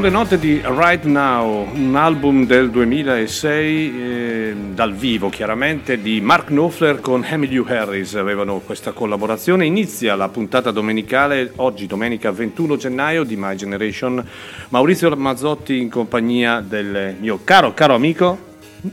Sulle note di Right Now, un album del 2006 eh, dal vivo chiaramente di Mark Knopfler con Emilio Harris, avevano questa collaborazione. Inizia la puntata domenicale, oggi domenica 21 gennaio di My Generation. Maurizio Mazzotti in compagnia del mio caro, caro amico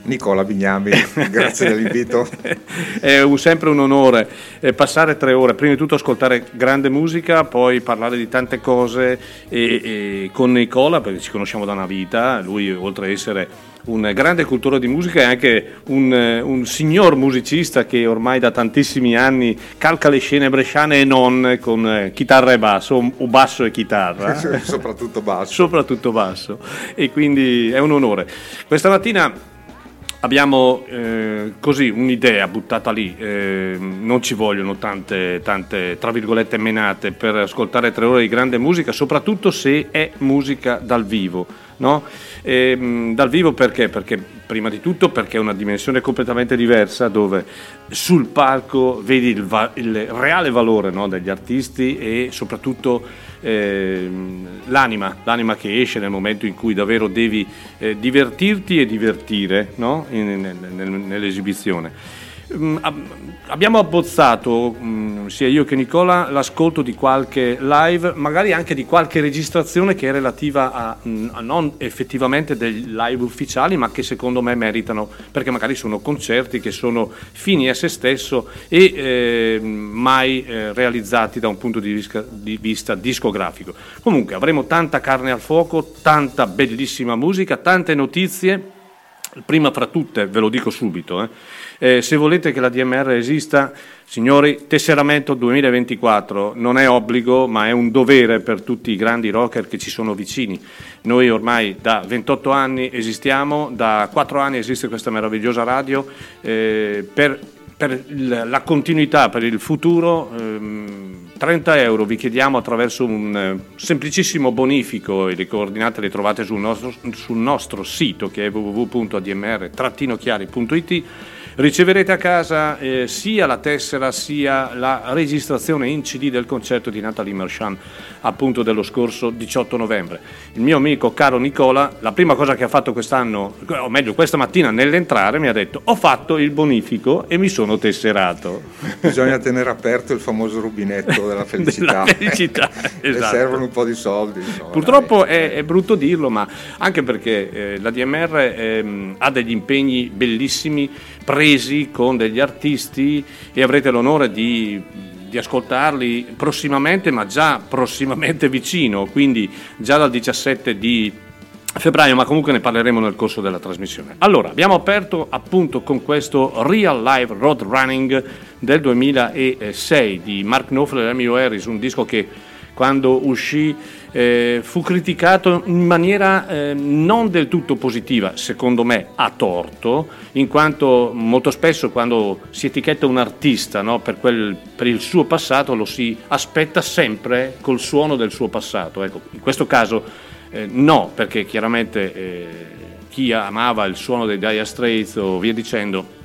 Nicola Bignami, grazie dell'invito. È un, sempre un onore eh, passare tre ore, prima di tutto ascoltare grande musica, poi parlare di tante cose e, e con Nicola, perché ci conosciamo da una vita, lui oltre ad essere un grande cultore di musica è anche un, un, signor musicista che ormai da tantissimi anni calca le scene bresciane e non con eh, chitarra e basso, o basso e chitarra. Soprattutto basso. Soprattutto basso. E quindi è un onore. Questa mattina Abbiamo eh, così un'idea buttata lì, eh, non ci vogliono tante, tante, tra virgolette, menate per ascoltare tre ore di grande musica, soprattutto se è musica dal vivo. No? E, ehm, dal vivo perché? Perché prima di tutto perché è una dimensione completamente diversa dove sul palco vedi il, va- il reale valore no, degli artisti e soprattutto eh, l'anima, l'anima che esce nel momento in cui davvero devi eh, divertirti e divertire no? in, in, in, nell'esibizione. Mm, abbiamo abbozzato, mm, sia io che Nicola, l'ascolto di qualche live, magari anche di qualche registrazione che è relativa a, mm, a, non effettivamente dei live ufficiali, ma che secondo me meritano, perché magari sono concerti che sono fini a se stesso e eh, mai eh, realizzati da un punto di vista, di vista discografico. Comunque avremo tanta carne al fuoco, tanta bellissima musica, tante notizie prima fra tutte, ve lo dico subito, eh, eh, se volete che la DMR esista, signori, tesseramento 2024 non è obbligo, ma è un dovere per tutti i grandi rocker che ci sono vicini. Noi ormai da 28 anni esistiamo, da 4 anni esiste questa meravigliosa radio, eh, per, per la continuità, per il futuro. Ehm, 30 euro vi chiediamo attraverso un eh, semplicissimo bonifico e le coordinate le trovate sul nostro, sul nostro sito che è www.admr-chiari.it riceverete a casa eh, sia la tessera sia la registrazione in CD del concerto di Natalie Merchant appunto dello scorso 18 novembre. Il mio amico caro Nicola, la prima cosa che ha fatto quest'anno, o meglio questa mattina nell'entrare, mi ha detto ho fatto il bonifico e mi sono tesserato. Bisogna tenere aperto il famoso rubinetto della felicità. della felicità esatto. servono un po' di soldi. Insomma, Purtroppo è, è, brutto dirlo, ma anche perché eh, la DMR eh, ha degli impegni bellissimi presi con degli artisti e avrete l'onore di, di, ascoltarli prossimamente, ma già prossimamente vicino, quindi già dal 17 di febbraio, ma comunque ne parleremo nel corso della trasmissione. Allora, abbiamo aperto appunto con questo Real Live Road Running del 2006 di Mark Knopfler e Emilio Harris, un disco che quando uscì eh, fu criticato in maniera eh, non del tutto positiva, secondo me a torto, in quanto molto spesso quando si etichetta un artista no, per, quel, per, il suo passato lo si aspetta sempre col suono del suo passato. Ecco, in questo caso eh, no, perché chiaramente eh, chi amava il suono dei Dire Straits o via dicendo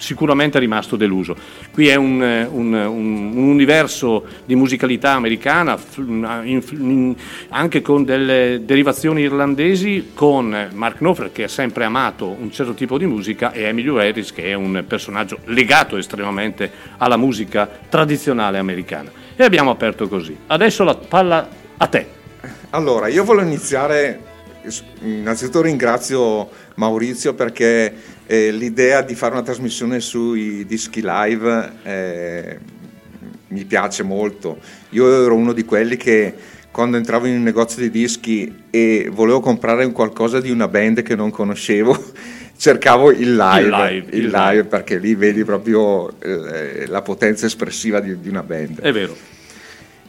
sicuramente è rimasto deluso. Qui è un, un, un, un universo di musicalità americana, in, in, anche con delle derivazioni irlandesi, con Mark Knopfler che ha sempre amato un certo tipo di musica e Emilio Harris che è un personaggio legato estremamente alla musica tradizionale americana. E abbiamo aperto così. Adesso la palla a te. Allora, io voglio iniziare, innanzitutto ringrazio Maurizio perché eh, l'idea di fare una trasmissione sui dischi live eh, mi piace molto. Io ero uno di quelli che quando entravo in un negozio di dischi e volevo comprare qualcosa di una band che non conoscevo, cercavo il live, il live, il il live perché lì vedi proprio eh, la potenza espressiva di, di, una band. È vero.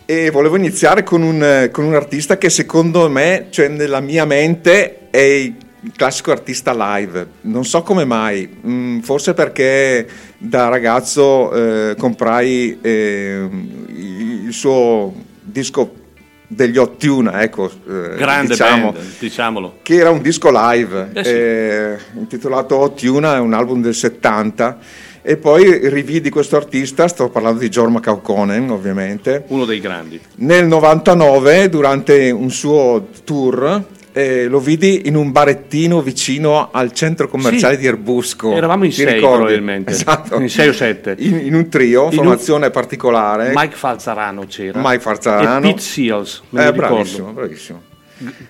E volevo iniziare con un, con un artista che secondo me, cioè nella mia mente, è classico artista live, non so come mai, mm, forse perché da ragazzo eh, comprai eh, il suo disco degli Ottuna, ecco, eh, grande diciamo, band, diciamolo, che era un disco live eh sì. Eh, intitolato Ottuna, è un album del 70 e poi rividi questo artista, sto parlando di Jorma Kaukonen ovviamente, uno dei grandi, nel 99 durante un suo tour eh, lo vidi in un barettino vicino al centro commerciale sì, di Erbusco. Eravamo in sei ricordi? probabilmente, esatto. in sei o sette. In, in un trio, in formazione un... particolare. Mike Falzarano c'era. Mike Falzarano. E Pete Seals, me eh, bravissimo, bravissimo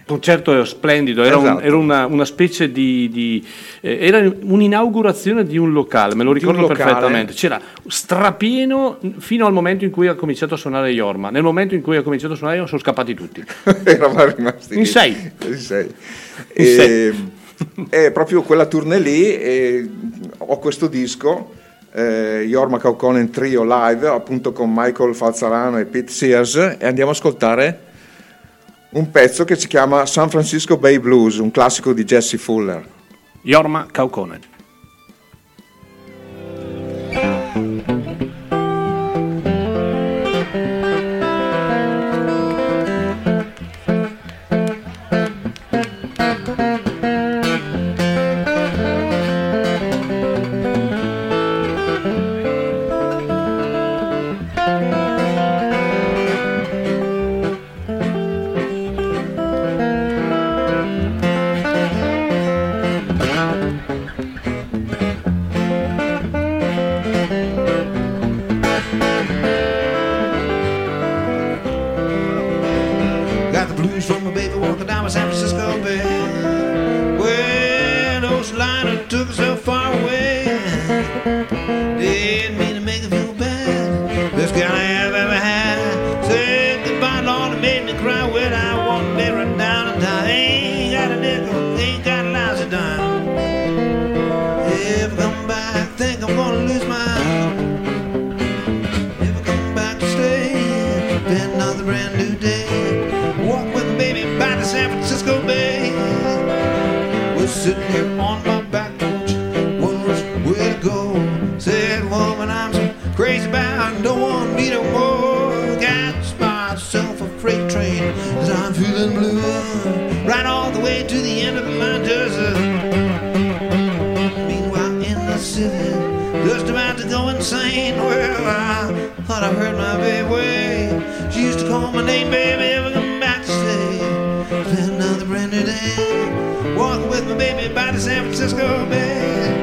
concerto splendido, era, esatto. un, era una, una, specie di, di eh, era un'inaugurazione di un locale, me lo ricordo perfettamente. C'era strapieno fino al momento in cui ha cominciato a suonare Yorma. Nel momento in cui ha cominciato a suonare Yorma sono scappati tutti. Eravamo rimasti in sei. In sei. In e, sei. È proprio quella tournée lì ho questo disco. Eh, Yorma Kaukonen Trio live appunto con Michael Falzarano e Pete Sears e andiamo a ascoltare un pezzo che si chiama San Francisco Bay Blues, un classico di Jesse Fuller. Jorma Kaukonen. I'm blue. Right all the way to the end of just uh, Meanwhile, in the city, just about to go insane. Well, I thought I heard my baby. She used to call my name, baby, ever come back to stay. Another brand new day, walking with my baby by the San Francisco Bay.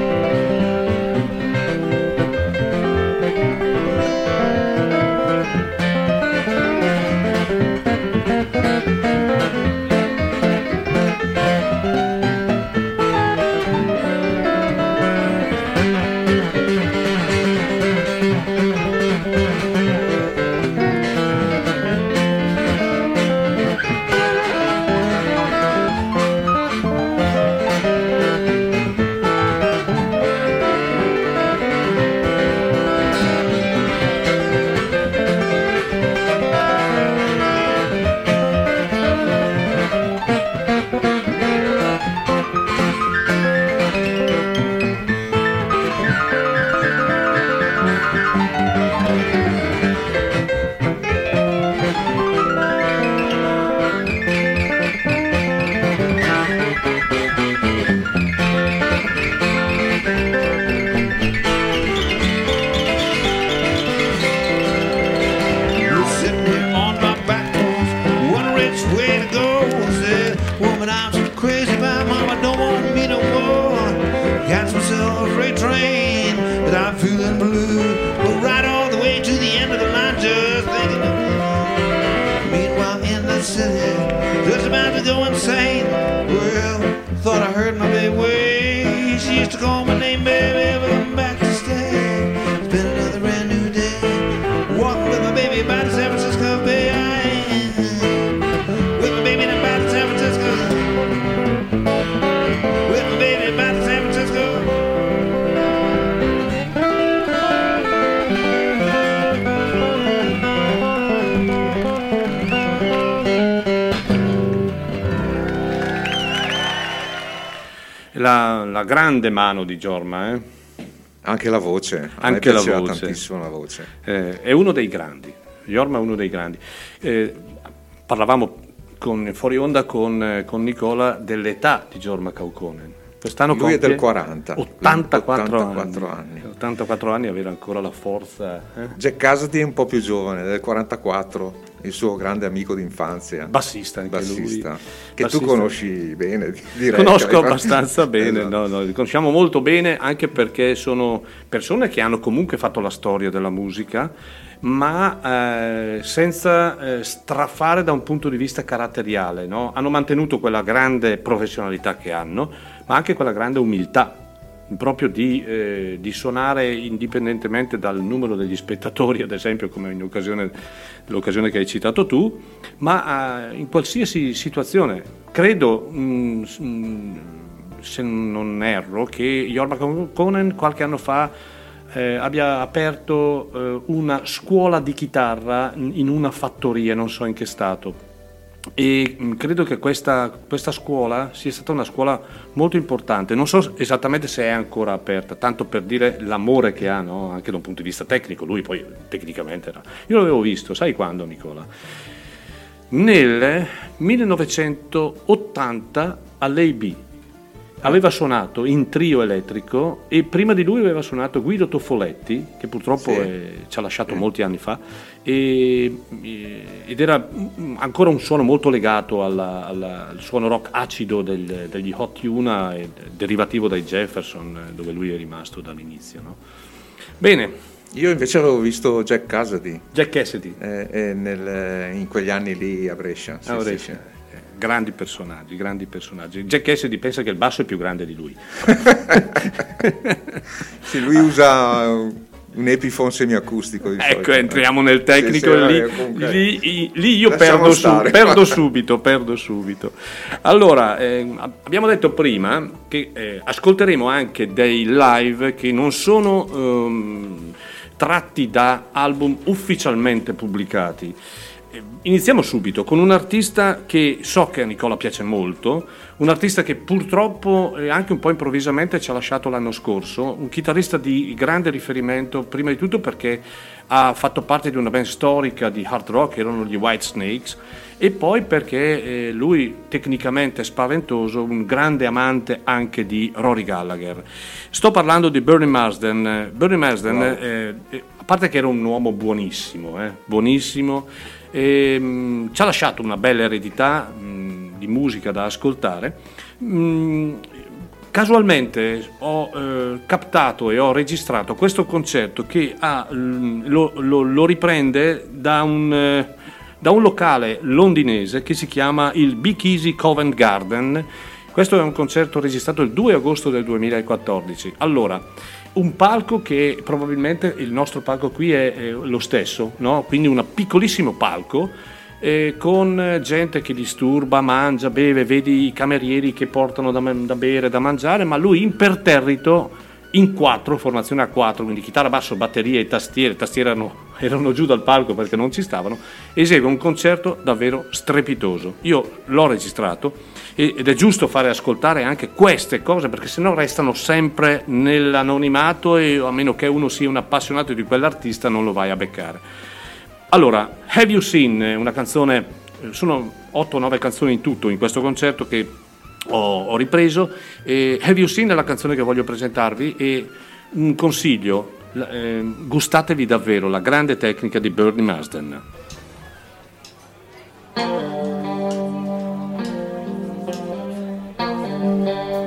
Insane. Well, thought I heard my baby way. She used to call my name, baby, La, grande mano di Giorma, eh? Anche la voce, Anche la voce. tantissimo la voce. Eh, è uno dei grandi. Giorma è uno dei grandi. Eh, parlavamo con, fuori onda con, eh, con Nicola dell'età di Giorma Caucone. Quest'anno Lui è del 40, 84, 84 anni. anni. 84 anni avere ancora la forza. eh? Jack Cassidy è un po' più giovane, del 44, il suo grande amico d'infanzia. Bassista anche bassista, lui. che Bassista. tu conosci bene, direi. Conosco Hai- abbastanza bene, Esatto. no, no, li conosciamo molto bene anche perché sono persone che hanno comunque fatto la storia della musica, ma eh, senza eh, strafare da un punto di vista caratteriale. no? Hanno mantenuto quella grande professionalità che hanno, ma anche quella grande umiltà proprio di, eh, di suonare indipendentemente dal numero degli spettatori, ad esempio come in occasione, l'occasione che hai citato tu, ma eh, in qualsiasi situazione. Credo, mm, s- mm, se non erro, che Jorma Conan qualche anno fa eh, abbia aperto eh, una scuola di chitarra in una fattoria, non so in che stato. E mh, credo che questa, questa scuola sia stata una scuola molto importante. Non so esattamente se è ancora aperta, tanto per dire l'amore che ha, no? anche da un punto di vista tecnico. Lui poi tecnicamente era. Io l'avevo visto, sai quando, Nicola? Nel 1980 all'AB. Aveva suonato in trio elettrico e prima di lui aveva suonato Guido Toffoletti, che purtroppo Sì. è- ci ha lasciato molti anni fa, e- ed era ancora un suono molto legato alla- alla- al suono rock acido del- degli Hot Tuna, e derivativo dai Jefferson, eh, dove lui è rimasto dall'inizio. no? Bene, Io invece avevo visto Jack Cassidy Jack Cassidy. eh, eh, nel- in quegli anni lì a Brescia. sì, sì, Brescia. Eh, Grandi personaggi, grandi personaggi. Jack Cassidy pensa che il basso è più grande di lui. Sì, lui usa un Epiphone semiacustico. Ecco, solito. entriamo nel tecnico. Sì, lì, eh, lì- lì io perdo, su- perdo subito, perdo subito. Allora, ehm, abbiamo detto prima che eh, ascolteremo anche dei live che non sono ehm, tratti da album ufficialmente pubblicati. Eh, Iniziamo subito con un artista che so che a Nicola piace molto, un artista che purtroppo e anche un po' improvvisamente ci ha lasciato l'anno scorso, un chitarrista di grande riferimento, prima di tutto perché ha fatto parte di una band storica di hard rock, erano gli White Snakes, e poi perché eh, lui tecnicamente è spaventoso, un grande amante anche di Rory Gallagher. Sto parlando di Bernie Marsden. Bernie Marsden, eh, eh, a parte che era un uomo buonissimo, eh, buonissimo, e, mh, ci ha lasciato una bella eredità mh, di musica da ascoltare. Mm, Casualmente ho eh, captato e ho registrato questo concerto che ha, mm, lo, lo- lo riprende da un, eh, da un locale londinese che si chiama il Big Easy Covent Garden. Questo è un concerto registrato il 2 agosto del 2014. Allora, un palco che probabilmente il nostro palco qui è, è lo stesso, no? quindi un piccolissimo palco eh, con gente che disturba, mangia, beve, vedi i camerieri che portano da, da bere, da mangiare, ma lui imperterrito in quattro, formazione a quattro, quindi chitarra, basso, batteria e tastiere, tastiere erano, erano giù dal palco perché non ci stavano, esegue un concerto davvero strepitoso. Io l'ho registrato ed è giusto fare ascoltare anche queste cose perché sennò restano sempre nell'anonimato e a meno che uno sia un appassionato di quell'artista non lo vai a beccare. Allora, Have You Seen, è una canzone, eh, sono 8 o 9 canzoni in tutto in questo concerto che ho, ho ripreso. E Have You Seen è la canzone che voglio presentarvi e un consiglio, eh, gustatevi davvero la grande tecnica di Bernie Marsden. Have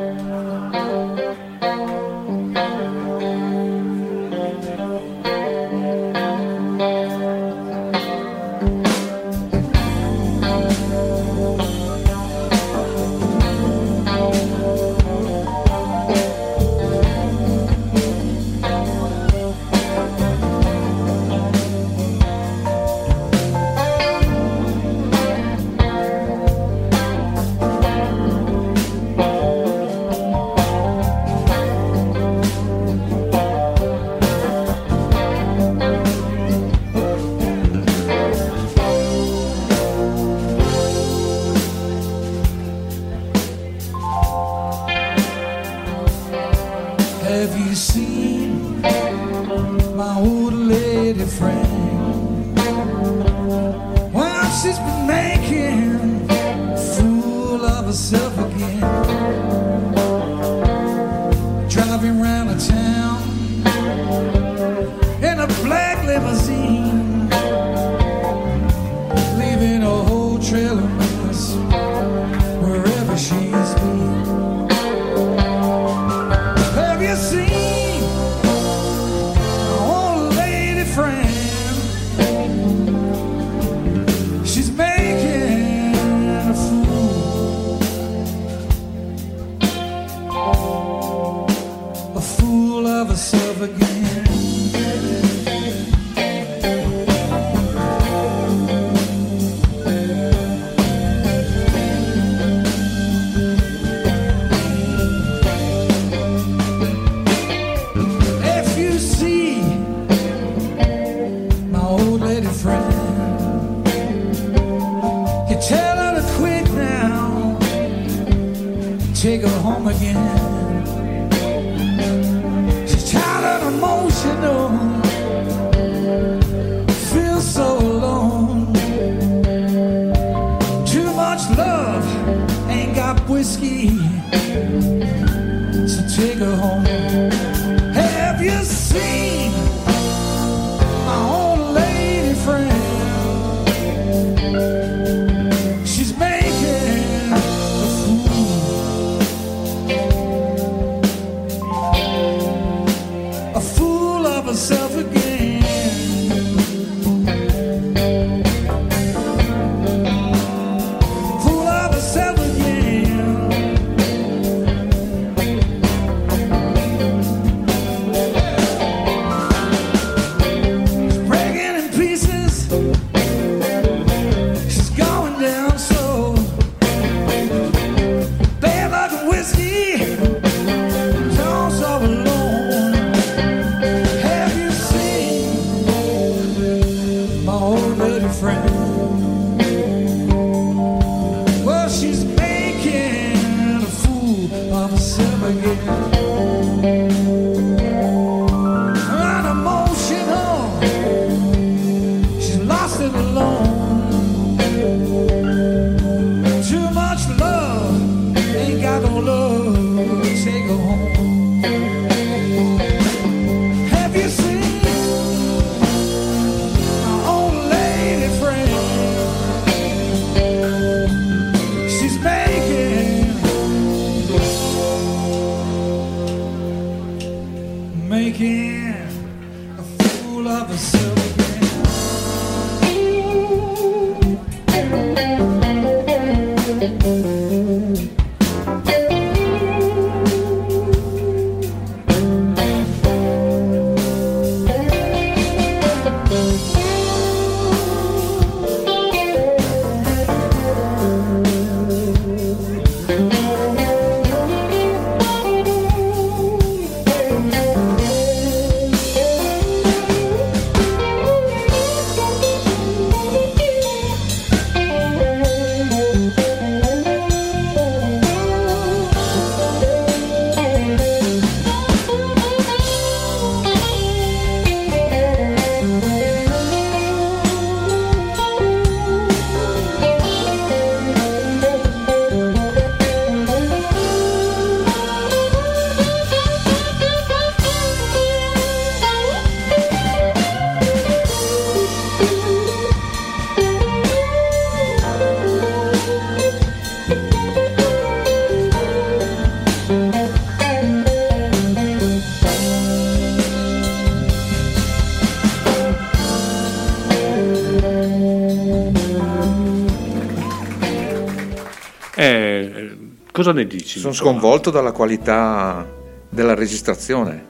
cosa ne dici? Sono sconvolto dalla qualità della registrazione.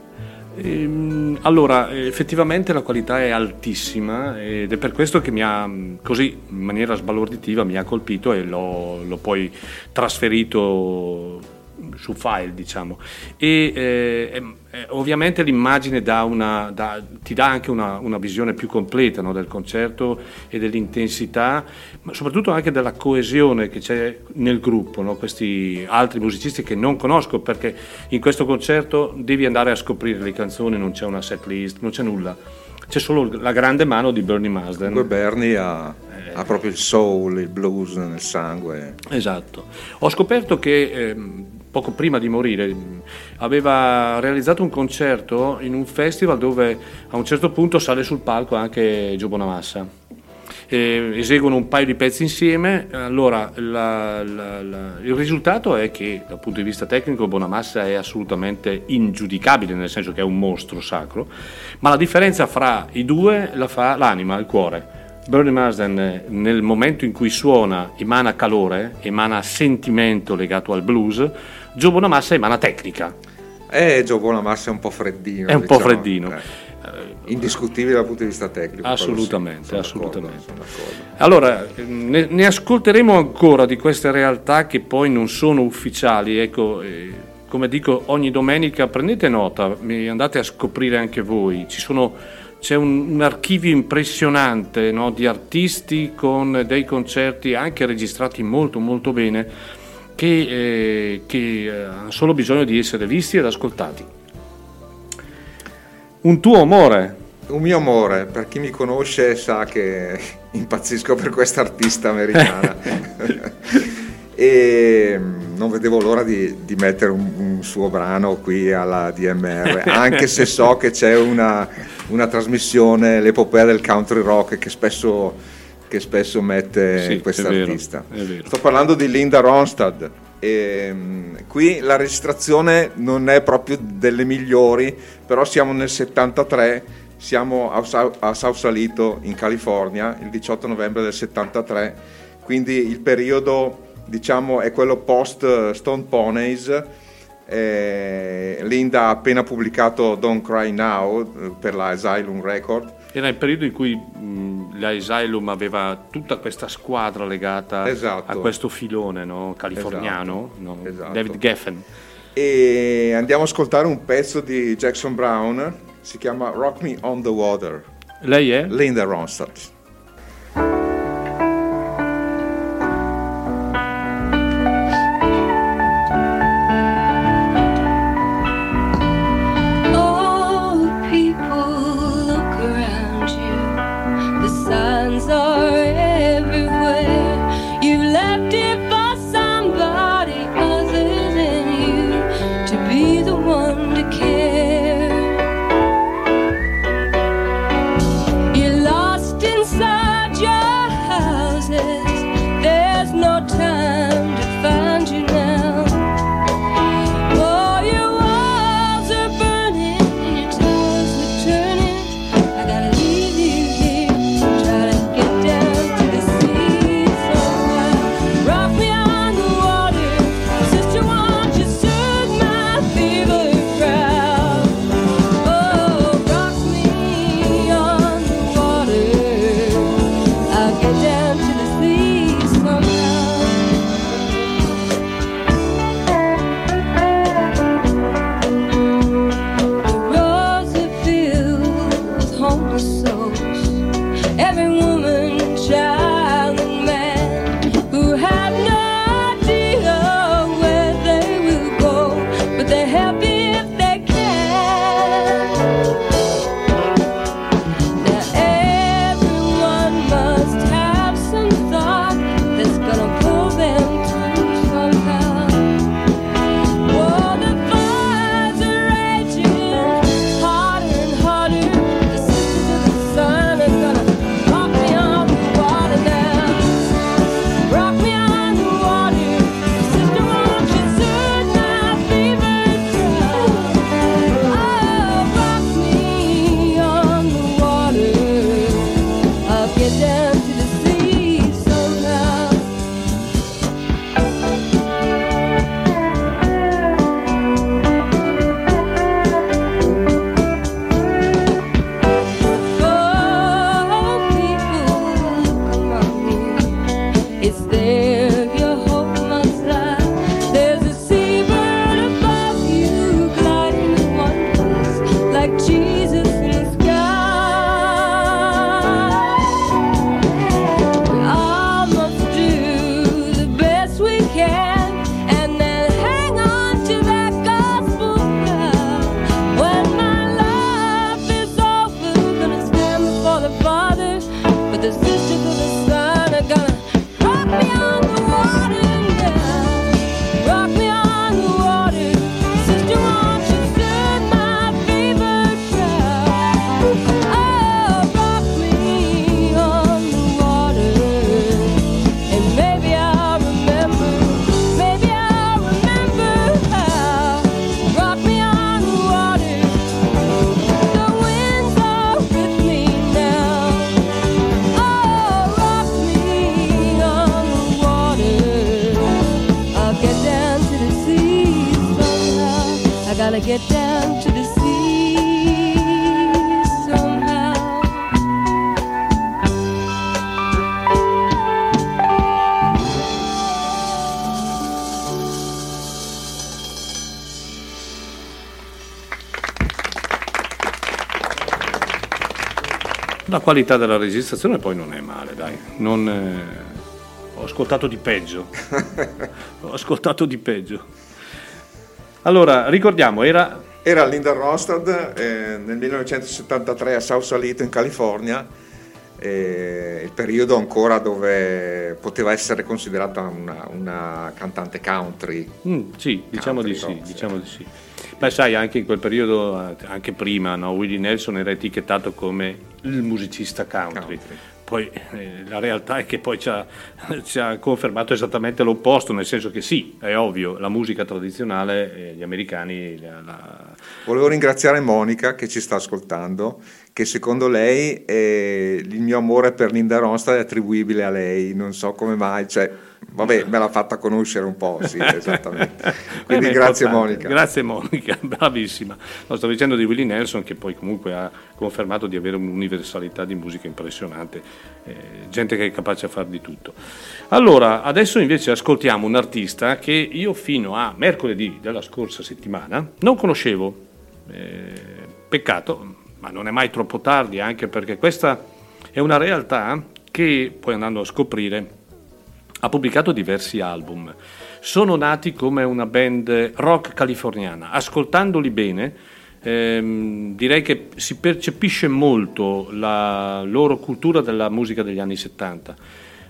Ehm, allora, effettivamente la qualità è altissima ed è per questo che mi ha, così in maniera sbalorditiva, mi ha colpito e l'ho, l'ho poi trasferito su file, diciamo. E eh, ehm, eh, ovviamente l'immagine dà una, dà- ti dà anche una, una visione più completa no, del concerto e dell'intensità, ma soprattutto anche della coesione che c'è nel gruppo, no? questi altri musicisti che non conosco perché in questo concerto devi andare a scoprire le canzoni, non c'è una set list, non c'è nulla. C'è solo la grande mano di Bernie Marsden. Comunque Bernie ha, ha proprio il soul, il blues nel sangue. Esatto. Ho scoperto che ehm, poco prima di morire aveva realizzato un concerto in un festival dove a un certo punto sale sul palco anche Gio Bonamassa. E eseguono un paio di pezzi insieme, allora la- la- la- il risultato è che dal punto di vista tecnico Bonamassa è assolutamente ingiudicabile, nel senso che è un mostro sacro, ma la differenza fra i due la fa l'anima, il cuore. Bernie Marsden eh, nel momento in cui suona emana calore, emana sentimento legato al blues, Joe Bonamassa emana tecnica, Eh, Gio Bonamassa è un po' freddino. è un po' diciamo. freddino. Eh, indiscutibile dal punto di vista tecnico. quello sì. Assolutamente, assolutamente. d'accordo, d'accordo. Allora, ne, ne ascolteremo ancora di queste realtà che poi non sono ufficiali. Ecco, eh, come dico ogni domenica, prendete nota, andate a scoprire anche voi. Ci sono, c'è un, un archivio impressionante no, di artisti con dei concerti anche registrati molto molto bene che, eh, che eh, hanno solo bisogno di essere visti ed ascoltati. Un tuo amore. Un mio amore, per chi mi conosce sa che impazzisco per questa artista americana. e mm, non vedevo l'ora di, di mettere un, un suo brano qui alla DMR, anche se so che c'è una, una trasmissione, l'epopea del country rock, che spesso, che spesso mette Sì, questa artista. Sto parlando di Linda Ronstadt. E, mm, qui la registrazione non è proprio delle migliori, però siamo nel 73, siamo a, a Sausalito in California il 18 novembre del 73, quindi il periodo diciamo è quello post eh, Stone Ponies. Eh, Linda ha appena pubblicato Don't Cry Now eh, per la Asylum Record. Era il periodo in cui mh, la Asylum aveva tutta questa squadra legata Esatto. a questo filone no, californiano, Esatto, no? esatto. David Geffen. E andiamo a ascoltare un pezzo di Jackson Brown, si chiama Rock Me on the Water. Lei è? Linda Ronstadt. La qualità della registrazione poi non è male, dai. Non, eh, Ho ascoltato di peggio. Ho ascoltato di peggio. Allora, ricordiamo, era Era Linda Rostad eh, nel 1973 a Sausalito in California, eh, il periodo ancora dove poteva essere considerata una, una cantante country. Mm, sì, diciamo di Country sì, rock, diciamo di sì. Beh, sai, anche in quel periodo, anche prima, no, Willie Nelson era etichettato come il musicista country. Country. Poi eh, la realtà è che poi ci ha, ci ha confermato esattamente l'opposto, nel senso che sì, è ovvio, la musica tradizionale, eh, gli americani la- la- Volevo ringraziare Monica che ci sta ascoltando, che secondo lei eh, il mio amore per Linda Ronstadt è attribuibile a lei, non so come mai, cioè, vabbè, me l'ha fatta conoscere un po', sì, esattamente. Quindi Eh beh, grazie. Monica. Grazie Monica, bravissima. No, sto dicendo di Willie Nelson che poi comunque ha confermato di avere un'universalità di musica impressionante, eh, gente che è capace a fare di tutto. Allora, adesso invece ascoltiamo un artista che io fino a mercoledì della scorsa settimana non conoscevo. Eh, peccato, ma non è mai troppo tardi, anche perché questa è una realtà che poi andando a scoprire ha pubblicato diversi album. Sono nati come una band rock californiana. Ascoltandoli bene, ehm, direi che si percepisce molto la loro cultura della musica degli anni 70.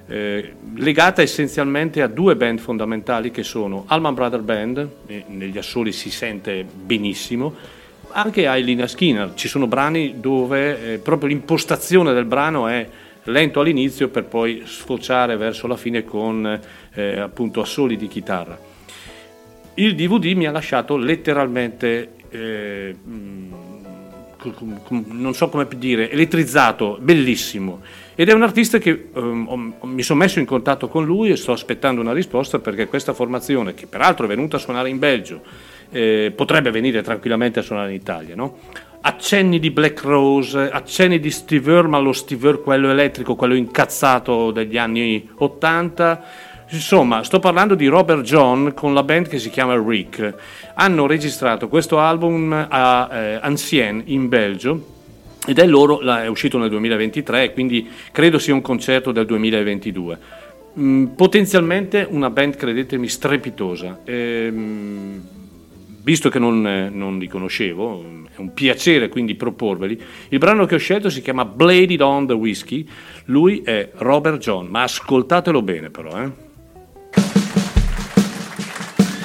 eh, legata essenzialmente a due band fondamentali che sono Alman Brother Band, negli assoli si sente benissimo, anche Eileen Skinner, ci sono brani dove eh, proprio l'impostazione del brano è lento all'inizio per poi sfociare verso la fine con eh, appunto assoli di chitarra. Il DVD mi ha lasciato letteralmente, eh, mm, non so come dire, elettrizzato, bellissimo. Ed è un artista che ho- mi sono messo in contatto con lui e sto aspettando una risposta perché questa formazione, che peraltro è venuta a suonare in Belgio, eh, potrebbe venire tranquillamente a suonare in Italia, no? Accenni di Black Rose, accenni di Steve Earle, ma lo Steve Earle, quello elettrico, quello incazzato degli anni 80. Insomma, sto parlando di Robert John con la band che si chiama Rick. Hanno registrato questo album a eh, Ancien in Belgio ed è loro, è uscito nel 2023, quindi credo sia un concerto del 2022. Mm, potenzialmente una band, credetemi, strepitosa. Ehm, visto che non, eh, non li conoscevo, è un piacere quindi proporveli. Il brano che ho scelto si chiama Bladed on the Whiskey, lui è Robert John, ma ascoltatelo bene però. Eh.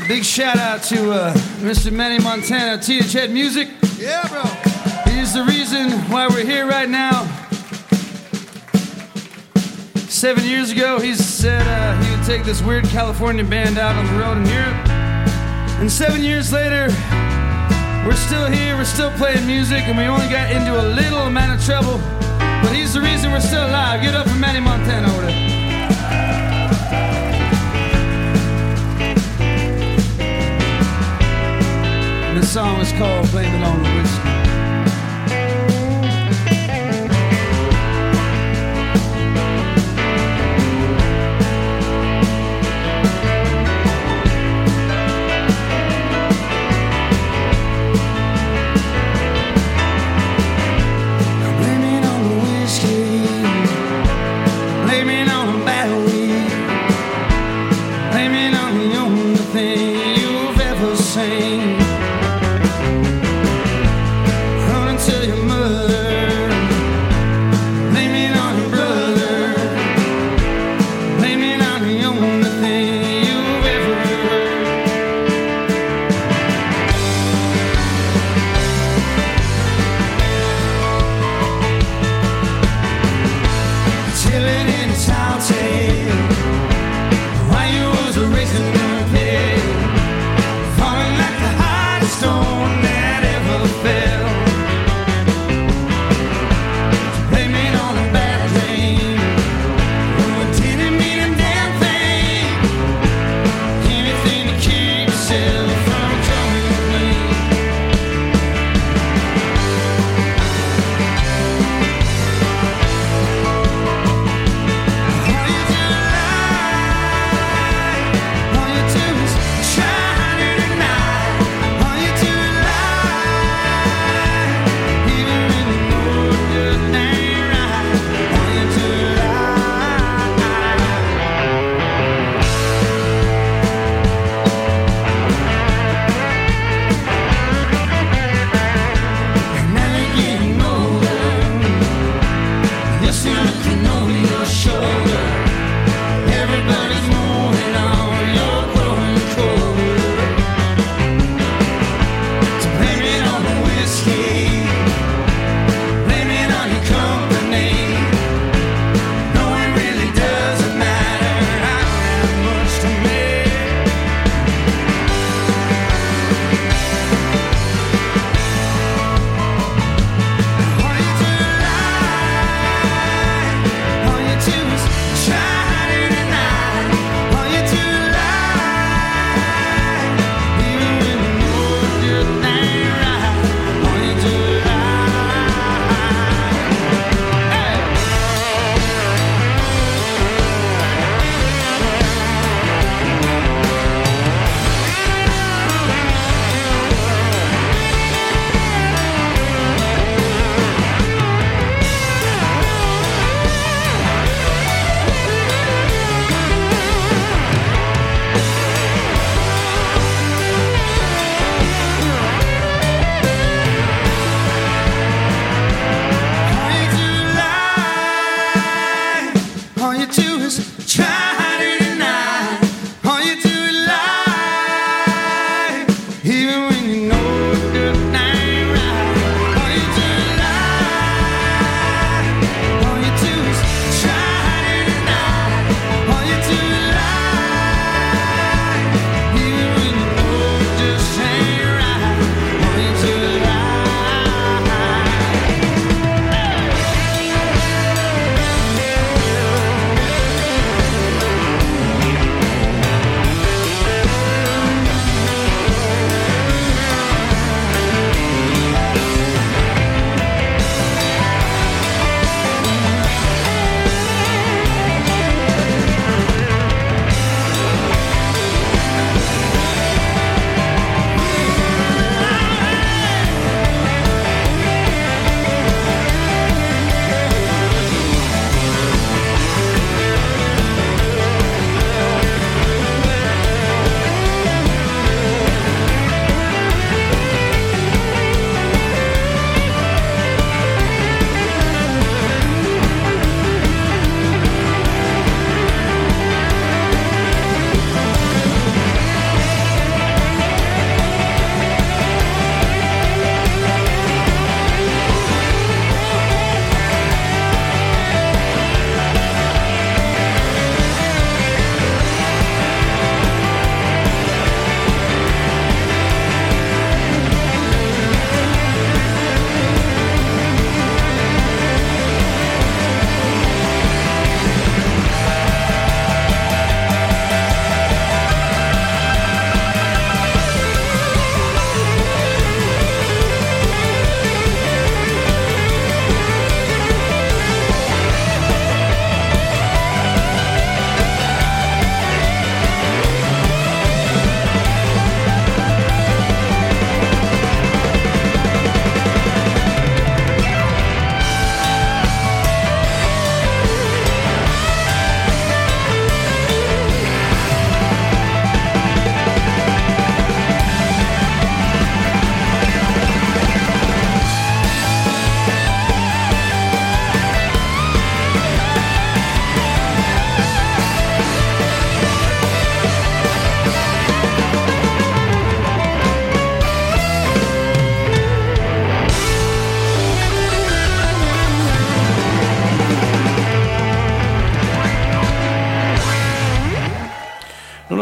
Big shout out to uh, Mr. Manny Montana, THhead Music. Yeah, bro. He's the reason why we're here right now. Seven years ago, he said uh, he would take this weird California band out on the road in Europe. And seven years later, we're still here, we're still playing music, and we only got into a little amount of trouble. But he's the reason we're still alive. Get up for Manny Montana over there. And song is called Blame It on the Whiskey.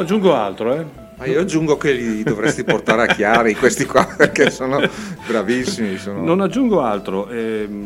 Aggiungo altro, eh. Ma io aggiungo che li dovresti portare a Chiari, questi qua, perché sono bravissimi. Sono... Non aggiungo altro. ehm,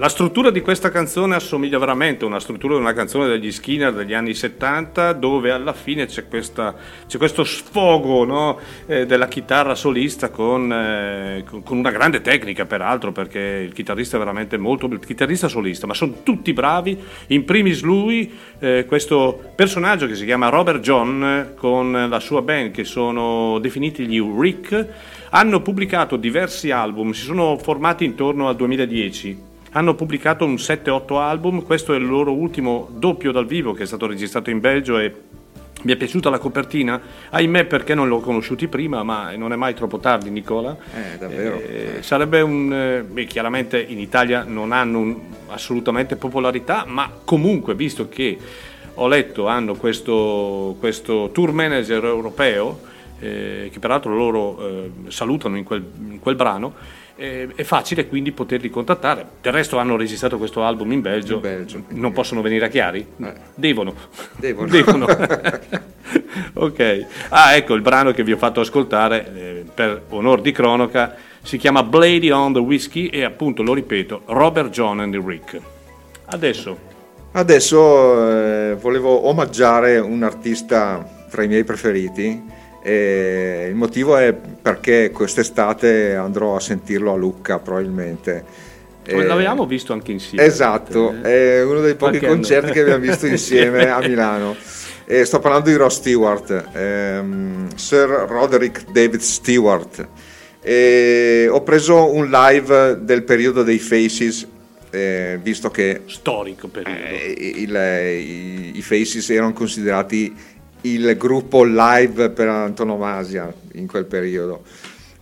la struttura di questa canzone assomiglia veramente a una struttura di una canzone degli Skinner degli anni 70, dove alla fine c'è, questa- c'è questo sfogo no, eh, della chitarra solista con, eh, con- una grande tecnica, peraltro, perché il chitarrista è veramente molto. il chitarrista solista, ma sono tutti bravi. In primis lui, eh, questo personaggio che si chiama Robert John, con la sua band, che sono definiti gli Rick, hanno pubblicato diversi album, si sono formati intorno al 2010. Hanno pubblicato un 7-8 album, questo è il loro ultimo doppio dal vivo che è stato registrato in Belgio e mi è piaciuta la copertina, ahimè perché non l'ho conosciuti prima, ma non è mai troppo tardi Nicola. Eh, davvero. Eh, sarebbe un... eh, beh, chiaramente in Italia non hanno un- assolutamente popolarità, ma comunque visto che ho letto hanno questo, questo tour manager europeo, eh, che peraltro loro eh, salutano in quel, in quel brano, è facile quindi poterli contattare. Del resto hanno registrato questo album in Belgio, In Belgio, non possono venire a Chiari? Eh. Devono. Devono. Devono. ok. Ah, ecco il brano che vi ho fatto ascoltare eh, per onor di cronaca si chiama Blady on the Whiskey e appunto lo ripeto, Robert John and Rick. Adesso Adesso eh, volevo omaggiare un artista tra i miei preferiti. E il motivo è perché quest'estate andrò a sentirlo a Lucca probabilmente. Eh, l'avevamo visto anche insieme. Esatto, Eh, è uno dei pochi qualche anno. concerti che abbiamo visto insieme a Milano. E sto parlando di Ross Stewart, ehm, Sir Roderick David Stewart. E ho preso un live del periodo dei Faces, eh, visto che Storico periodo. eh, il- i, i Faces erano considerati il gruppo live per antonomasia in quel periodo.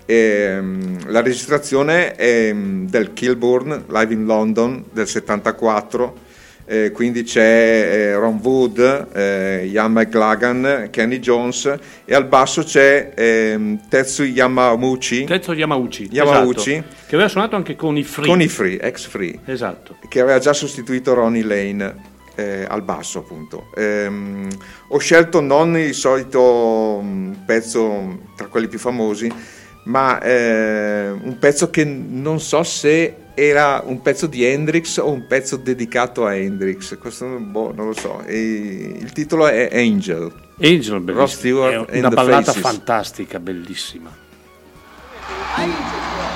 Ehm, la registrazione è mm, del Kilburn Live in London del 74. eh, quindi c'è eh, Ron Wood, eh, Ian McLagan, Kenny Jones e al basso c'è ehm, Tetsu Yamamuchi Tetsuo Yamauchi, Yamauchi. esatto, che aveva suonato anche con i Free. con i Free, ex Free Esatto. che aveva già sostituito Ronnie Lane eh, al basso appunto. Ehm, ho scelto non il solito mm, pezzo tra quelli più famosi, ma eh, un pezzo che non so se era un pezzo di Hendrix o un pezzo dedicato a Hendrix, questo boh, non lo so. E il titolo è Angel. Angel, bellissimo. Ross Stewart È una ballata Faces. fantastica, bellissima. Tonight's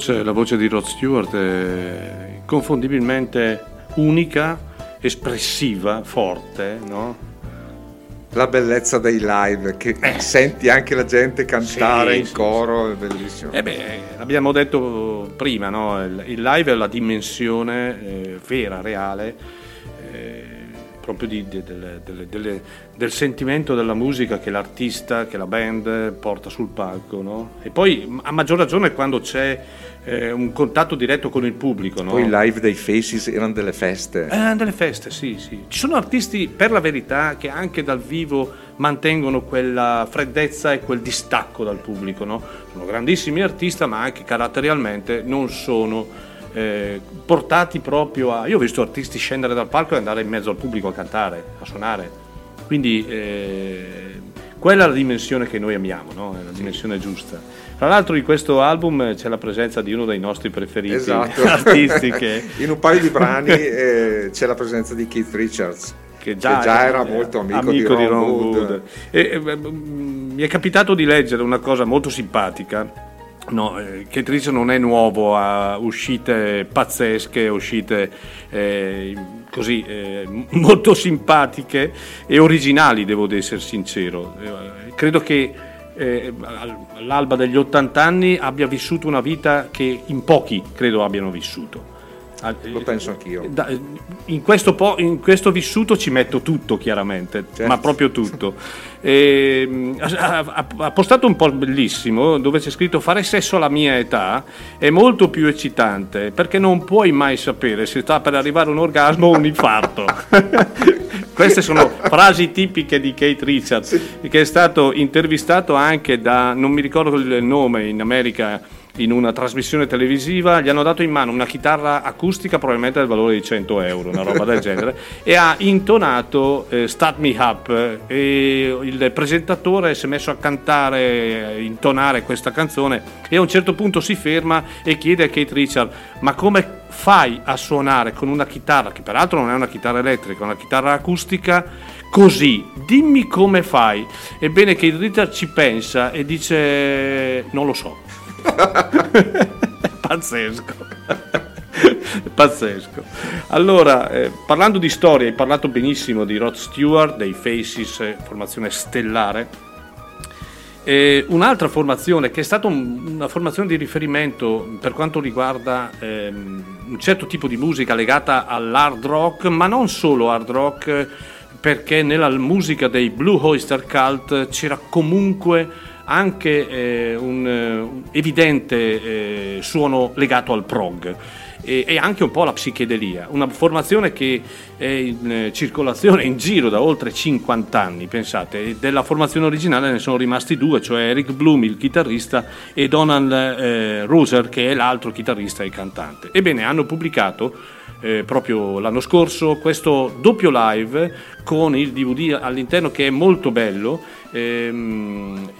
voce, la voce di Rod Stewart è inconfondibilmente unica, espressiva, forte, no? La bellezza dei live, che senti anche la gente cantare Eh. Sì, in sì, coro, è bellissimo. Eh beh, l'abbiamo detto prima, no? il, live è la dimensione eh, vera, reale, eh, proprio di- di- delle- delle- delle- del sentimento della musica che l'artista, che la band porta sul palco. no? E poi a maggior ragione quando c'è eh, un contatto diretto con il pubblico. no? Poi i live dei Faces erano delle feste. Eh, delle feste, sì, sì. Ci sono artisti, per la verità, che anche dal vivo mantengono quella freddezza e quel distacco dal pubblico, no? Sono grandissimi artisti, ma anche caratterialmente non sono eh, portati proprio a... Io ho visto artisti scendere dal palco e andare in mezzo al pubblico a cantare, a suonare. Quindi eh, quella è la dimensione che noi amiamo, no? È la dimensione giusta. Tra l'altro in questo album c'è la presenza di uno dei nostri preferiti Esatto. artisti che... In un paio di brani eh, c'è la presenza di Keith Richards. che già, Che già era molto amico di Ron Wood. E, e, beh, mm, mi è capitato di leggere una cosa molto simpatica. No, eh, Keith Richards non è nuovo a uscite pazzesche, uscite eh, così eh, molto simpatiche e originali, devo essere sincero. Eh, credo che eh, al- all'alba degli 80 anni abbia vissuto una vita che in pochi credo abbiano vissuto. Ah, Lo penso anch'io. da- in, questo po- in questo vissuto ci metto tutto chiaramente, Certo. ma proprio tutto. E, mm, ha, ha- postato un po' bellissimo dove c'è scritto fare sesso alla mia età è molto più eccitante perché non puoi mai sapere se sta per arrivare un orgasmo o un infarto. Queste sono frasi tipiche di Kate Richards, che è stato intervistato anche da, non mi ricordo il nome in America, in una trasmissione televisiva, gli hanno dato in mano una chitarra acustica probabilmente del valore di 100 euro, una roba del genere, e ha intonato eh, Start Me Up e il presentatore si è messo a cantare, a intonare questa canzone e a un certo punto si ferma e chiede a Kate Richard ma come fai a suonare con una chitarra, che peraltro non è una chitarra elettrica, è una chitarra acustica, così, dimmi come fai. Ebbene Kate Richard ci pensa e dice non lo so. Pazzesco. Pazzesco. Allora, eh, parlando di storia, hai parlato benissimo di Rod Stewart, dei Faces, eh, formazione stellare. Eh, un'altra formazione che è stata un- una formazione di riferimento per quanto riguarda ehm, un certo tipo di musica legata all'hard rock, ma non solo hard rock, perché nella musica dei Blue Oyster Cult c'era comunque anche eh, un, eh, evidente eh, suono legato al prog e, e anche un po' alla psichedelia, una formazione che è in eh, circolazione in giro da oltre 50 anni, pensate, della formazione originale ne sono rimasti due, cioè Eric Bloom, il chitarrista, e Donald eh, Roser, che è l'altro chitarrista e cantante. Ebbene, hanno pubblicato eh, proprio l'anno scorso questo doppio live con il DVD all'interno che è molto bello ehm,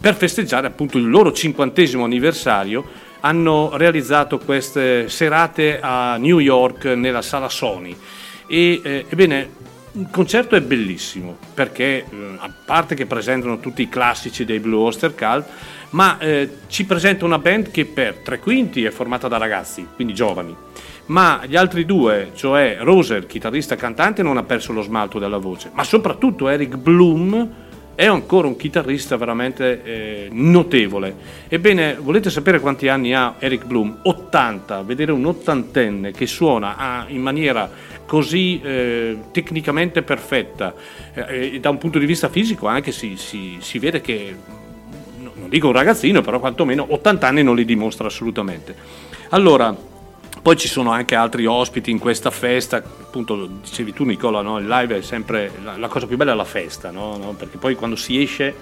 per festeggiare appunto il loro cinquantesimo anniversario hanno realizzato queste serate a New York nella sala Sony. E eh, ebbene il concerto è bellissimo perché eh, a parte che presentano tutti i classici dei Blue Oyster Cult ma eh, ci presenta una band che per tre quinti è formata da ragazzi, quindi giovani ma gli altri due, cioè Roser, chitarrista e cantante, non ha perso lo smalto della voce, ma soprattutto Eric Bloom è ancora un chitarrista veramente eh, notevole. Ebbene, volete sapere quanti anni ha Eric Bloom? 80, vedere un ottantenne che suona ah, in maniera così eh, tecnicamente perfetta, eh, e da un punto di vista fisico anche si, si- si vede che no- non dico un ragazzino, però quantomeno 80 anni non li dimostra assolutamente. Allora, poi ci sono anche altri ospiti in questa festa, appunto dicevi tu Nicola, no? il live è sempre la, la cosa più bella è la festa, no? No? perché poi quando si esce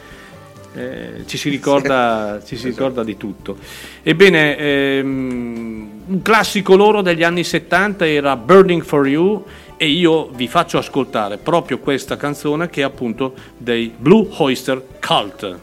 eh, ci si ricorda, ci si ricorda di tutto. Ebbene, ehm, un classico loro degli anni 70 era Burning for You e io vi faccio ascoltare proprio questa canzone che è appunto dei Blue Oyster Cult.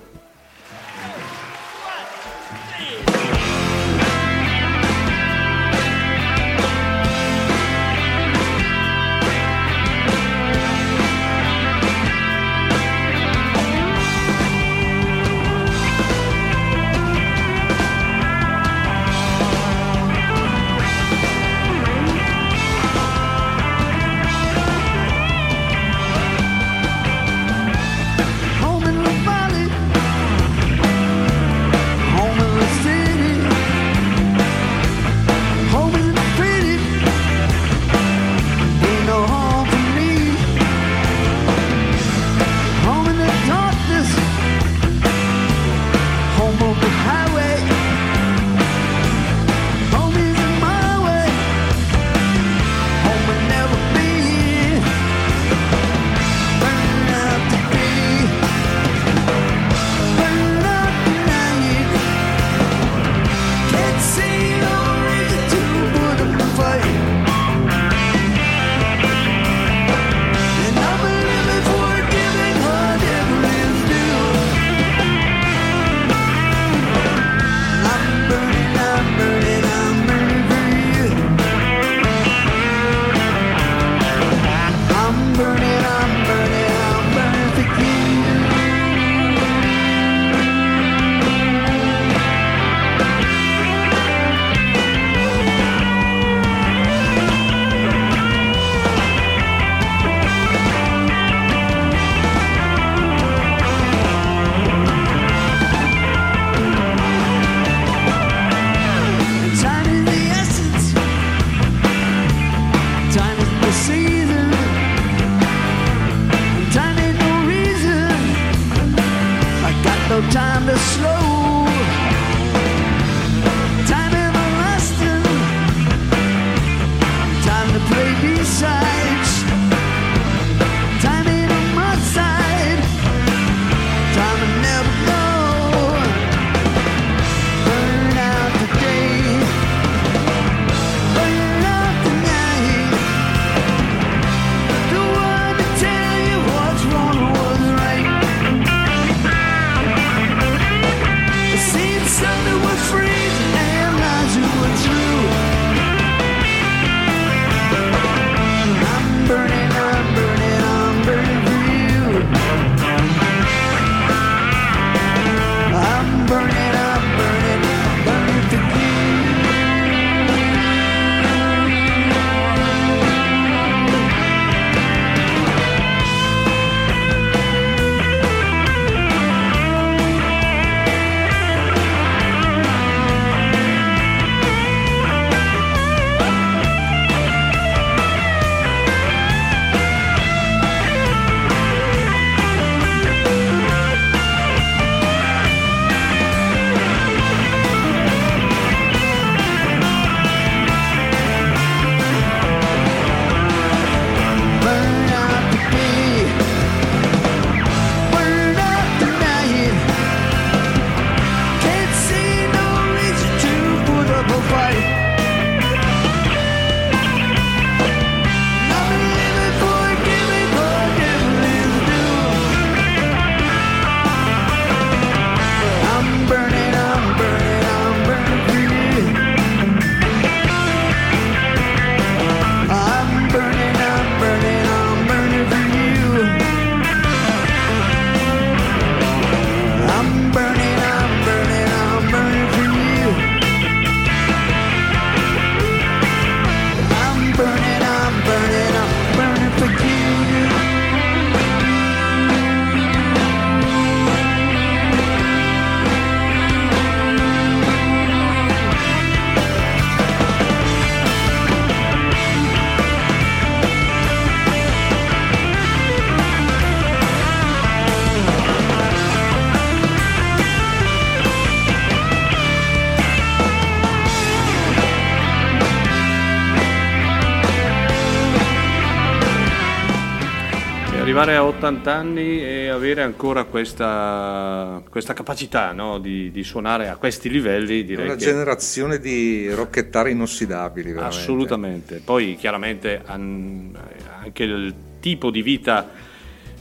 Arrivare a 80 anni e avere ancora questa, questa capacità no, di, di suonare a questi livelli, direi Una che generazione di rocchettari inossidabili, veramente. assolutamente. Poi chiaramente an- anche il tipo di vita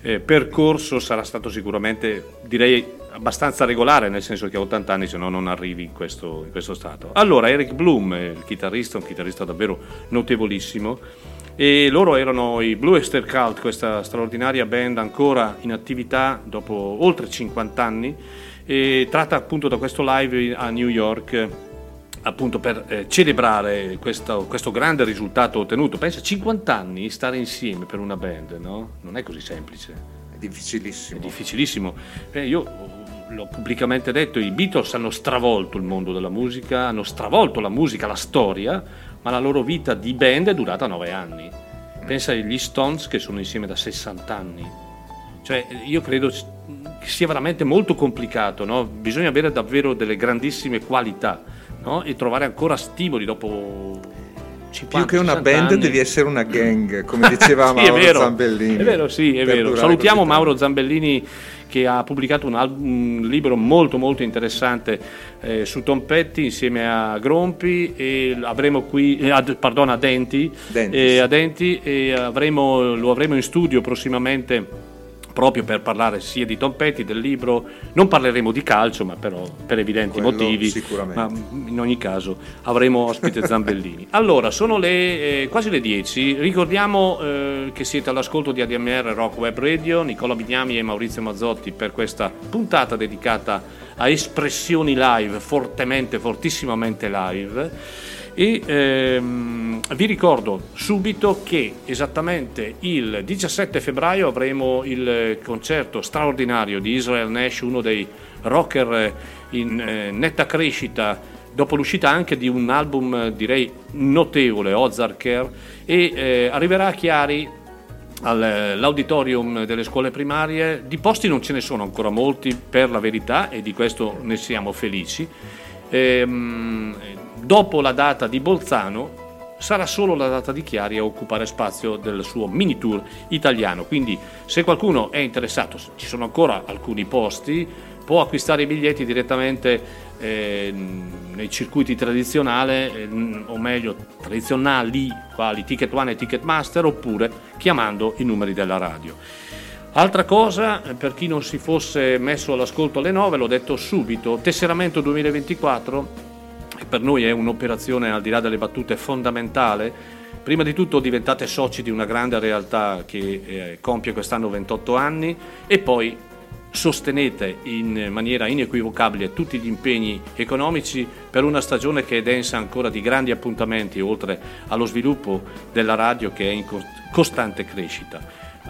eh, percorso sarà stato sicuramente, direi, abbastanza regolare, nel senso che a 80 anni se no non arrivi in questo, in questo stato. Allora, Eric Bloom, il chitarrista, un chitarrista davvero notevolissimo, e loro erano i Blue Oyster Cult, questa straordinaria band ancora in attività dopo oltre 50 anni, e tratta appunto da questo live a New York appunto per eh, celebrare questo, questo grande risultato ottenuto. Pensa, 50 anni stare insieme per una band, no? Non è così semplice. È difficilissimo. È difficilissimo. Eh, io l'ho pubblicamente detto, i Beatles hanno stravolto il mondo della musica, hanno stravolto la musica, la storia, ma la loro vita di band è durata 9 anni. Pensa agli Stones che sono insieme da 60 anni. Cioè, io credo che sia veramente molto complicato, no? Bisogna avere davvero delle grandissime qualità, no? E trovare ancora stimoli dopo 50 Più che una 60 band anni. devi essere una gang, come diceva Sì, Mauro è vero, Zambellini. È vero, sì, è vero. Salutiamo. Mauro Zambellini che ha pubblicato un, al- un libro molto molto interessante eh, su Tom Petty insieme a Grompi e avremo qui, eh, ad- pardon, a Denti, Denti, eh, a Denti e avremo- lo avremo in studio prossimamente proprio per parlare sia di Tom Petty, del libro, non parleremo di calcio ma però per evidenti Quello motivi, sicuramente. ma in ogni caso avremo ospite Zambellini. Allora, sono le, eh, quasi le 10, ricordiamo eh, che siete all'ascolto di ADMR Rock Web Radio, Nicola Bignami e Maurizio Mazzotti per questa puntata dedicata a espressioni live, fortemente, fortissimamente live. E ehm, vi ricordo subito che esattamente il 17 febbraio avremo il concerto straordinario di Israel Nash, uno dei rocker in eh, netta crescita dopo l'uscita anche di un album direi notevole, Ozark Care, e eh, arriverà a Chiari all'auditorium delle scuole primarie. Di posti non ce ne sono ancora molti per la verità e di questo ne siamo felici. Ehm, dopo la data di Bolzano sarà solo la data di Chiari a occupare spazio del suo mini tour italiano. Quindi se qualcuno è interessato, ci sono ancora alcuni posti, può acquistare i biglietti direttamente eh, nei circuiti tradizionali, eh, o meglio tradizionali, quali Ticket One e Ticketmaster, oppure chiamando i numeri della radio. Altra cosa, eh, per chi non si fosse messo all'ascolto alle 9, l'ho detto subito, Tesseramento 2024 che per noi è un'operazione al di là delle battute fondamentale. Prima di tutto diventate soci di una grande realtà che eh, compie quest'anno 28 anni e poi sostenete in maniera inequivocabile tutti gli impegni economici per una stagione che è densa ancora di grandi appuntamenti oltre allo sviluppo della radio che è in co- costante crescita.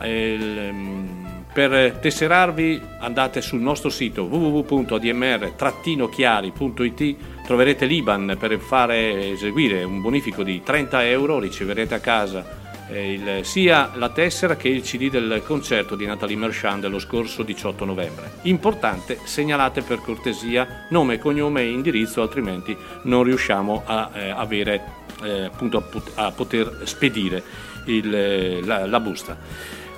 Il, ehm, per tesserarvi andate sul nostro sito www.admr-chiari.it troverete l'IBAN per fare eseguire un bonifico di 30 euro, riceverete a casa eh, il- sia la tessera che il CD del concerto di Natalie Merchant dello scorso 18 novembre. Importante, segnalate per cortesia nome, cognome e indirizzo, altrimenti non riusciamo a eh, avere eh, appunto a, pot- a poter spedire il, eh, la, la busta.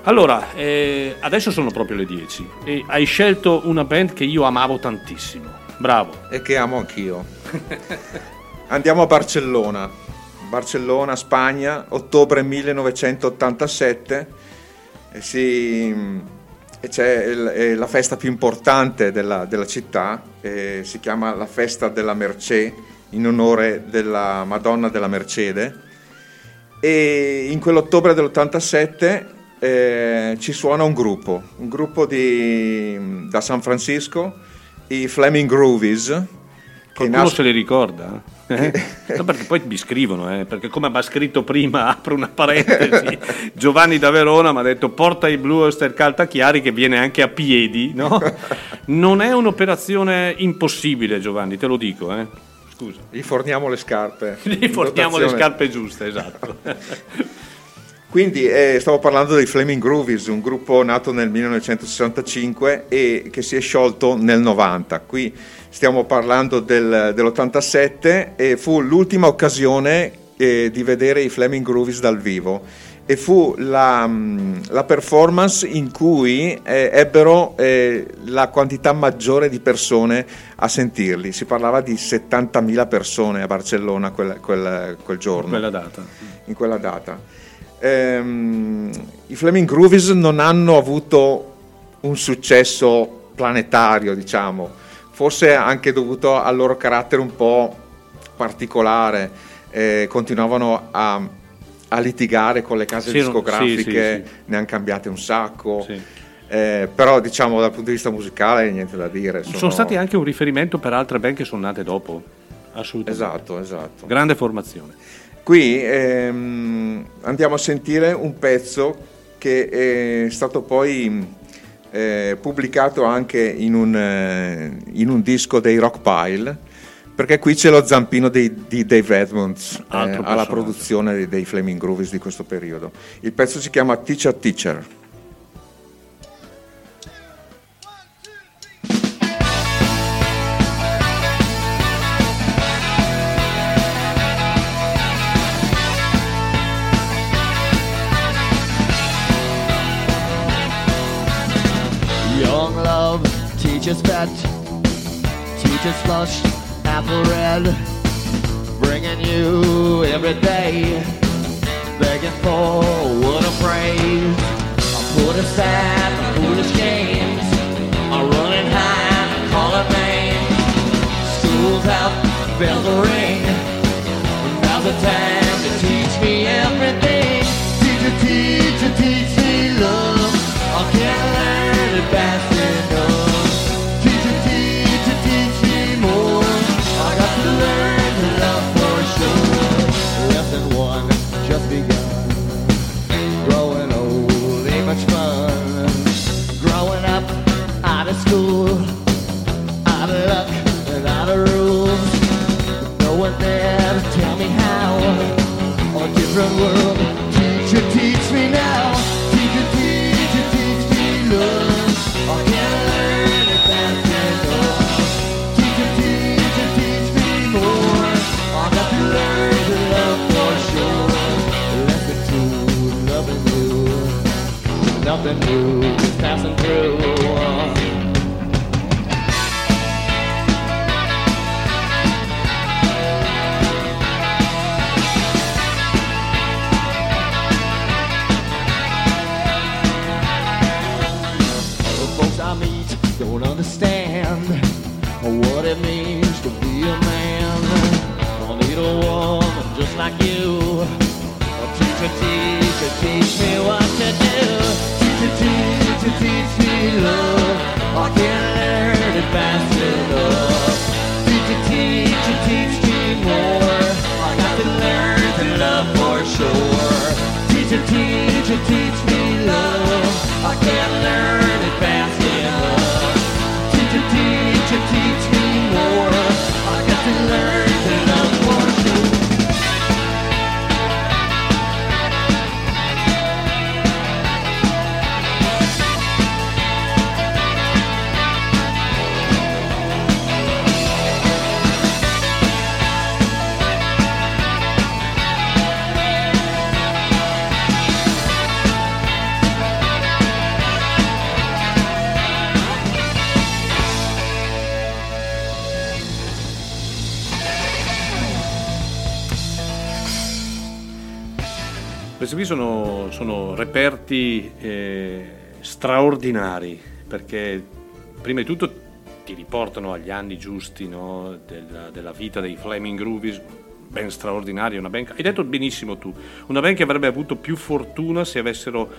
Allora, eh, adesso sono proprio le 10 e hai scelto una band che io amavo tantissimo. Bravo. e che amo anch'io. Andiamo a Barcellona. Barcellona, Spagna, ottobre 1987. E si- e c'è il- è la festa più importante della, della città, eh, si chiama la festa della Mercè, in onore della Madonna della Mercede. E in quell'ottobre dell'87 eh, ci suona un gruppo, un gruppo di- da San Francisco, i Flaming Groovies. Qualcuno nas- se li ricorda? Eh? No, perché poi mi scrivono, eh, perché come ha scritto prima, apro una parentesi, Giovanni da Verona mi ha detto porta i Blue Oyster Caltachiari che viene anche a piedi, no? Non è un'operazione impossibile Giovanni, te lo dico, eh. Scusa. Gli forniamo le scarpe. Gli in portiamo le scarpe giuste, esatto. Quindi eh, stavo parlando dei Flaming Groovies, un gruppo nato nel 1965 e che si è sciolto nel 90. Qui stiamo parlando del- dell'87 e fu l'ultima occasione eh, di vedere i Flaming Groovies dal vivo. e fu la, mh, la performance in cui eh, ebbero eh, la quantità maggiore di persone a sentirli. Si parlava di 70.000 persone a Barcellona quel, quel- quel giorno Quella data. in quella data. Ehm, I Flaming Groovies non hanno avuto un successo planetario, diciamo, forse anche dovuto al loro carattere un po' particolare, eh, continuavano a, a litigare con le case Sì, discografiche, sì, sì, ne hanno cambiate un sacco. Eh, però diciamo dal punto di vista musicale niente da dire. Sono... stati anche un riferimento per altre band che sono nate dopo. Assolutamente. Esatto, esatto. Grande formazione. Qui ehm, andiamo a sentire un pezzo che è stato poi eh, pubblicato anche in un, eh, in un disco dei Rockpile, perché qui c'è lo zampino dei- di Dave Edmonds eh, alla produzione dei, dei Flaming Groovies di questo periodo. Il pezzo si chiama Teacher Teacher. Teacher's pet, teacher's flush, apple red, bringing you every day, begging for what I praise. I put aside the foolish games, I'm running high, calling names. School's out, bells will ring. Now's the time to teach me everything. Teacher, teacher, teach me love. I can't learn it fast prima di tutto ti riportano agli anni giusti no, della, della vita dei Flaming Groovies, ben straordinaria, una band, hai detto benissimo tu, una band che avrebbe avuto più fortuna se avessero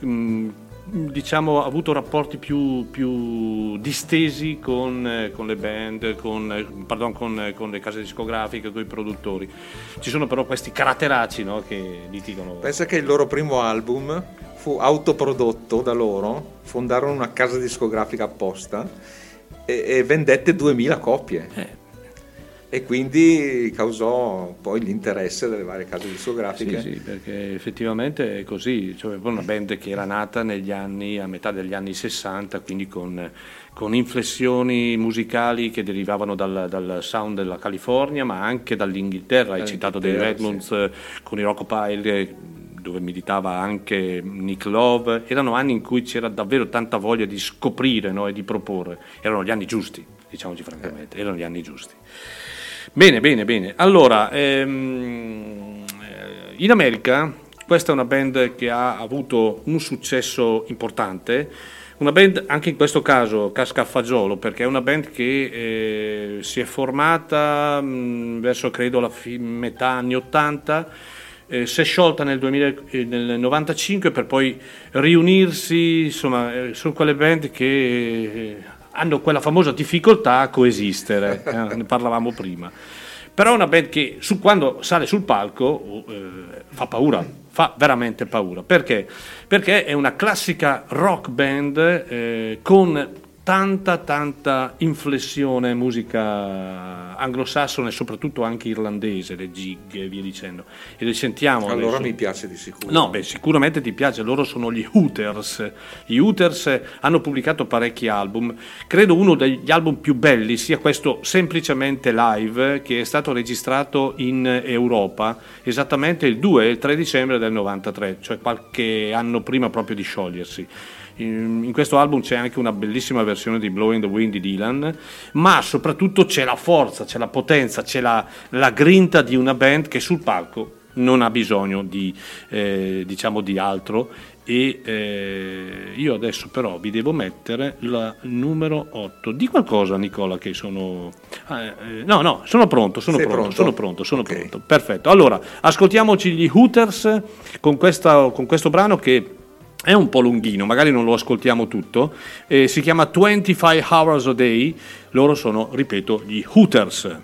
mh, diciamo avuto rapporti più, più distesi con, con le band, con, pardon, con, con le case discografiche, con i produttori. Ci sono però questi caratteracci no, che litigano. Pensa che il loro primo album fu autoprodotto da loro, fondarono una casa discografica apposta e, e vendette 2000 copie. Eh. E quindi causò poi l'interesse delle varie case discografiche. Sì, sì, perché effettivamente è così, cioè una band che era nata negli anni, a metà degli anni 60, quindi con, con inflessioni musicali che derivavano dal, dal sound della California, ma anche dall'Inghilterra, hai citato dei Redmonds eh, con i Rockpile, eh, dove militava anche Nick Love, erano anni in cui c'era davvero tanta voglia di scoprire no, e di proporre, erano gli anni giusti, diciamoci francamente, erano gli anni giusti. Bene, bene, bene. Allora, ehm, eh, in America questa è una band che ha avuto un successo importante, una band anche in questo caso casca a fagiolo perché è una band che eh, si è formata mh, verso credo la fi- metà anni 80, eh, si è sciolta nel, 2000 eh, nel 95 per poi riunirsi, insomma eh, sono quelle band che eh, hanno quella famosa difficoltà a coesistere, eh, ne parlavamo prima. Però è una band che su, quando sale sul palco eh, fa paura, fa veramente paura. Perché? Perché è una classica rock band con tanta tanta inflessione musica anglosassone e soprattutto anche irlandese, le gig e via dicendo. E le sentiamo Allora adesso. mi piace di sicuro. No, beh, sicuramente ti piace, loro sono gli Hooters. Gli Hooters hanno pubblicato parecchi album. Credo uno degli album più belli sia questo semplicemente live che è stato registrato in Europa esattamente il 2 e il 3 dicembre del 93, cioè qualche anno prima proprio di sciogliersi. In questo album c'è anche una bellissima versione di Blowing the Wind di Dylan, ma soprattutto c'è la forza, c'è la potenza, c'è la, la grinta di una band che sul palco non ha bisogno di, eh, diciamo di altro e eh, io adesso però vi devo mettere la numero 8 di qualcosa Nicola che sono ah, eh, no no sono pronto sono pronto, pronto? sono pronto sono Ok. pronto perfetto allora ascoltiamoci gli Hooters con, questa- con questo brano che è un po' lunghino, magari non lo ascoltiamo tutto, eh, si chiama 25 Hours a Day, loro sono, ripeto, gli Hooters.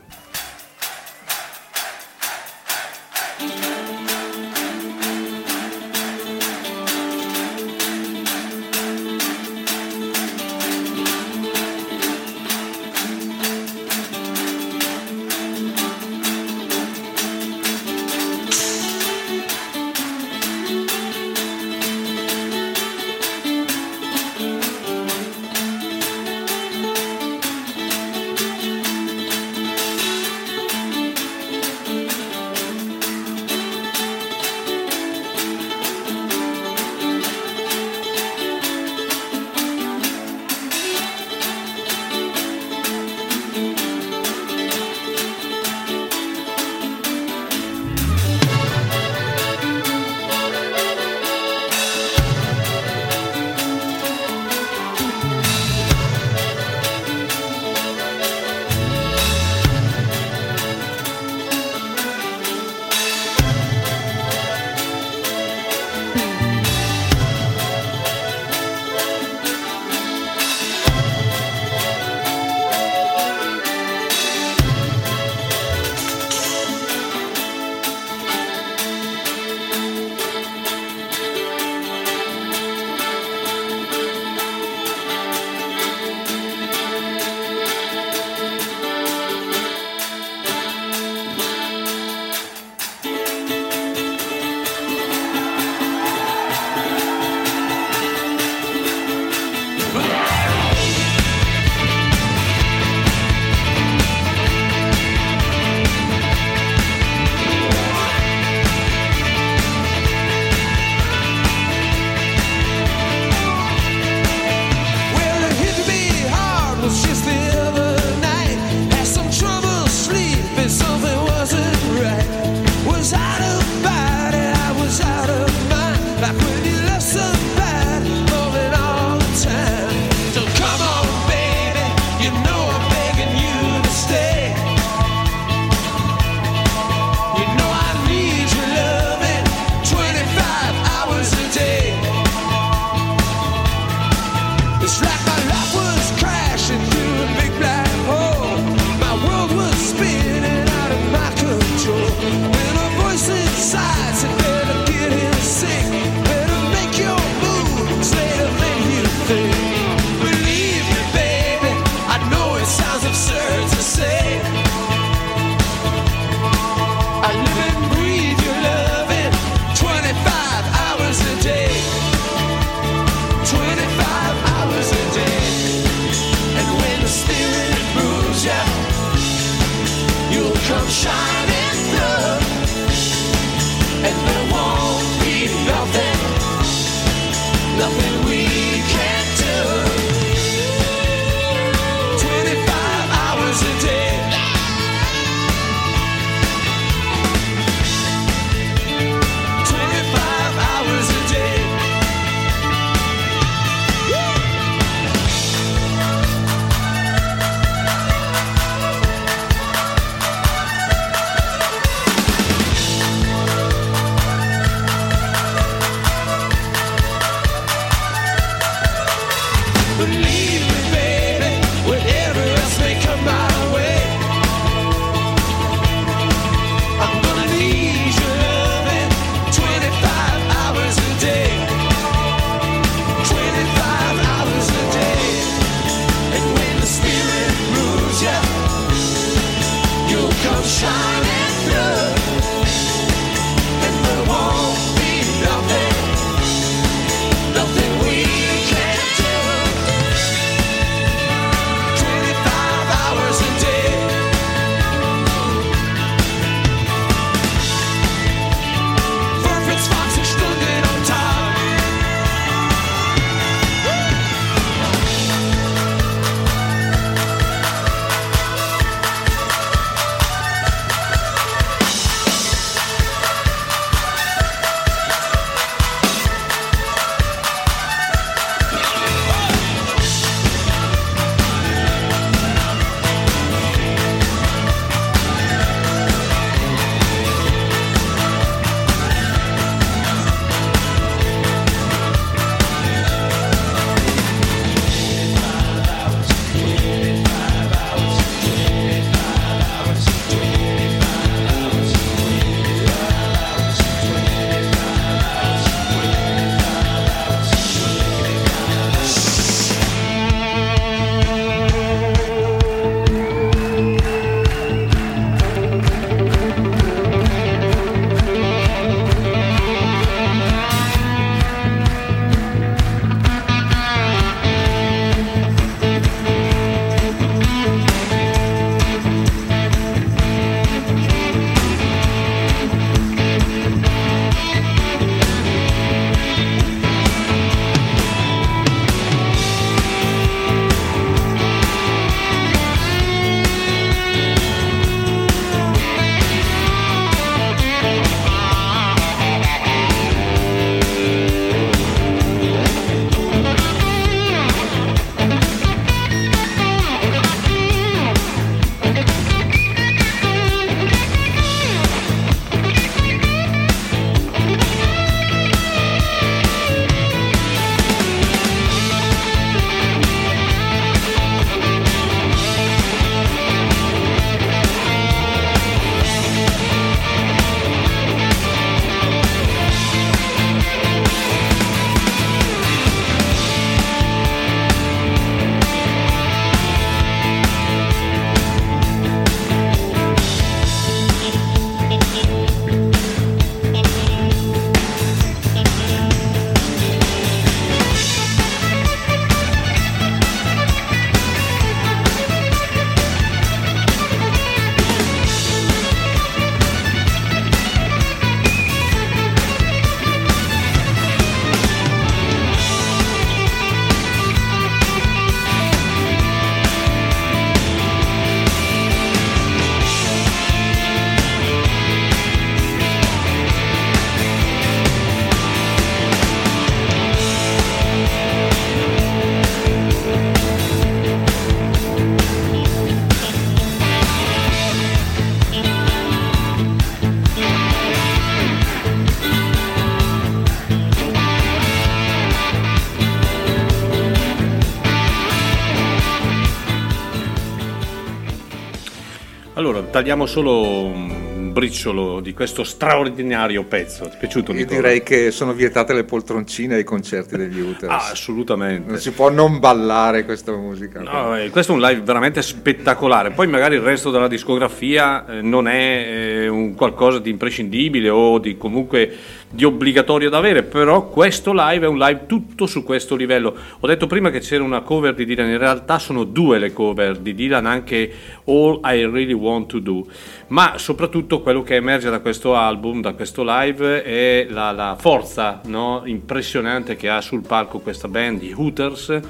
Tagliamo solo un briciolo di questo straordinario pezzo. Ti è piaciuto Io Nicola? direi che sono vietate le poltroncine ai concerti degli Uterus. Ah, assolutamente. non si può non ballare questa musica. No, eh, questo è un live veramente spettacolare. Poi magari il resto della discografia eh, non è eh, un qualcosa di imprescindibile o di comunque di obbligatorio da avere, però questo live è un live tutto su questo livello. Ho detto prima che c'era una cover di Dylan, in realtà sono due le cover di Dylan, anche All I Really Want to Do. Ma soprattutto quello che emerge da questo album, da questo live, è la, la forza no, impressionante che ha sul palco questa band, i Hooters.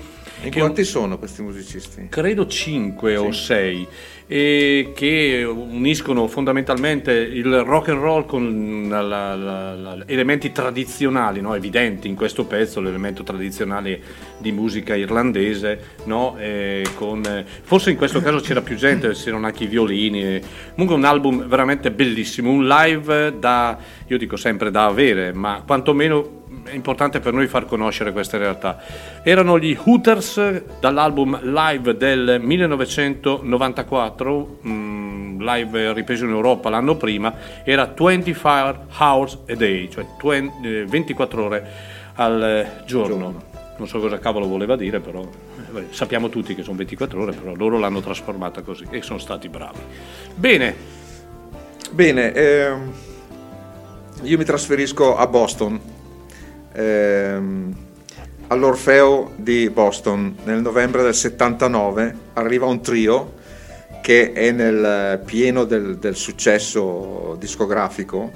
Che- quanti sono questi musicisti? credo 5 o 6 e che uniscono fondamentalmente il rock and roll con la- la- la- elementi tradizionali no? evidenti in questo pezzo l'elemento tradizionale di musica irlandese no? E con, eh, forse in questo caso c'era più gente c'erano anche i violini e- comunque un album veramente bellissimo un live da io dico sempre da avere ma quantomeno è importante per noi far conoscere queste realtà. Erano gli Hooters dall'album live del 1994, mm, live ripreso in Europa l'anno prima, era 24 hours a day, cioè 20 eh, 24 ore al eh, giorno. Non so cosa cavolo voleva dire, però eh, vabbè, sappiamo tutti che sono 24 ore, però loro l'hanno trasformata così e sono stati bravi. Bene, Bene, ehm, io mi trasferisco a Boston, ehm, all'Orfeo di Boston. Nel novembre del 79 arriva un trio che è nel pieno del, del successo discografico,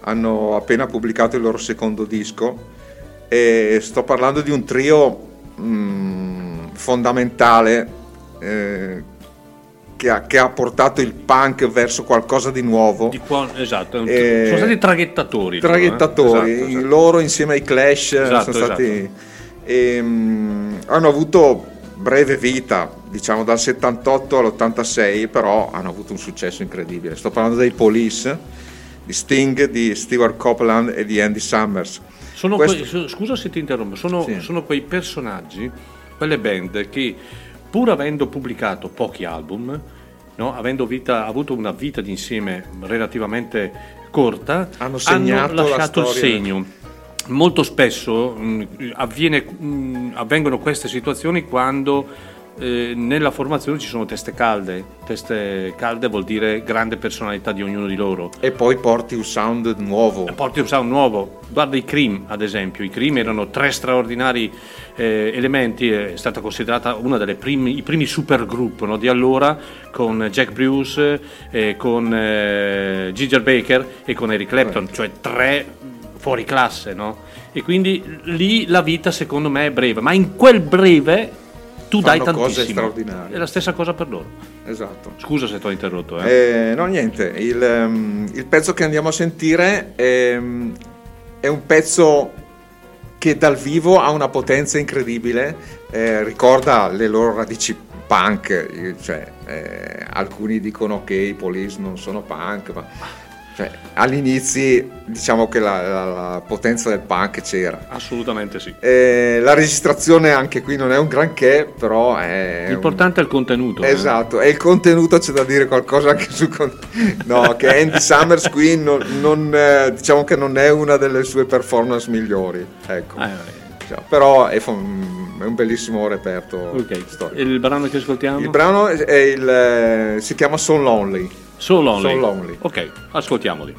hanno appena pubblicato il loro secondo disco e sto parlando di un trio mm, fondamentale eh, che, ha, che ha portato il punk verso qualcosa di nuovo. di qua, esatto, Eh, sono stati traghettatori. eh. traghettatori, Esatto, esatto. loro insieme ai Clash eh, Esatto, sono stati, ehm, hanno avuto breve vita, diciamo dal 78 all'86, però hanno avuto un successo incredibile. Sto parlando dei Police, di Sting, di Stewart Copeland e di Andy Summers. Sono Questo- so- scusa se ti interrompo, sono, Sì. sono quei personaggi, quelle band che pur avendo pubblicato pochi album, no, avendo vita- avuto una vita d'insieme relativamente corta, Hanno la lasciato il segno. Molto spesso mh, avviene- mh, avvengono queste situazioni quando eh, nella formazione ci sono teste calde. Teste calde vuol dire grande personalità di ognuno di loro. E poi porti un sound nuovo. Porti un sound nuovo. Guarda i Cream, ad esempio. I Cream erano tre straordinari eh, elementi. È stata considerata una dei primi, primi supergruppo no, di allora con Jack Bruce, eh, con eh, Ginger Baker e con Eric Clapton, cioè tre fuori classe, no? E quindi lì la vita secondo me è breve, ma in quel breve tu dai Fanno cose tantissimo. straordinarie. È la stessa cosa per loro. Esatto. Scusa se ti ho interrotto, eh. Eh, no, niente, il, ehm, il pezzo che andiamo a sentire ehm, è un pezzo che dal vivo ha una potenza incredibile, eh, ricorda le loro radici punk, eh, cioè, eh, alcuni dicono che i police non sono punk, ma cioè, all'inizio diciamo che la, la- la potenza del punk c'era. Assolutamente sì. Eh, la registrazione anche qui non è un granché, però è... un- L'importante è il contenuto. eh. Esatto, e il contenuto c'è da dire qualcosa anche sul con- No, che Andy Summers qui non, non, eh, diciamo che non è una delle sue performance migliori, ecco. Eh, vabbè. Cioè, però è, fa- è un bellissimo reperto Ok, storico. E il brano che ascoltiamo? Il brano è il, eh, si chiama So Lonely. So Lonely. So Lonely. Ok, ascoltiamoli.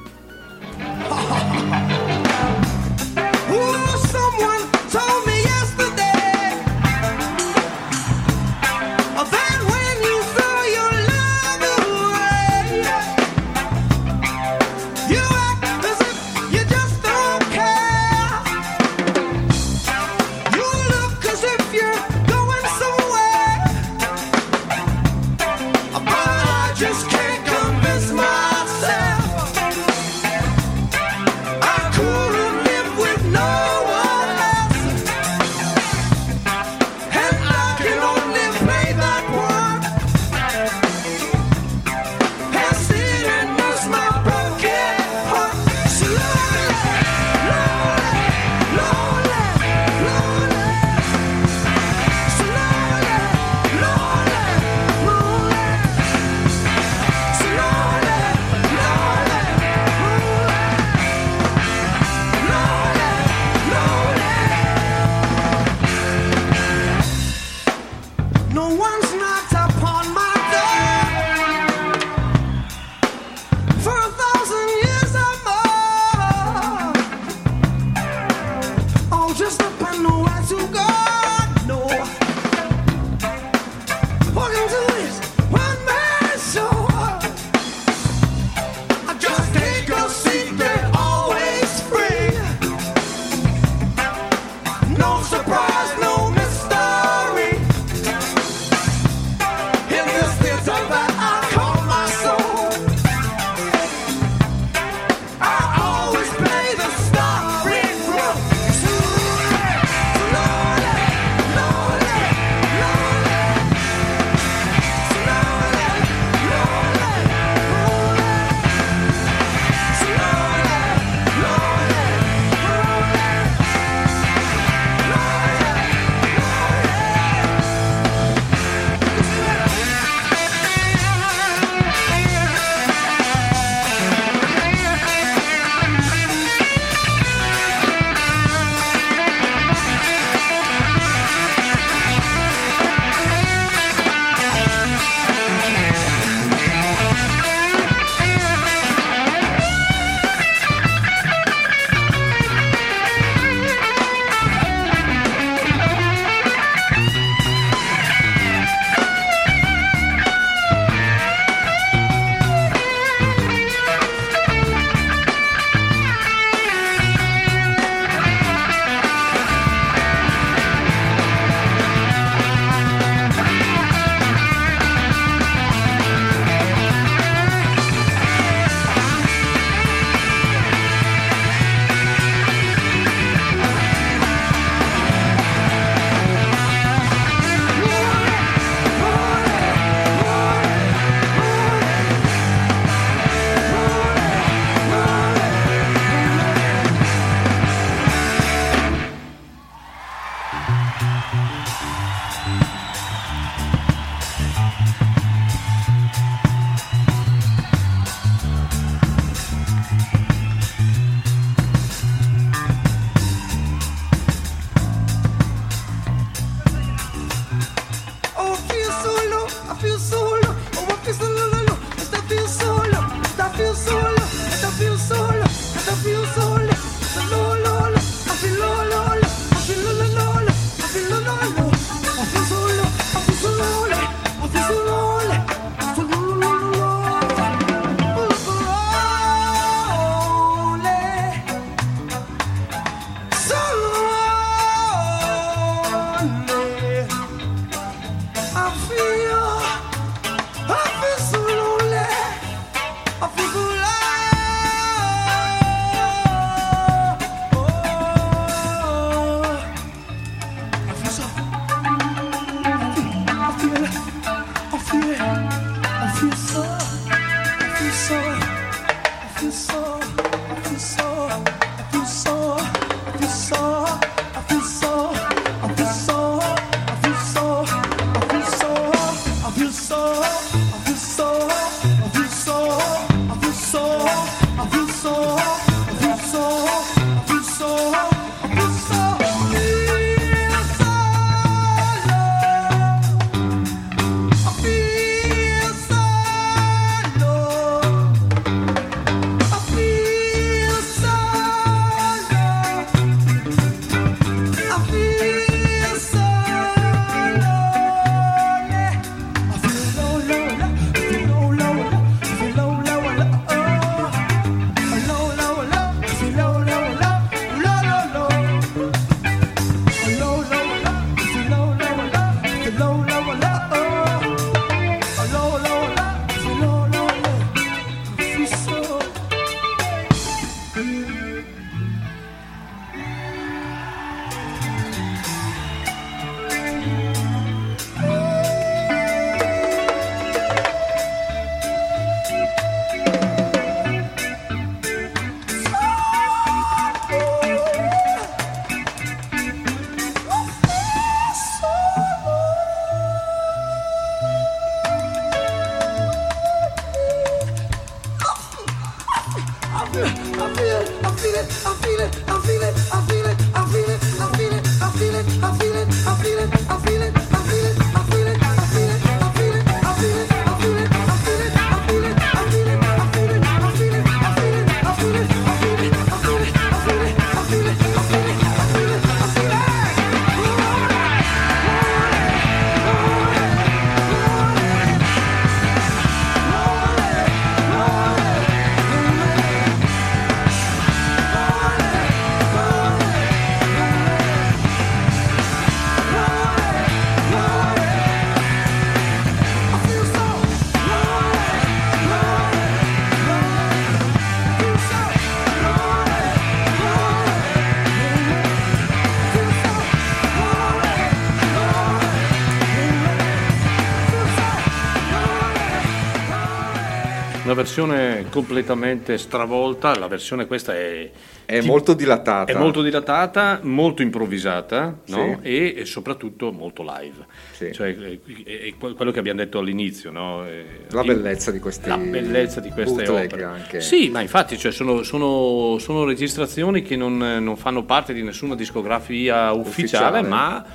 Versione completamente stravolta, la versione questa è... È molto dilatata. È molto dilatata, molto improvvisata no? Sì. e, e soprattutto molto live. Sì. Cioè, è, è- quello che abbiamo detto all'inizio. no? Eh, La bellezza di questi La bellezza di queste opere. anche. Sì, ma infatti cioè, sono, sono- sono registrazioni che non, non fanno parte di nessuna discografia ufficiale, Ufficiale. ma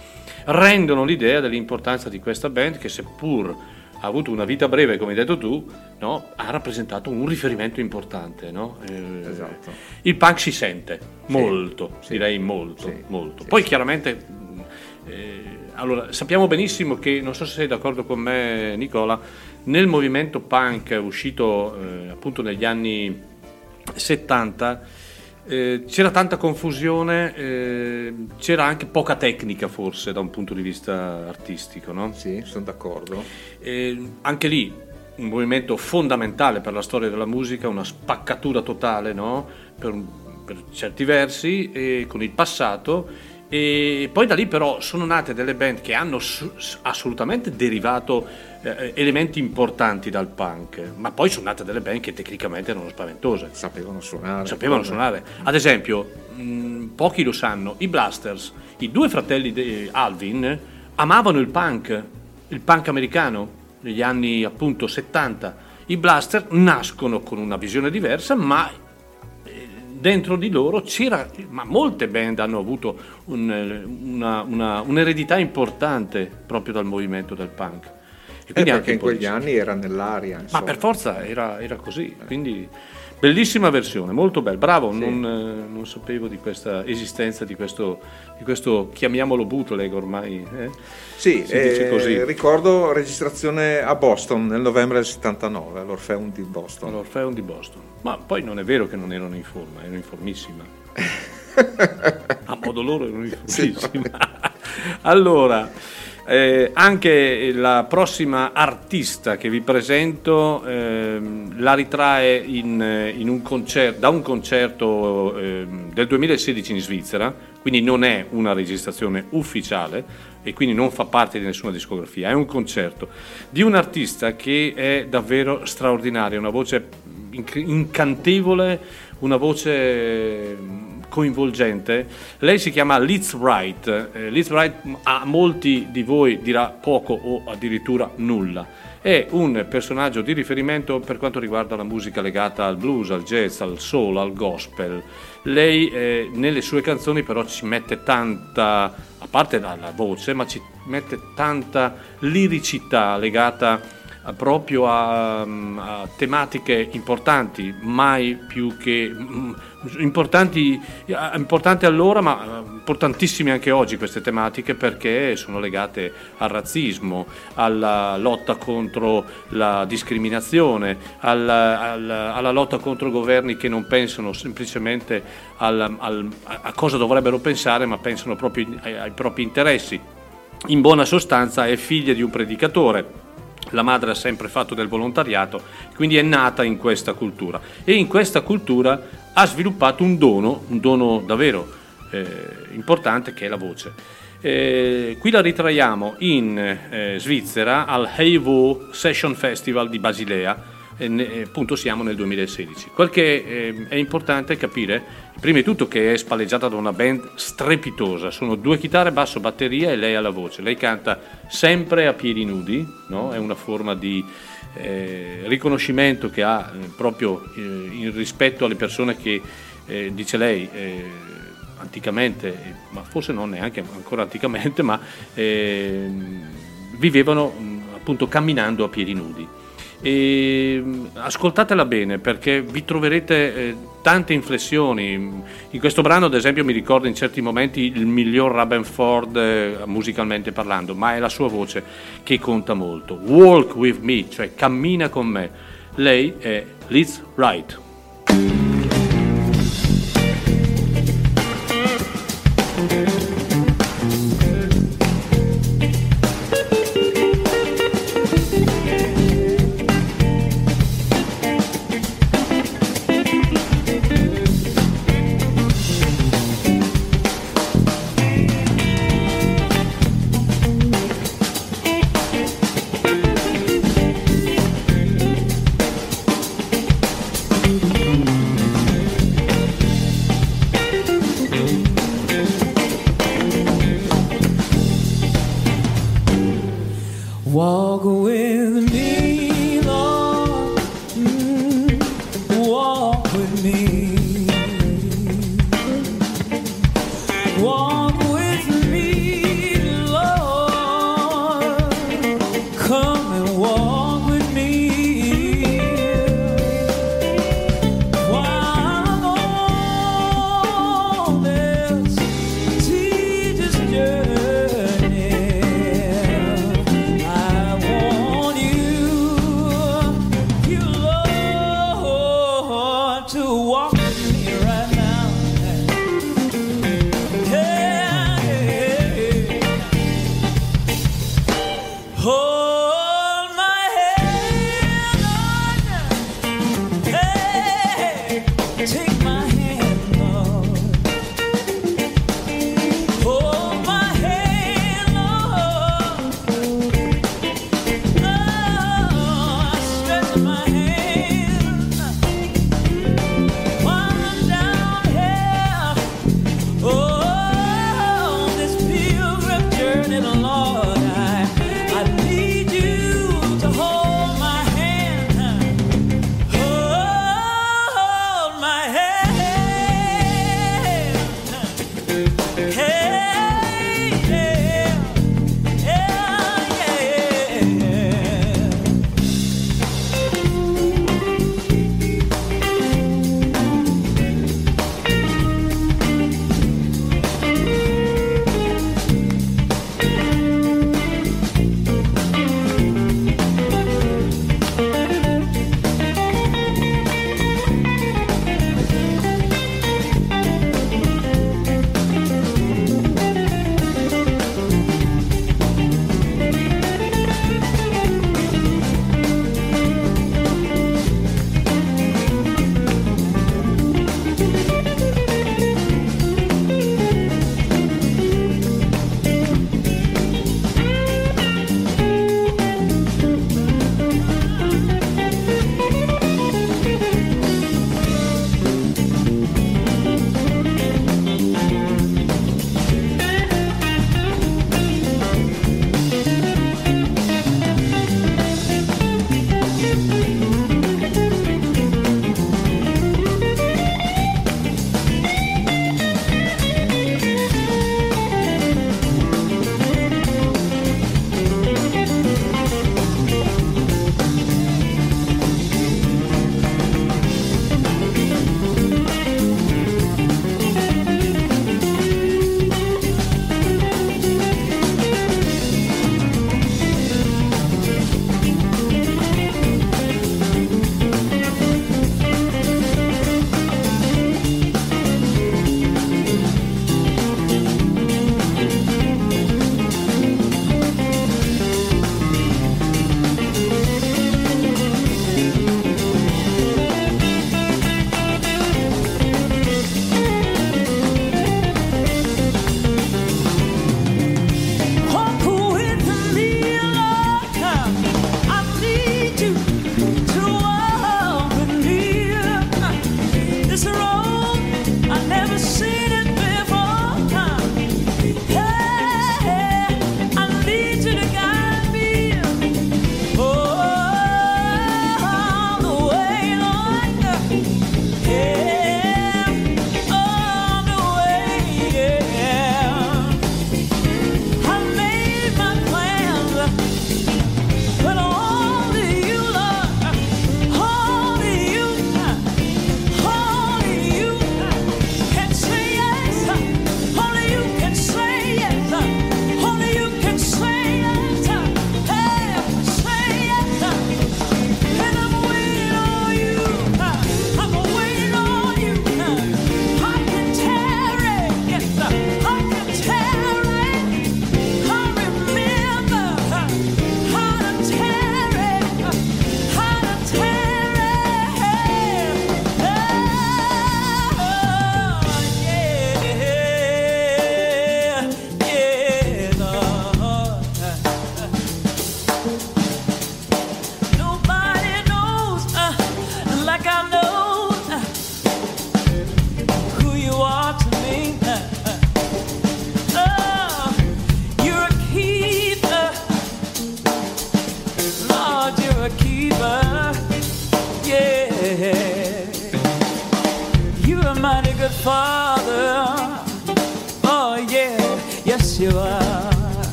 rendono l'idea dell'importanza di questa band che seppur ha avuto una vita breve, come hai detto tu, no, ha rappresentato un riferimento importante. no? Eh, Esatto. Il punk si sente molto, sì. direi molto, Sì, molto. sì, Poi sì. chiaramente, eh, allora, sappiamo benissimo che, non so se sei d'accordo con me Nicola, nel movimento punk uscito eh, appunto negli anni 70 eh, c'era tanta confusione, eh, c'era anche poca tecnica forse da un punto di vista artistico, no? Sì, sono d'accordo. Eh, anche lì un movimento fondamentale per la storia della musica, una spaccatura totale no? per, per certi versi con il passato e poi da lì però sono nate delle band che hanno assolutamente derivato eh, elementi importanti dal punk, ma poi sono nate delle band che tecnicamente erano spaventose. Sapevano suonare. Sapevano suonare. Ad esempio, mh, pochi lo sanno, i Blasters, i due fratelli di Alvin, amavano il punk, il punk americano, negli anni appunto 70. I Blaster nascono con una visione diversa, ma eh, dentro di loro c'era, ma molte band hanno avuto un, eh, una- una- un'eredità importante proprio dal movimento del punk. E Eh, quindi perché un in quegli anni era nell'aria. ma insomma. per forza era, era così, quindi bellissima versione, molto bella, bravo, non, eh, non sapevo di questa esistenza di questo, di questo chiamiamolo bootleg ormai. eh? Sì, si dice eh, così. ricordo registrazione a Boston nel novembre del 79, all'Orfeum di Boston. All'Orfeum di Boston. Ma poi non è vero che non erano in forma, erano in formissima. A modo loro erano in formissima. allora, Eh, anche la prossima artista che vi presento ehm, la ritrae in, eh, in un concer- da un concerto ehm, del 2016 in Svizzera, quindi non è una registrazione ufficiale e quindi non fa parte di nessuna discografia, è un concerto di un artista che è davvero straordinario, una voce inc- incantevole, una voce mm, coinvolgente. Lei si chiama Liz Wright. Eh, Liz Wright a molti di voi dirà poco o addirittura nulla. È un personaggio di riferimento per quanto riguarda la musica legata al blues, al jazz, al soul, al gospel. Lei eh, nelle sue canzoni però ci mette tanta, a parte la, voce, ma ci mette tanta liricità legata eh, proprio a, a tematiche importanti, mai più che mm, importanti, importanti allora, ma eh, importantissime anche oggi queste tematiche perché sono legate al razzismo, alla lotta contro la discriminazione, alla, alla- alla lotta contro governi che non pensano semplicemente al- al- a cosa dovrebbero pensare, ma pensano proprio ai- ai propri interessi. In buona sostanza è figlia di un predicatore. La madre ha sempre fatto del volontariato, quindi è nata in questa cultura e in questa cultura ha sviluppato un dono, un dono davvero eh, importante che è la voce. Eh, qui la ritraiamo in eh, Svizzera al Heivo Session Festival di Basilea, appunto siamo nel 2016. Quel che eh, è importante capire, prima di tutto che è spalleggiata da una band strepitosa, sono due chitarre, basso, batteria e lei ha la voce. Lei canta sempre a piedi nudi, no? è una forma di eh, riconoscimento che ha eh, proprio eh, in rispetto alle persone che, eh, dice lei, eh, anticamente, ma forse non neanche ancora anticamente, ma ehm, vivevano appunto camminando a piedi nudi. E, mh, ascoltatela bene perché vi troverete eh, tante inflessioni. In questo brano, ad esempio, mi ricordo in certi momenti il miglior Rabenford eh, musicalmente parlando, ma è la sua voce che conta molto. Walk with me, cioè cammina con me. Lei è Liz Wright.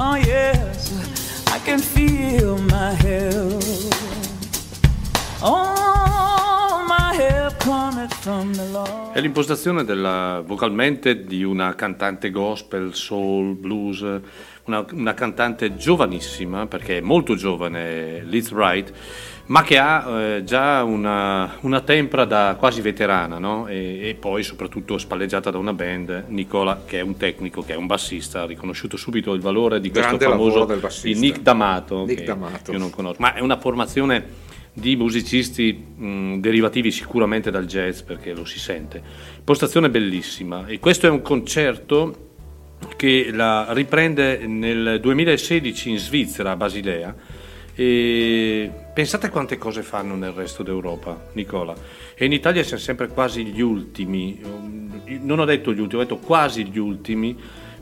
Oh, yes, I can feel my help. Oh, my help coming from the Lord. È l'impostazione della, vocalmente di una cantante gospel, soul, blues, una, una cantante giovanissima, perché è molto giovane, Liz Wright, ma che ha eh, già una, una tempra da quasi veterana, no? e, e poi soprattutto spalleggiata da una band, Nicola, che è un tecnico, che è un bassista, ha riconosciuto subito il valore di questo Grande famoso di Nick D'Amato, Nick che D'Amato. io non conosco, ma è una formazione di musicisti mh, derivativi sicuramente dal jazz perché lo si sente. Postazione bellissima e questo è un concerto che la riprende nel 2016 in Svizzera, a Basilea. E pensate quante cose fanno nel resto d'Europa, Nicola. E in Italia siamo sempre quasi gli ultimi. Non ho detto gli ultimi, ho detto quasi gli ultimi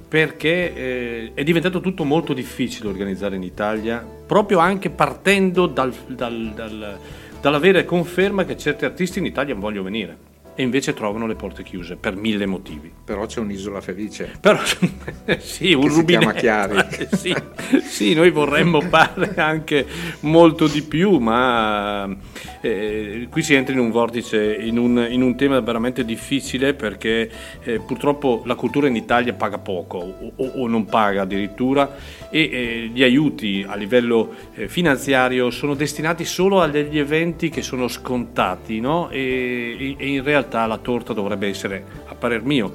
perché eh, è diventato tutto molto difficile organizzare in Italia, proprio anche partendo dal- dal- dal- dall'avere conferma che certi artisti in Italia vogliono venire e invece trovano le porte chiuse per mille motivi. Però c'è un'isola felice. Però sì, un Che si rubinetto. chiama Chiari. sì, sì, noi vorremmo fare anche molto di più, ma eh, qui si entra in un vortice, in un, in un tema veramente difficile perché eh, purtroppo la cultura in Italia paga poco o, o- non paga addirittura e eh, gli aiuti a livello eh, finanziario sono destinati solo a degli eventi che sono scontati no? e- e in realtà la torta dovrebbe essere, a parer mio,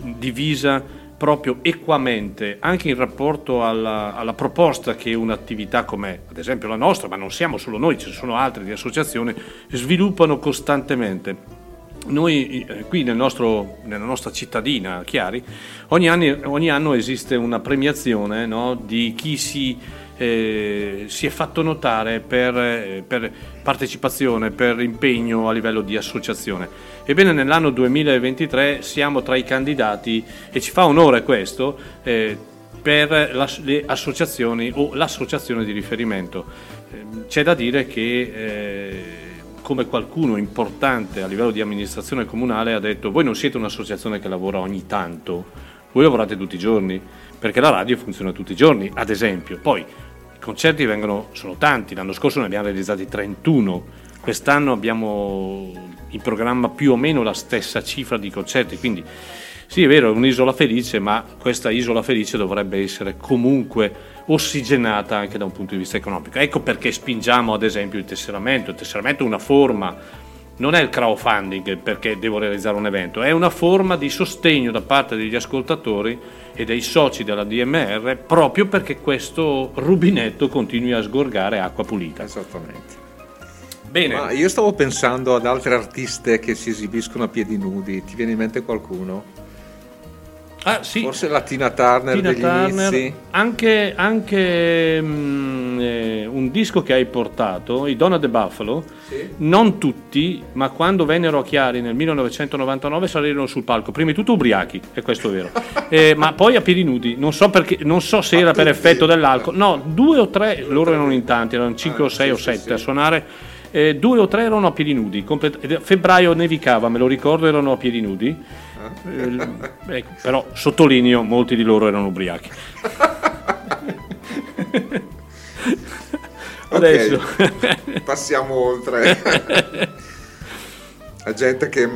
divisa proprio equamente anche in rapporto alla, alla proposta che un'attività come ad esempio la nostra, ma non siamo solo noi, ci sono altre di associazioni, sviluppano costantemente. Noi eh, qui nel nostro- nella nostra cittadina, Chiari, ogni anno, ogni anno esiste una premiazione no, di chi si, eh, si è fatto notare per, eh, per partecipazione, per impegno a livello di associazione. Ebbene nell'anno 2023 siamo tra i candidati e ci fa onore questo eh, per le associazioni o l'associazione di riferimento. Eh, C'è da dire che eh, come qualcuno importante a livello di amministrazione comunale ha detto voi non siete un'associazione che lavora ogni tanto, voi lavorate tutti i giorni, perché la radio funziona tutti i giorni, ad esempio. Poi i concerti vengono, sono tanti, l'anno scorso ne abbiamo realizzati 31, quest'anno abbiamo in programma più o meno la stessa cifra di concerti, quindi sì è vero è un'isola felice, ma questa isola felice dovrebbe essere comunque ossigenata anche da un punto di vista economico. Ecco perché spingiamo ad esempio il tesseramento, il tesseramento è una forma non è il crowdfunding perché devo realizzare un evento, è una forma di sostegno da parte degli ascoltatori e dei soci della DMR proprio perché questo rubinetto continui a sgorgare acqua pulita. Esattamente. Bene. Ma io stavo pensando ad altre artiste che si esibiscono a piedi nudi. Ti viene in mente qualcuno? Ah, sì. Forse la Tina Turner Tina Turner, inizi. anche, anche, eh, un disco che hai portato, i Donna de Buffalo, non tutti, ma quando vennero a Chiari nel 1999 salirono sul palco, prima di tutto ubriachi, e questo è vero, Eh, ma poi a piedi nudi, non so, perché, non so se era per effetto dell'alcol, no, due o tre, loro erano in tanti, erano cinque o sei o sette a suonare, eh, due o tre erano a piedi nudi, complet- febbraio nevicava, me lo ricordo, erano a piedi nudi. Eh, ecco, però sottolineo, molti di loro erano ubriachi. Adesso. Ok, passiamo oltre. La gente che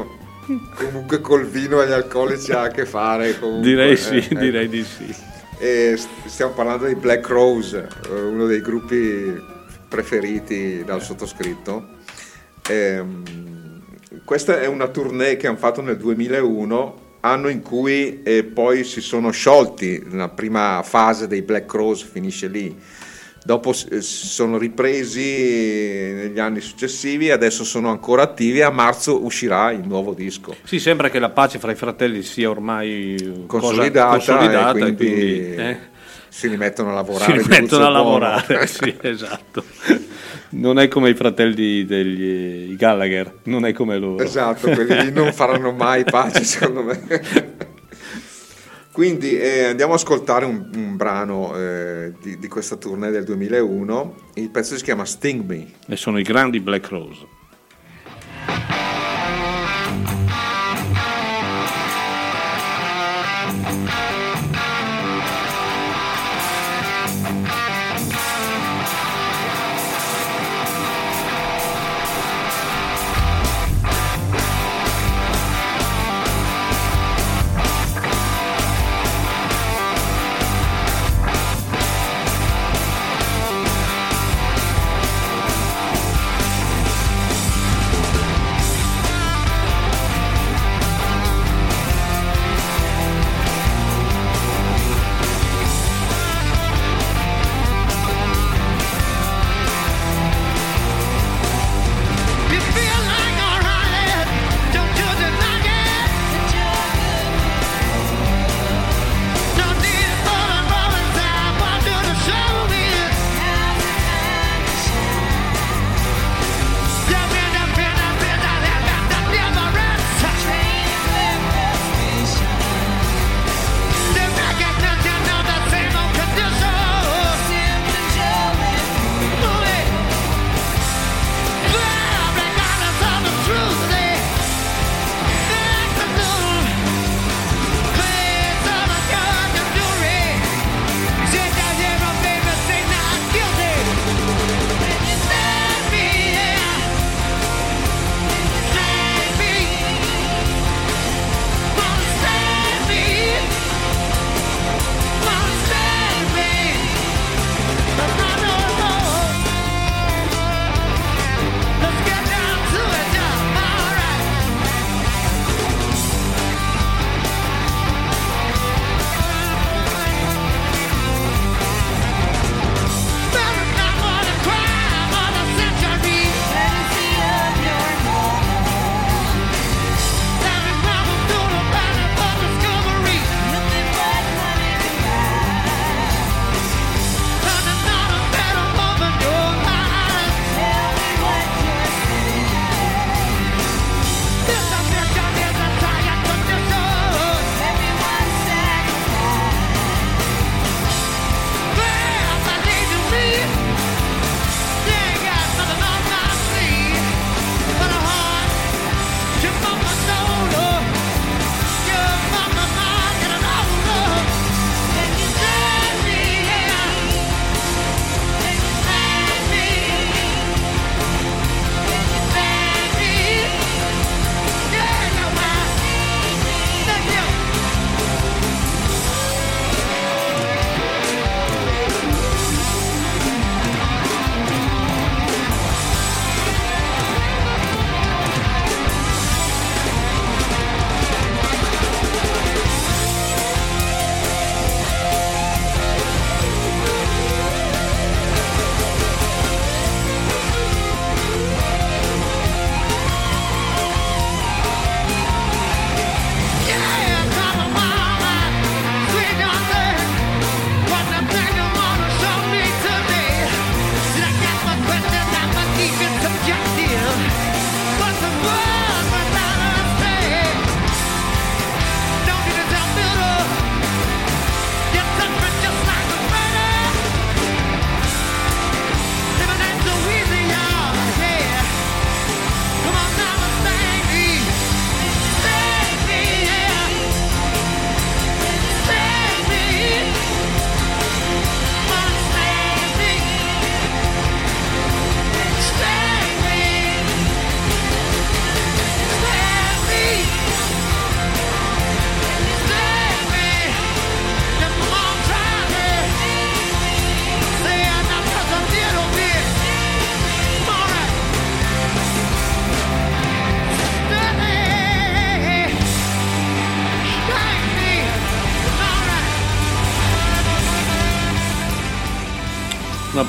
comunque col vino e gli alcolici ha a che fare. comunque, direi sì, eh, eh. direi di sì. E st- stiamo parlando di Black Rose, eh, uno dei gruppi preferiti dal sottoscritto. Ehm, questa è una tournée che hanno fatto nel 2001, anno in cui eh, poi si sono sciolti, la prima fase dei Black Rose finisce lì. Dopo eh, sono ripresi negli anni successivi adesso sono ancora attivi. A marzo uscirà il nuovo disco. Sì, sembra che la pace fra i fratelli sia ormai Consolidata, consolidata quindi, quindi, eh, si rimettono a lavorare. Si rimettono a lavorare, sì, esatto. Non è come i fratelli degli Gallagher, non è come loro. Esatto, quelli non faranno mai pace secondo me. Quindi eh, andiamo ad ascoltare un, un brano eh, di, di, questa tournée del 2001, il pezzo si chiama Sting Me. E sono i grandi Black Rose.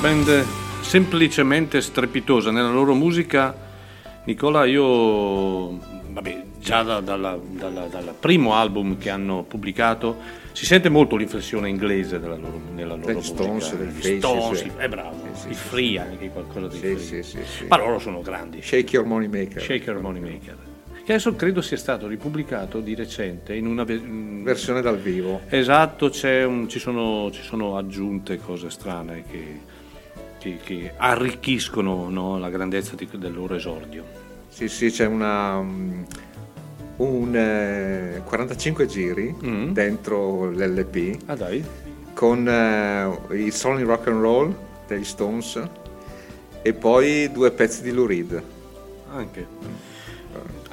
band semplicemente strepitosa nella loro musica. Nicola, io, vabbè, già dal dalla, dalla, dalla primo album che hanno pubblicato si sente molto l'inflessione inglese della loro, nella loro musica. Stones, degli Stones, sì. è bravo, sì, sì, free anche qualcosa di sì, free. Sì, sì, Ma loro sono grandi. Shake Your Money Maker. Shake Your Money Maker che adesso credo sia stato ripubblicato di recente in una versione dal vivo. Esatto, un, ci, sono, ci, sono, aggiunte cose strane che che- che arricchiscono no, la grandezza di- del loro esordio. Sì, sì, c'è una, um, un eh, 45 giri Mm. dentro l'LP Ah dai? con eh, i Solid Rock and Roll degli Stones e poi due pezzi di Lou Reed. Anche.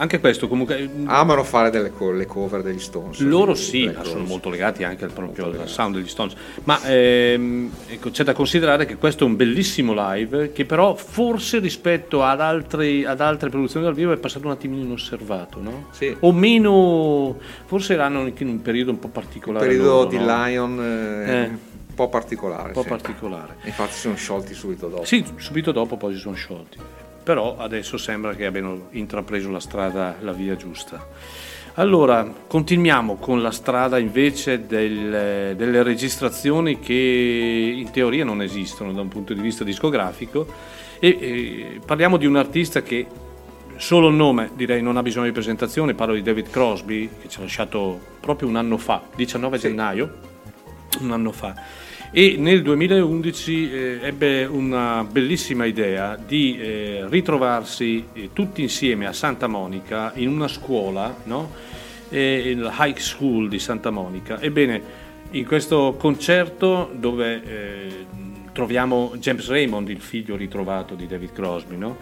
Anche questo comunque... mm, Amano fare delle co- le cover degli Stones. Loro sì, ma sono molto legati anche al proprio sound degli Stones. Ma ehm, ecco, c'è da considerare che questo è un bellissimo live che però forse rispetto ad, altri- ad altre produzioni dal vivo è passato un attimino inosservato, no? Sì. O meno, forse erano anche in un periodo un po' Il particolare. periodo loro, di no? Lion eh, Eh. un po' particolare. Un po' sì. particolare. Infatti si sono sciolti subito dopo. Sì, subito dopo poi si sono sciolti. Però adesso sembra che abbiano intrapreso la strada, la via giusta. Allora, continuiamo con la strada invece del- delle registrazioni che in teoria non esistono da un punto di vista discografico e, e parliamo di un artista che solo il nome direi non ha bisogno di presentazione, parlo di David Crosby che ci ha lasciato proprio un anno fa, 19 gennaio, un anno fa. E nel 2011 eh, ebbe una bellissima idea di eh, ritrovarsi eh, tutti insieme a Santa Monica in una scuola, no? Eh, il High School di Santa Monica. Ebbene, in questo concerto dove eh, troviamo James Raymond, il figlio ritrovato di David Crosby, no?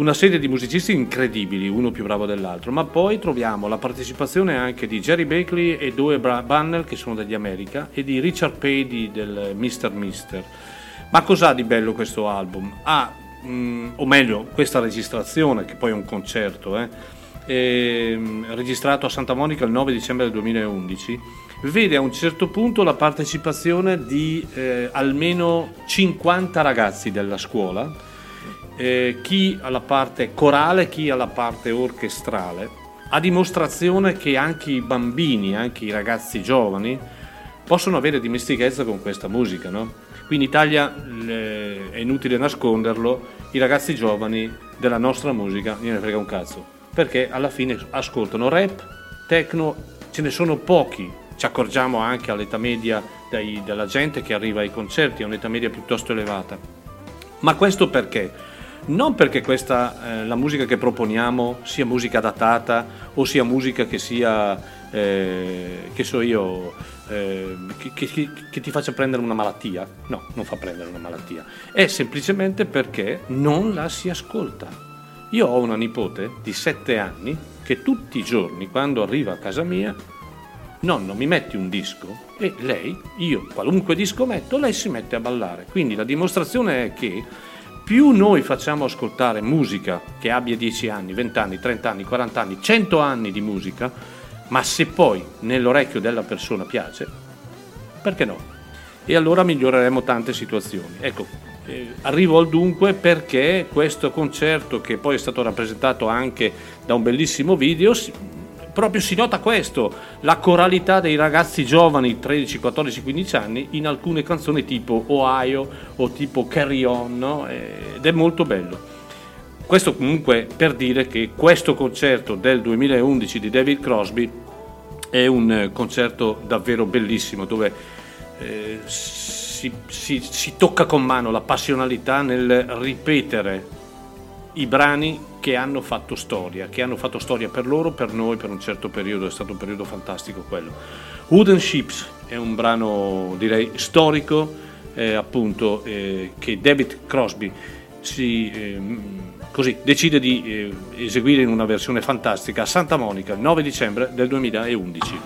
Una serie di musicisti incredibili, uno più bravo dell'altro, ma poi troviamo la partecipazione anche di Jerry Bakley e Due Bannell che sono degli America e di Richard Pady del Mr. Mister. Ma cos'ha di bello questo album? Ha, mm, o meglio, questa registrazione, che poi è un concerto, eh, ehm, registrato a Santa Monica il 9 dicembre del 2011, vede a un certo punto la partecipazione di eh, almeno 50 ragazzi della scuola, eh, chi alla parte corale, chi alla parte orchestrale, a dimostrazione che anche i bambini, anche i ragazzi giovani, possono avere dimestichezza con questa musica. No? Qui in Italia le- è inutile nasconderlo, i ragazzi giovani della nostra musica non ne frega un cazzo, perché alla fine ascoltano rap, techno, ce ne sono pochi, ci accorgiamo anche all'età media dai- della gente che arriva ai concerti, a un'età media piuttosto elevata. Ma questo perché? Non perché questa, eh, la musica che proponiamo sia musica datata o sia musica che sia, eh, che so io, eh, che, che- che- ti faccia prendere una malattia. No, non fa prendere una malattia. È semplicemente perché non la si ascolta. Io ho una nipote di 7 anni che tutti i giorni, quando arriva a casa mia, nonno mi metti un disco e lei, io qualunque disco metto, lei si mette a ballare. Quindi la dimostrazione è che più noi facciamo ascoltare musica che abbia 10 anni, 20 anni, 30 anni, 40 anni, 100 anni di musica, ma se poi nell'orecchio della persona piace, perché no? E allora miglioreremo tante situazioni. Ecco, eh, arrivo al dunque perché questo concerto, che poi è stato rappresentato anche da un bellissimo video, proprio si nota questo, la coralità dei ragazzi giovani, 13, 14, 15 anni, in alcune canzoni tipo Ohio o tipo Carry On, no? Ed è molto bello. Questo comunque per dire che questo concerto del 2011 di David Crosby è un eh, concerto davvero bellissimo dove eh, si, si- si tocca con mano la passionalità nel ripetere i brani che hanno fatto storia, che hanno fatto storia per loro, per noi, per un certo periodo, è stato un periodo fantastico quello. Wooden Ships è un brano direi storico, eh, appunto, eh, che David Crosby si, ehm, così, decide di eh, eseguire in una versione fantastica a Santa Monica il 9 dicembre del 2011.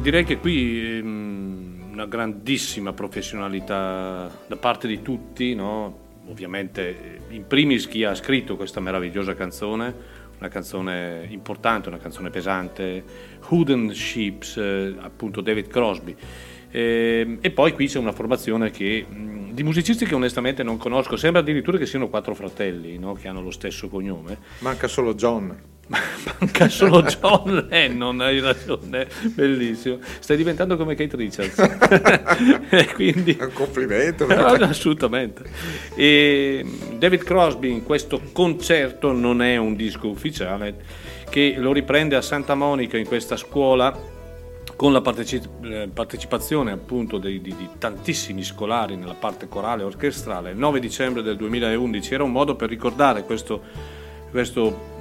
Direi che qui ehm, una grandissima professionalità da parte di tutti, no? ovviamente eh, in primis chi ha scritto questa meravigliosa canzone, una canzone importante, una canzone pesante, Wooden Ships, eh, appunto David Crosby. Eh, e poi qui c'è una formazione che, di musicisti che onestamente non conosco, sembra addirittura che siano quattro fratelli no? che hanno lo stesso cognome. Manca solo John. Manca solo John Lennon, hai ragione, bellissimo. Stai diventando come Kate Richards. Quindi... Un complimento. No, assolutamente. E David Crosby in questo concerto non è un disco ufficiale, che lo riprende a Santa Monica in questa scuola con la eh, partecipazione appunto dei- di, di tantissimi scolari nella parte corale e orchestrale. Il 9 dicembre del 2011 era un modo per ricordare questo, questo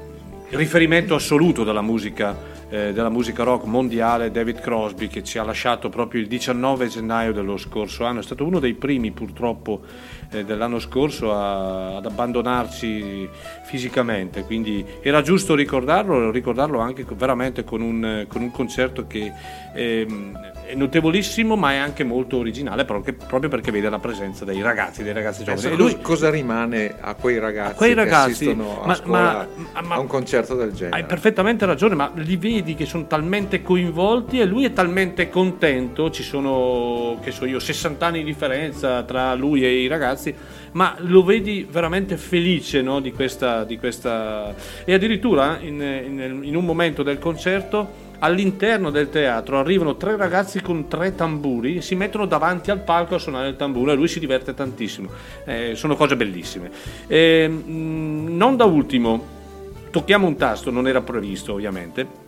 riferimento assoluto della musica, eh, della musica rock mondiale, David Crosby, che ci ha lasciato proprio il 19 gennaio dello scorso anno. È stato uno dei primi, purtroppo, dell'anno scorso a- ad abbandonarci fisicamente. Quindi era giusto ricordarlo, ricordarlo anche veramente con un, con un concerto che ehm, è notevolissimo, ma è anche molto originale, proprio, proprio perché vede la presenza dei ragazzi, dei ragazzi giovani. E lui- cos- cosa rimane a quei ragazzi, A quei ragazzi, che assistono a, ma- scuola ma- ma- a un concerto del genere? Hai perfettamente ragione, ma li vedi che sono talmente coinvolti e lui è talmente contento, ci sono, che so io, 60 anni di differenza tra lui e i ragazzi, ma lo vedi veramente felice no, di, questa, di questa... E addirittura in, in- in un momento del concerto all'interno del teatro arrivano tre ragazzi con tre tamburi e si mettono davanti al palco a suonare il tamburo e lui si diverte tantissimo. Eh, sono cose bellissime. E, mm, non da ultimo, tocchiamo un tasto, non era previsto ovviamente.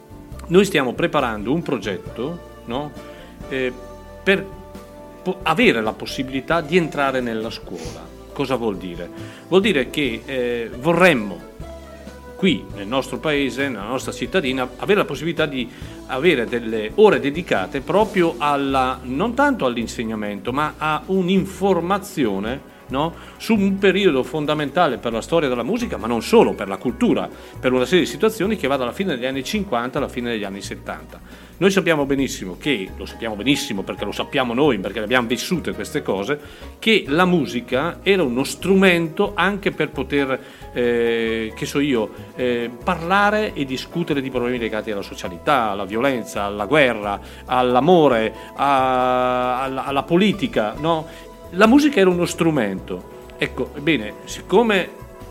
Noi stiamo preparando un progetto no? Eh, per po- avere la possibilità di entrare nella scuola. Cosa vuol dire? Vuol dire che eh, vorremmo qui nel nostro paese, nella nostra cittadina, avere la possibilità di avere delle ore dedicate proprio alla, non tanto all'insegnamento, ma a un'informazione no? su un periodo fondamentale per la storia della musica, ma non solo, per la cultura, per una serie di situazioni che va dalla fine degli anni 50 alla fine degli anni 70. Noi sappiamo benissimo che, lo sappiamo benissimo perché lo sappiamo noi, perché le abbiamo vissute queste cose, che la musica era uno strumento anche per poter, eh, che so io, eh, parlare e discutere di problemi legati alla socialità, alla violenza, alla guerra, all'amore, a- alla, alla politica. No? La musica era uno strumento. Ecco, ebbene, siccome,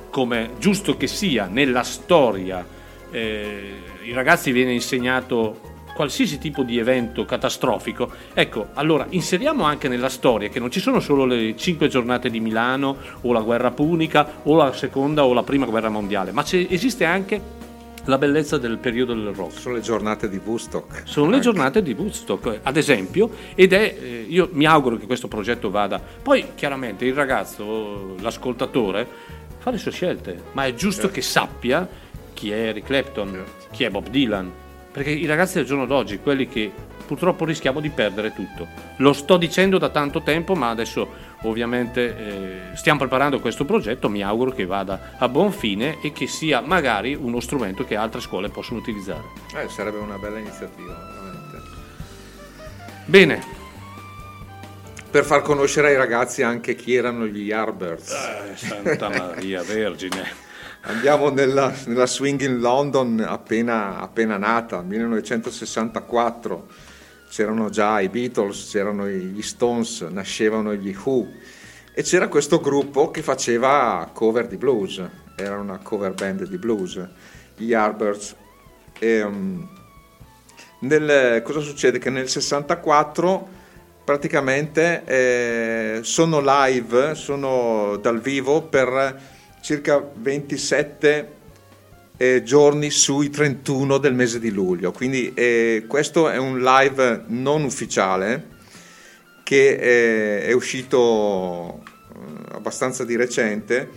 come giusto che sia, nella storia eh, i ragazzi viene insegnato qualsiasi tipo di evento catastrofico, ecco, allora inseriamo anche nella storia che non ci sono solo le cinque giornate di Milano o la guerra punica o la seconda o la prima guerra mondiale, ma esiste anche la bellezza del periodo del rock. Sono le giornate di Woodstock. Sono le giornate di Woodstock, ad esempio, ed è, eh, io mi auguro che questo progetto vada. Poi, chiaramente, il ragazzo, l'ascoltatore, fa le sue scelte, ma è giusto Certo. che sappia chi è Eric Clapton, chi è Bob Dylan, perché i ragazzi del giorno d'oggi, quelli che purtroppo rischiamo di perdere tutto. Lo sto dicendo da tanto tempo, ma adesso ovviamente eh, stiamo preparando questo progetto, mi auguro che vada a buon fine e che sia magari uno strumento che altre scuole possono utilizzare. Eh, sarebbe una bella iniziativa, veramente. Bene, Per far conoscere ai ragazzi anche chi erano gli Yardbirds. Eh, Santa Maria Vergine. Andiamo nella, nella swing in London appena, appena nata, 1964. C'erano già i Beatles, c'erano gli Stones, nascevano gli Who e c'era questo gruppo che faceva cover di blues, era una cover band di blues, gli Yardbirds. E, um, nel- cosa succede? Che nel 64 praticamente eh, sono live, sono dal vivo per circa 27 eh, giorni sui 31 del mese di luglio. Quindi eh, questo è un live non ufficiale che eh, è uscito eh, abbastanza di recente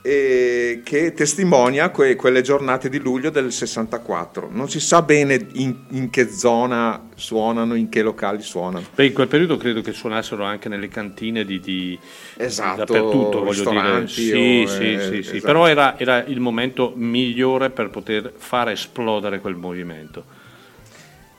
che testimonia que- quelle giornate di luglio del 64. Non si sa bene in, in che zona suonano, in che locali suonano. Beh, in quel periodo credo che suonassero anche nelle cantine di, di- Esatto, dappertutto, voglio dire. Sì, o, sì, eh, sì, sì. esatto. Però era, era il momento migliore per poter fare esplodere quel movimento.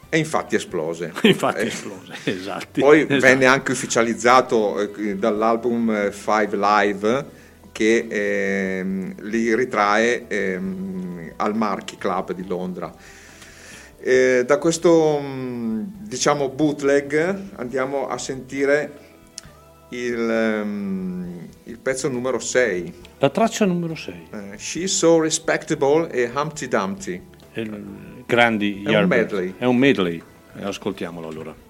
E infatti esplose. Infatti Eh, esplose, esatti. Poi Esatto. venne anche ufficializzato eh, dall'album eh, Five Live che eh, li ritrae eh, al Marchi Club di Londra. Eh, da questo mm, diciamo bootleg andiamo a sentire il, ehm, il pezzo numero 6. La traccia numero 6. Eh, She's So Respectable e Humpty Dumpty. Il, grandi È un medley. È un medley. Eh, ascoltiamolo allora.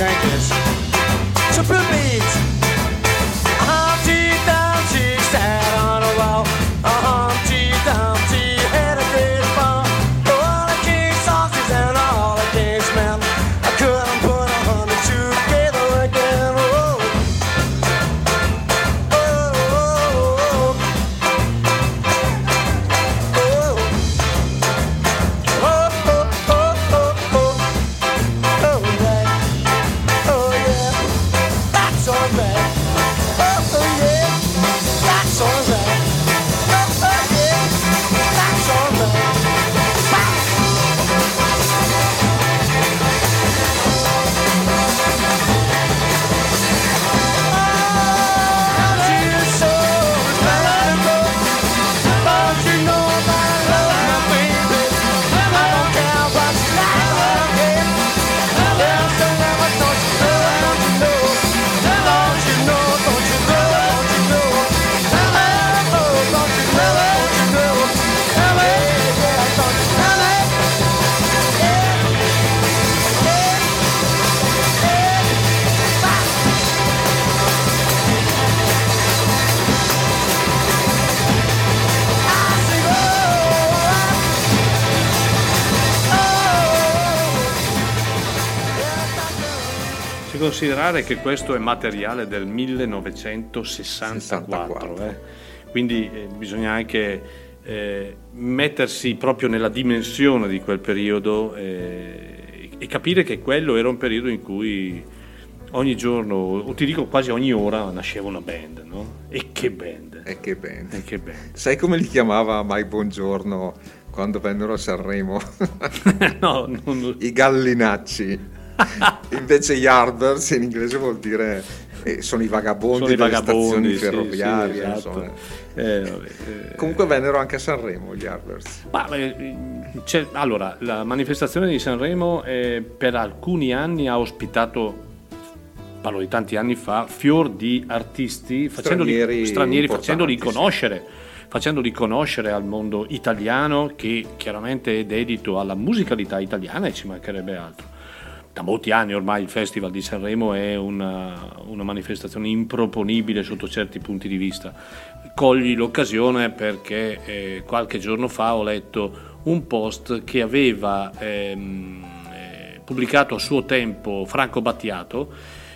changes. Considerare che questo è materiale del 1964, eh. quindi eh, bisogna anche eh, mettersi proprio nella dimensione di quel periodo eh, e capire che quello era un periodo in cui ogni giorno, o ti dico quasi ogni ora, nasceva una band, no? E che band! E che band! E che band! Sai come li chiamava Mai Buongiorno quando vennero a Sanremo? no, non... I gallinacci. Invece Yardbirds in inglese vuol dire eh, sono i vagabondi Sono i delle vagabondi, stazioni sì, ferroviarie. sì, esatto. insomma. Eh, eh. Comunque vennero anche a Sanremo gli Yardbirds. Ma, eh, allora, la manifestazione di Sanremo eh, per alcuni anni ha ospitato, parlo di tanti anni fa, fior di artisti, Stranieri stranieri, facendoli sì. conoscere, facendoli conoscere al mondo italiano che chiaramente è dedito alla musicalità italiana e ci mancherebbe altro. Da molti anni ormai il Festival di Sanremo è una, una manifestazione improponibile sotto certi punti di vista. Cogli l'occasione perché eh, qualche giorno fa ho letto un post che aveva ehm, eh, pubblicato a suo tempo Franco Battiato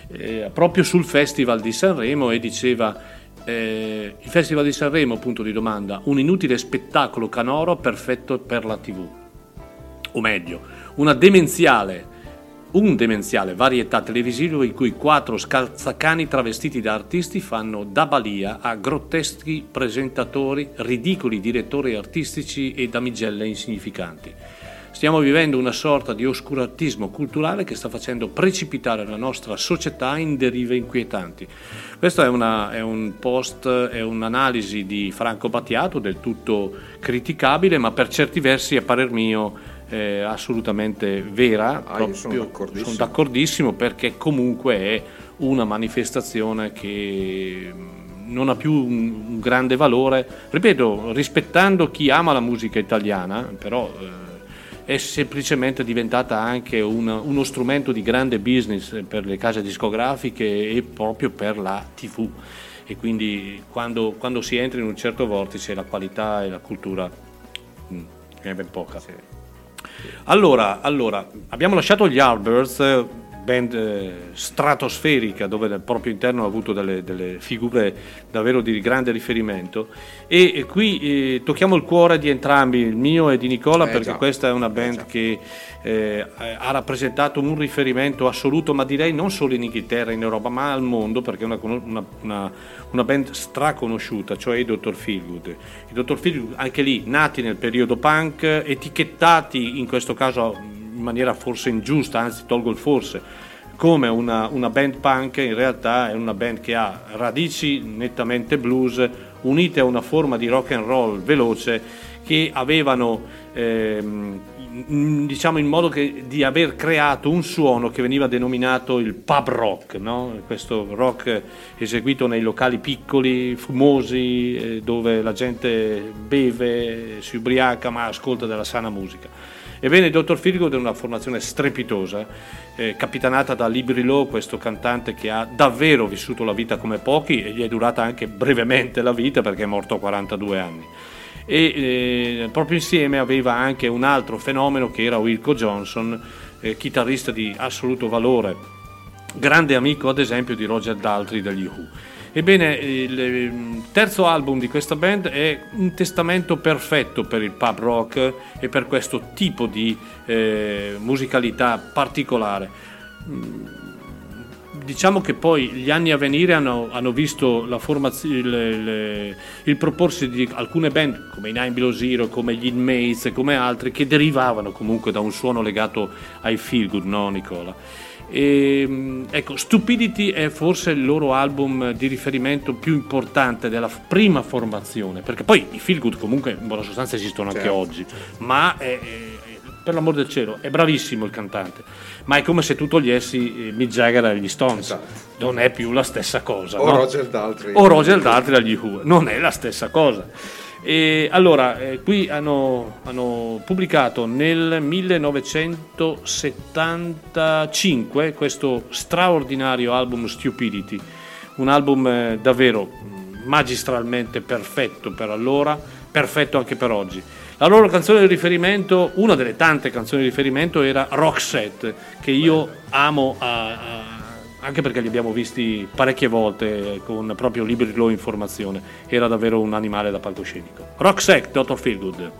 eh, proprio sul Festival di Sanremo e diceva eh, il Festival di Sanremo, punto di domanda, un inutile spettacolo canoro perfetto per la TV. O meglio, una demenziale un demenziale varietà televisivo in cui quattro scalzacani travestiti da artisti fanno da balia a grotteschi presentatori, ridicoli direttori artistici e damigelle insignificanti. Stiamo vivendo una sorta di oscurantismo culturale che sta facendo precipitare la nostra società in derive inquietanti. Questo è, una- è un post, è un'analisi di Franco Battiato del tutto criticabile, ma per certi versi, a parer mio, è assolutamente vera. Ah, io sono proprio- d'accordissimo. sono d'accordissimo perché comunque è una manifestazione che non ha più un, un grande valore, ripeto, rispettando chi ama la musica italiana, però eh, è semplicemente diventata anche un- uno strumento di grande business per le case discografiche e proprio per la TV. E quindi quando, quando si entra in un certo vortice la qualità e la cultura mh, è ben poca. Allora, allora, abbiamo lasciato gli Yardbirds, eh, band eh, stratosferica dove nel proprio interno ha avuto delle, delle figure davvero di grande riferimento e, e qui eh, tocchiamo il cuore di entrambi, il mio e di Nicola, Eh, perché già. questa è una band che eh, ha rappresentato un riferimento assoluto, ma direi non solo in Inghilterra, in Europa, ma al mondo, perché è una, una- una- una band straconosciuta, cioè i Dr. Feelgood. I Dr. Feelgood, anche lì, nati nel periodo punk, etichettati in questo caso in maniera forse ingiusta, anzi tolgo il forse, come una, una band punk, in realtà è una band che ha radici nettamente blues, unite a una forma di rock and roll veloce che avevano ehm, diciamo in modo che, di aver creato un suono che veniva denominato il pub rock, no? questo rock eseguito nei locali piccoli, fumosi, eh, dove la gente beve, si ubriaca ma ascolta della sana musica. Ebbene, il Dr. Feelgood è una formazione strepitosa, eh, capitanata da Libri Lowe, questo cantante che ha davvero vissuto la vita come pochi e gli è durata anche brevemente la vita perché è morto a 42 anni e eh, proprio insieme aveva anche un altro fenomeno che era Wilco Johnson, eh, chitarrista di assoluto valore, grande amico ad esempio di Roger Daltrey degli Who. Ebbene, il eh, terzo album di questa band è un testamento perfetto per il pub rock e per questo tipo di eh, musicalità particolare. Diciamo che poi gli anni a venire hanno, hanno visto formaz- il, il- il proporsi di alcune band come i Nine Below Zero, come gli Inmates come altri che derivavano comunque da un suono legato ai feel good, no Nicola? E, mh, ecco, Stupidity è forse il loro album di riferimento più importante della prima formazione, perché poi i feel good comunque in buona sostanza esistono anche Certo, oggi, ma è- è- per l'amor del cielo è bravissimo il cantante, ma è come se tu togliessi eh, Mick Jagger agli Stones, non è più la stessa cosa. O no? Roger Daltrey. O Roger Daltrey agli Who, non è la stessa cosa. E allora, eh, qui hanno, hanno pubblicato nel 1975 questo straordinario album Stupidity, un album eh, davvero magistralmente perfetto per allora, perfetto anche per oggi. La loro canzone di riferimento, una delle tante canzoni di riferimento, era Roxette, che io amo a- a- anche perché li abbiamo visti parecchie volte con proprio libri loro informazione. Era davvero un animale da palcoscenico. Rocksec, Dr. Feelgood.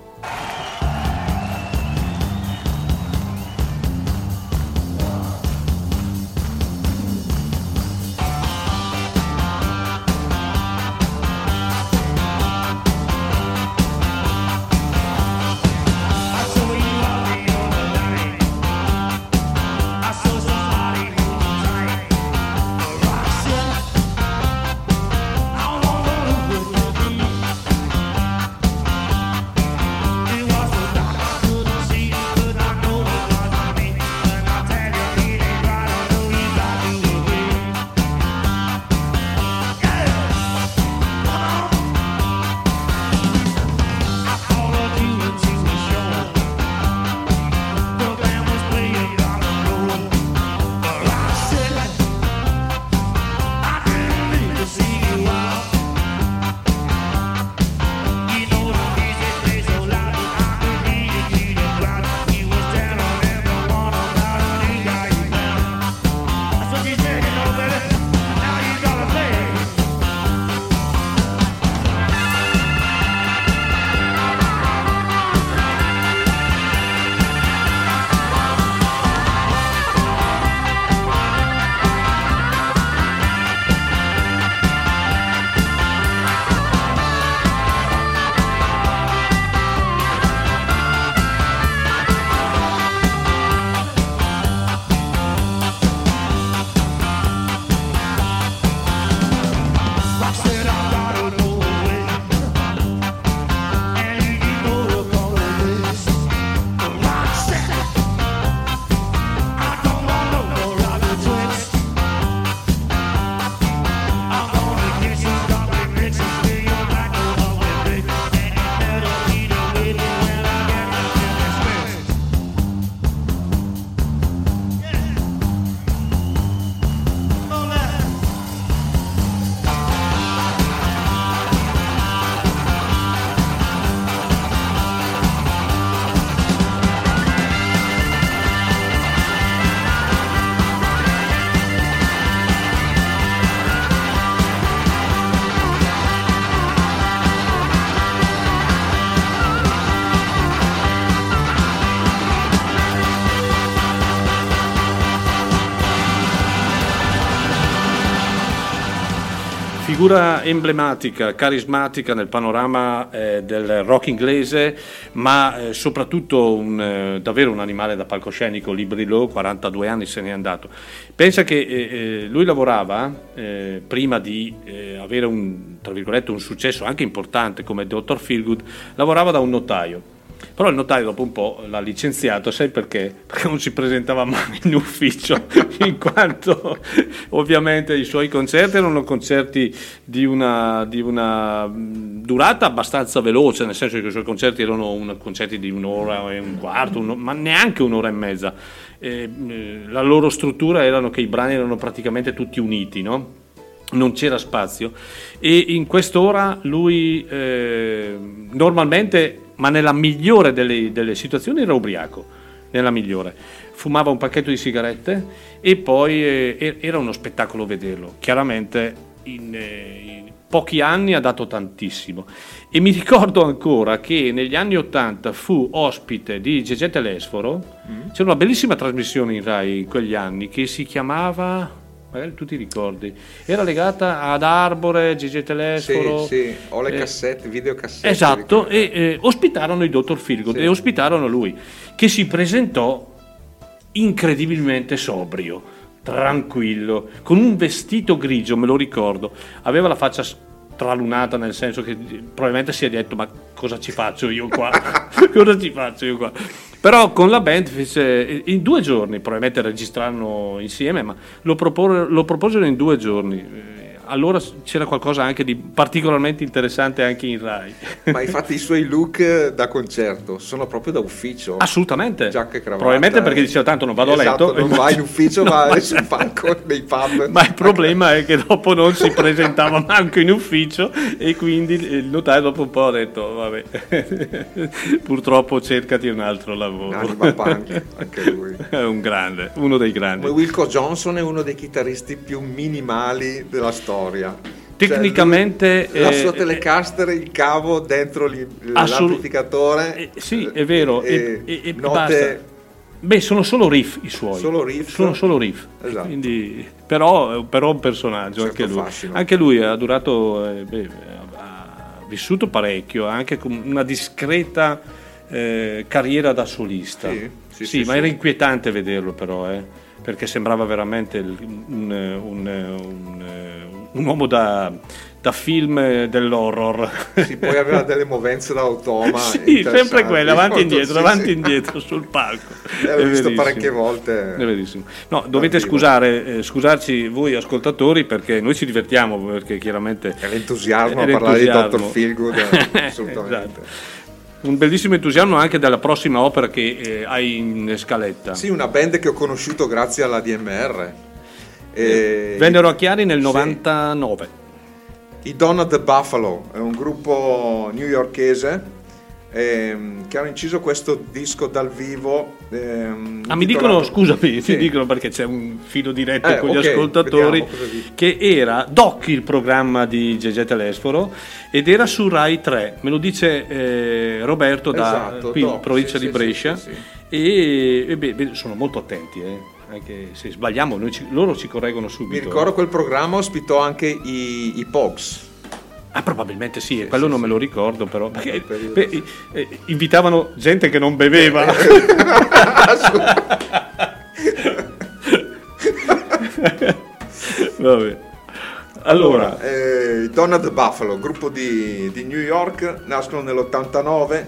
Figura emblematica, carismatica nel panorama eh, del rock inglese, ma eh, soprattutto un, eh, davvero un animale da palcoscenico, Librillo, 42 anni se n'è andato. Pensa che eh, eh, lui lavorava, eh, prima di avere un, un successo anche importante come Dr. Feelgood, lavorava da un notaio. Però il notaio dopo un po' l'ha licenziato, sai perché? Perché non si presentava mai in ufficio, in quanto ovviamente i suoi concerti erano concerti di una, di una durata abbastanza veloce, nel senso che i suoi concerti erano un- concerti di un'ora e un quarto, uno- ma neanche un'ora e mezza. Mh, la loro struttura erano che i brani erano praticamente tutti uniti, no? non c'era spazio e in quest'ora lui eh, normalmente, ma nella migliore delle, delle situazioni era ubriaco, nella migliore, fumava un pacchetto di sigarette e poi eh, era uno spettacolo vederlo, chiaramente in, eh, in pochi anni ha dato tantissimo. E mi ricordo ancora che negli anni 80 fu ospite di Gegè Telesforo, c'era una bellissima trasmissione in Rai in quegli anni che si chiamava magari tu ti ricordi, era legata ad Arbore, Gigi Sì, Telesforo. sì, ho le eh, cassette, videocassette. Esatto, e eh, ospitarono il dottor Feelgood Sì. e ospitarono lui, che si presentò incredibilmente sobrio, tranquillo, con un vestito grigio, me lo ricordo, aveva la faccia stralunata nel senso che probabilmente si è detto ma cosa ci faccio io qua? cosa ci faccio io qua? Però con la band fece in due giorni, probabilmente registrarono insieme, ma lo, propor- lo proposero in due giorni. Eh, allora c'era qualcosa anche di particolarmente interessante anche in Rai. Ma infatti i suoi look da concerto sono proprio da ufficio. Assolutamente. Giacca e cravatta. Probabilmente perché diceva tanto non vado Esatto, a letto. non vai in ufficio, No, vai sul palco nei pub. Ma il problema è che dopo non si presentava manco in ufficio e quindi il notaio dopo un po' ha detto vabbè, purtroppo cercati un altro lavoro. Anima punk, anche lui. È un grande, uno dei grandi. Wilco Johnson è uno dei chitarristi più minimali della storia. Tecnicamente, Cioè, lui- la eh, sua telecaster, il cavo dentro lì- Assolut- l'amplificatore. Eh, sì, è vero. e- e- e- e note-. Beh, sono solo riff i suoi. Solo riff? Sono solo riff. Esatto. Quindi, però, però un personaggio Certo anche lui. fascino. Anche lui ha durato, eh, beh, ha vissuto parecchio, anche con una discreta eh, carriera da solista. Sì, sì, Sì, sì, ma era inquietante vederlo però, eh, perché sembrava veramente un, un- un- un uomo da, da film dell'horror. Sì, poi aveva delle movenze da automa. Sì, sempre quelle, avanti e indietro, sì, avanti sì. e indietro sul palco. L'ho visto verissimo. parecchie volte. È verissimo. No, dovete scusare, eh, scusarci voi ascoltatori perché noi ci divertiamo perché chiaramente È l'entusiasmo è a parlare di l'entusiasmo. Dr. Feelgood, assolutamente. Esatto. Un bellissimo entusiasmo anche della prossima opera che eh, hai in scaletta. Sì, una band che ho conosciuto grazie alla DMR. E- Vennero a Chiari nel Sì. 99. I Donna the Buffalo è un gruppo newyorkese ehm, che hanno inciso questo disco dal vivo. ehm, Ah, mi dicono, scusami, Sì. mi dicono perché c'è un filo diretto Eh, con ok, gli ascoltatori che era Docchi il programma di Gegè Telesforo ed era su Rai 3, me lo dice eh, Roberto da Esatto, qui in Doc, provincia sì, di Brescia sì, e, e beh, sono molto attenti, eh, anche se sbagliamo ci- loro ci correggono subito. Mi ricordo quel programma ospitò anche i, i Pogs. Ah, probabilmente sì, e quello non me lo ricordo però, perché periodo, beh, eh, invitavano gente che non beveva. Vabbè. Allora, eh, i Donna the Buffalo, gruppo di, di New York, nascono nell'89,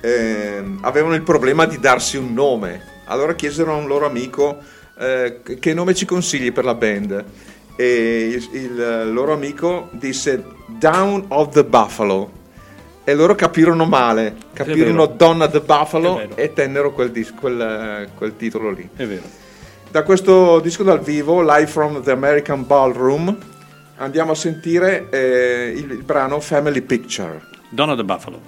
ehm, avevano il problema di darsi un nome. Allora chiesero a un loro amico eh, che nome ci consigli per la band. E il, il loro amico disse Down of the Buffalo. E loro capirono male, capirono. Donna the Buffalo e tennero quel, dis- quel- quel titolo lì. è vero. Da questo disco dal vivo, Live from the American Ballroom, andiamo a sentire eh, il, il brano Family Picture. Donna the Buffalo.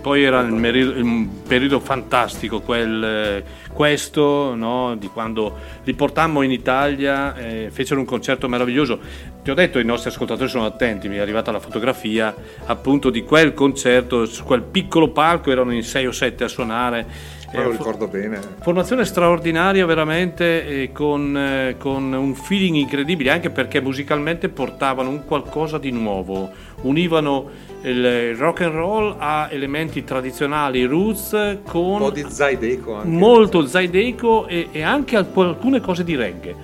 Poi era il, meri- il periodo fantastico, quel, questo, no, di quando li portammo in Italia, eh, fecero un concerto meraviglioso. Ti ho detto, i nostri ascoltatori sono attenti, mi è arrivata la fotografia appunto di quel concerto, su quel piccolo palco, erano in 6 o 7 a suonare. Me lo Eh, ricordo bene. Formazione straordinaria veramente con, eh, con un feeling incredibile anche perché musicalmente portavano un qualcosa di nuovo, univano il rock and roll a elementi tradizionali, roots Un con po' di Zydeco anche. molto zydeco e, e anche alc- alcune cose di reggae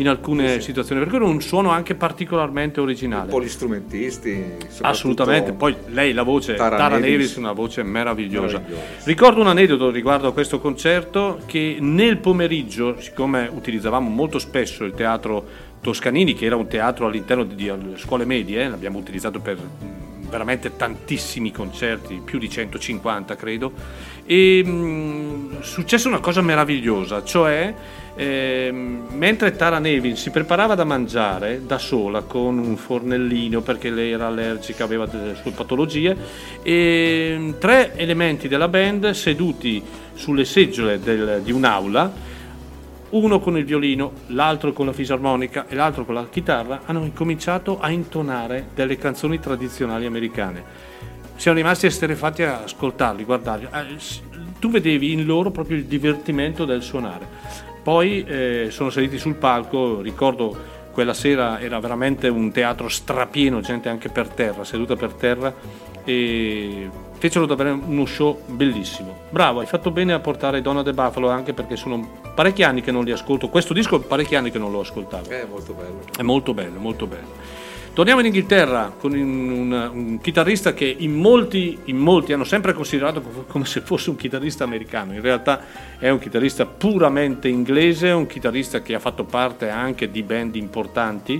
in alcune Sì, sì. situazioni, perché era un suono anche particolarmente originale. Polistrumentisti. soprattutto Assolutamente, poi lei la voce, Tara Tara, Nevis. Una voce meravigliosa. Meravigliosa, Ricordo un aneddoto riguardo a questo concerto che nel pomeriggio, siccome utilizzavamo molto spesso il teatro Toscanini, che era un teatro all'interno di, scuole medie, eh, l'abbiamo utilizzato per mh, veramente tantissimi concerti, più di 150 credo, e mh, successe una cosa meravigliosa, cioè ehm, mentre Tara Nevin si preparava da mangiare da sola con un fornellino perché lei era allergica, aveva delle sue patologie, e mh, tre elementi della band seduti sulle seggiole del- di un'aula uno con il violino, l'altro con la fisarmonica e l'altro con la chitarra, hanno incominciato a intonare delle canzoni tradizionali americane. Siamo rimasti esterefatti a ascoltarli, guardarli. Eh, s- Tu vedevi in loro proprio il divertimento del suonare. Poi eh, sono saliti sul palco, ricordo quella sera era veramente un teatro strapieno, gente anche per terra, seduta per terra e fecero davvero uno show bellissimo. Bravo, hai fatto bene a portare Donna de Buffalo anche perché sono parecchi anni che non li ascolto. Questo disco parecchi anni che non lo ascoltavo. È molto bello. È molto bello, molto bello. Torniamo in Inghilterra con un, un- chitarrista che in molti, in molti hanno sempre considerato co- come se fosse un chitarrista americano. In realtà è un chitarrista puramente inglese, un chitarrista che ha fatto parte anche di band importanti,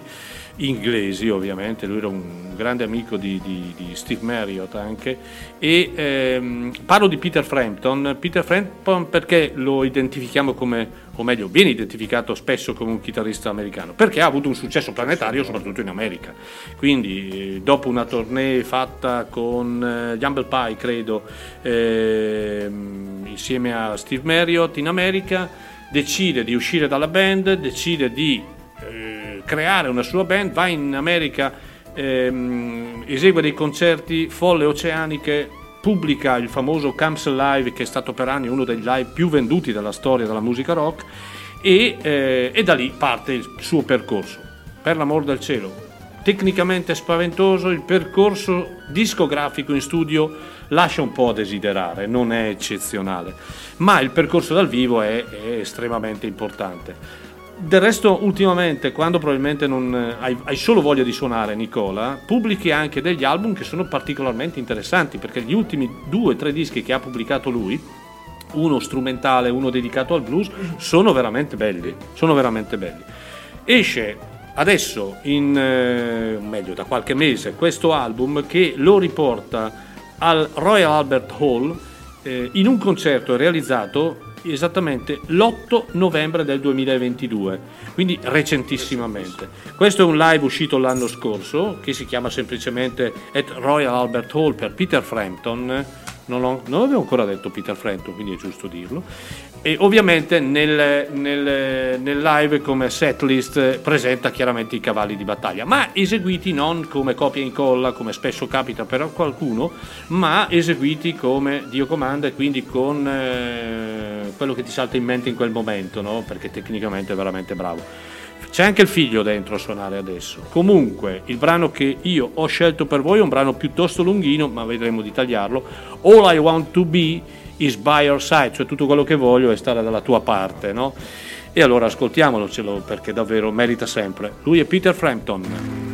inglesi ovviamente, lui era un grande amico di, di- di Steve Marriott anche. E ehm, parlo di Peter Frampton. Peter Frampton perché lo identifichiamo come o meglio viene identificato spesso come un chitarrista americano, perché ha avuto un successo planetario soprattutto in America. Quindi eh, dopo una tournée fatta con eh, gli Humble Pie, credo, ehm, insieme a Steve Marriott in America, decide di uscire dalla band, decide di eh, creare una sua band, va in America, ehm, esegue dei concerti folle oceaniche, pubblica il famoso Camps Live che è stato per anni uno dei live più venduti della storia della musica rock e, eh, e da lì parte il suo percorso. Per l'amor del cielo, tecnicamente spaventoso, il percorso discografico in studio lascia un po' a desiderare, non è eccezionale, ma il percorso dal vivo è, è estremamente importante. Del resto, ultimamente, quando probabilmente non eh, hai, hai solo voglia di suonare, Nicola, pubblichi anche degli album che sono particolarmente interessanti, perché gli ultimi due o tre dischi che ha pubblicato lui, uno strumentale, uno dedicato al blues, sono veramente belli. Sono veramente belli. Esce adesso, in, eh, meglio da qualche mese, questo album che lo riporta al Royal Albert Hall eh, in un concerto realizzato esattamente l'8 novembre del 2022, quindi recentissimamente. Questo è un live uscito l'anno scorso che si chiama semplicemente At Royal Albert Hall per Peter Frampton. Non, l'ho- non l'avevo ancora detto Peter Frampton, quindi è giusto dirlo. E ovviamente nel, nel- nel live come setlist presenta chiaramente i cavalli di battaglia, ma eseguiti non come copia e incolla, come spesso capita per qualcuno, ma eseguiti come Dio comanda e quindi con eh, quello che ti salta in mente in quel momento, no? perché tecnicamente è veramente bravo. C'è anche il figlio dentro a suonare adesso. Comunque, il brano che io ho scelto per voi è un brano piuttosto lunghino, ma vedremo di tagliarlo. All I want to be is by your side, cioè tutto quello che voglio è stare dalla tua parte, no? E allora ascoltiamolocelo perché davvero merita sempre. Lui è Peter Frampton.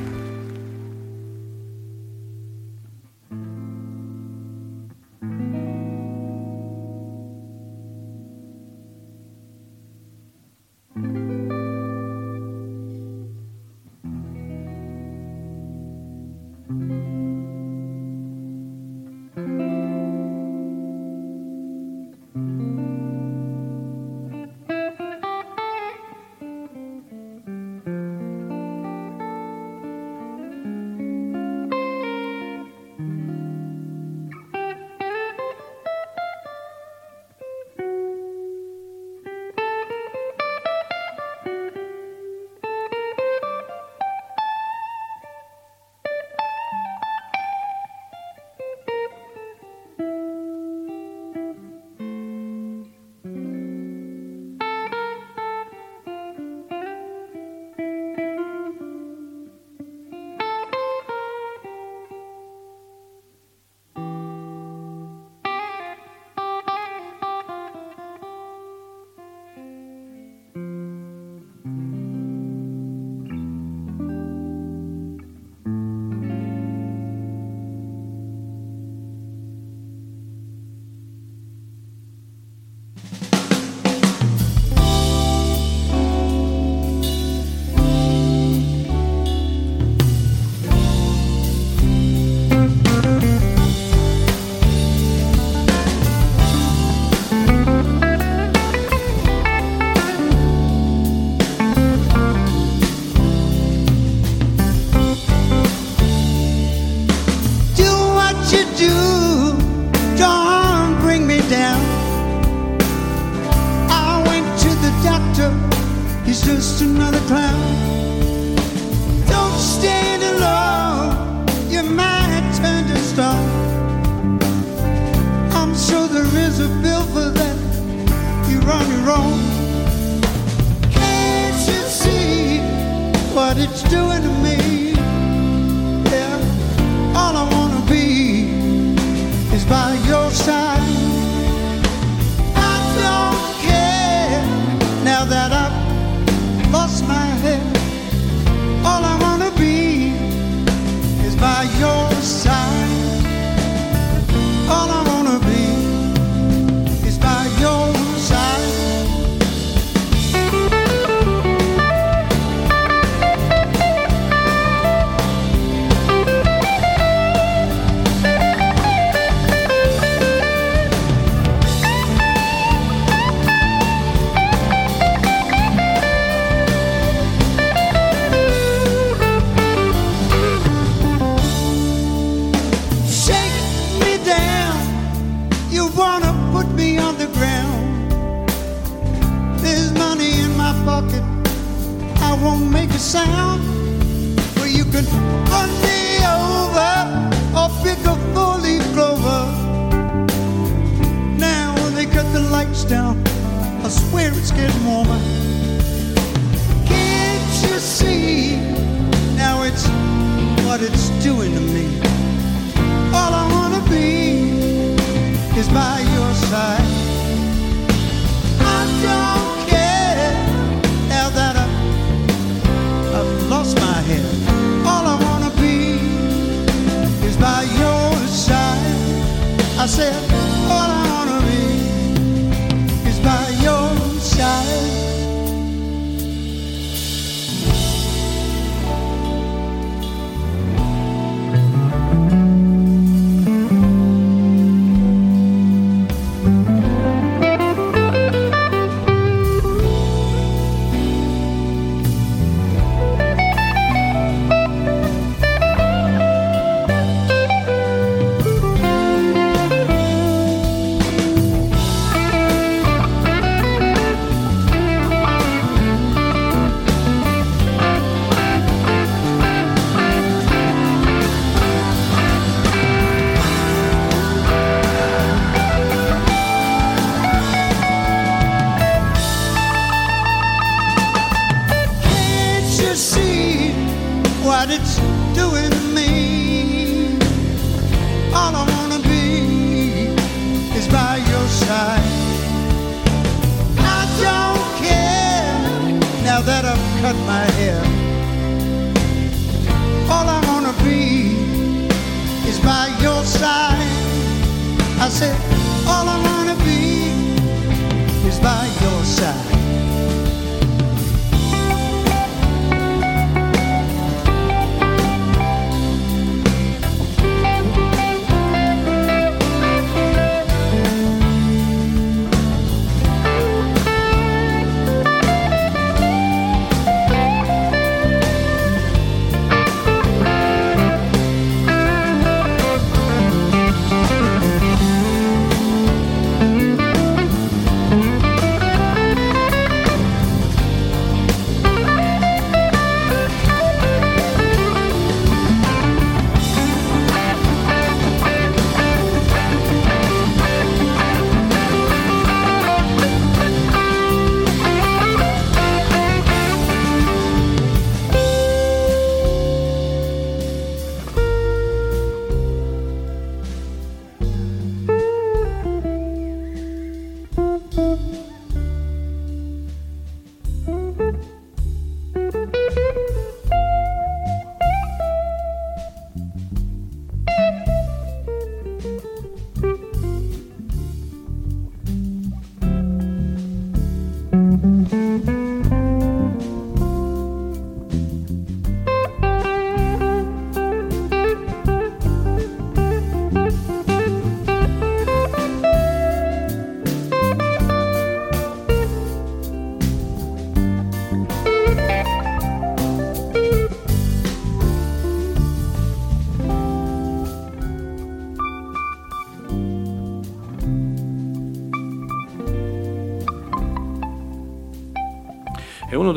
is by your side. I don't care now that I've, I've lost my head. All I wanna be is by your side. I said.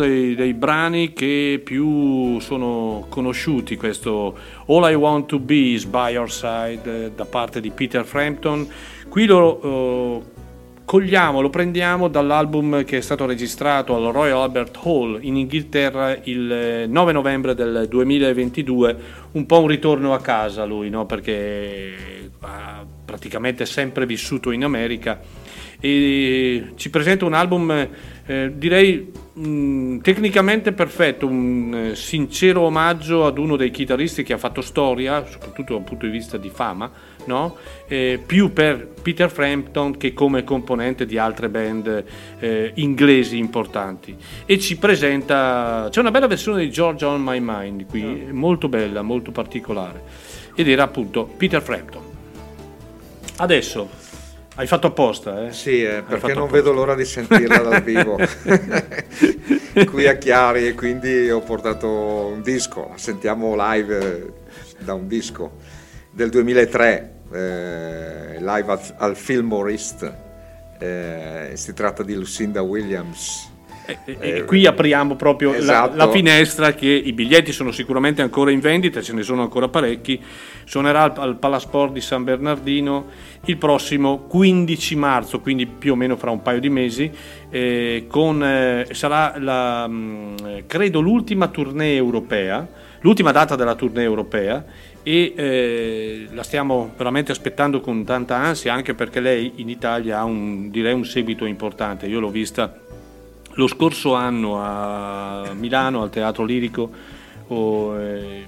Dei, dei brani che più sono conosciuti, questo All I Want to Be is By Your Side eh, da parte di Peter Frampton. Qui lo eh, cogliamo, lo prendiamo dall'album che è stato registrato al Royal Albert Hall in Inghilterra il eh, 9 novembre del 2022, un po' un ritorno a casa lui, no? perché ha praticamente sempre vissuto in America e ci presenta un album eh, direi mh, tecnicamente perfetto, un eh, sincero omaggio ad uno dei chitarristi che ha fatto storia, soprattutto dal punto di vista di fama, no? Eh, più per Peter Frampton che come componente di altre band eh, inglesi importanti. E ci presenta, c'è una bella versione di Georgia on My Mind qui, molto bella, molto particolare, ed era appunto Peter Frampton. Adesso hai fatto apposta, eh? Sì, eh, perché non apposta. vedo l'ora di sentirla dal vivo. Qui a Chiari e quindi ho portato un disco, la sentiamo live eh, da un disco del 2003, eh, live al, al Fillmore East. Eh, si tratta di Lucinda Williams. E, e qui apriamo proprio la- Esatto. la, finestra che i biglietti sono sicuramente ancora in vendita, ce ne sono ancora parecchi, suonerà al, al Palasport di San Bernardino il prossimo 15 marzo, quindi più o meno fra un paio di mesi, eh, con, eh, sarà la, mh, credo l'ultima tournée europea, l'ultima data della tournée europea e eh, la stiamo veramente aspettando con tanta ansia anche perché lei in Italia ha un, direi un seguito importante, io l'ho vista lo scorso anno a Milano al Teatro Lirico oh, eh,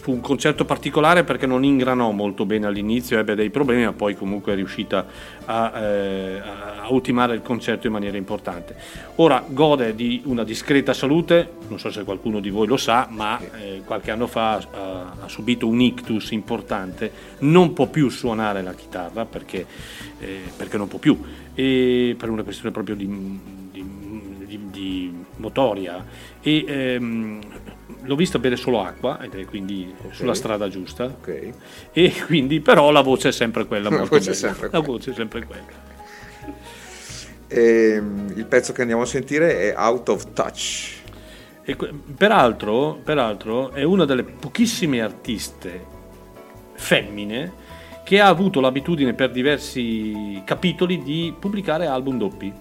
fu un concerto particolare perché non ingranò molto bene all'inizio, ebbe dei problemi, ma poi comunque è riuscita a, eh, a ultimare il concerto in maniera importante. Ora gode di una discreta salute, non so se qualcuno di voi lo sa, ma eh, qualche anno fa ha, ha subito un ictus importante, non può più suonare la chitarra perché, eh, perché non può più, e per una questione proprio di, di- di- motoria e ehm, l'ho vista bere solo acqua ed è quindi sulla strada giusta e quindi però la voce è sempre quella La voce è sempre la quella. voce è sempre quella Ehm, il pezzo che andiamo a sentire è Out of Touch. E peraltro, peraltro è una delle pochissime artiste femmine che ha avuto l'abitudine per diversi capitoli di pubblicare album doppi.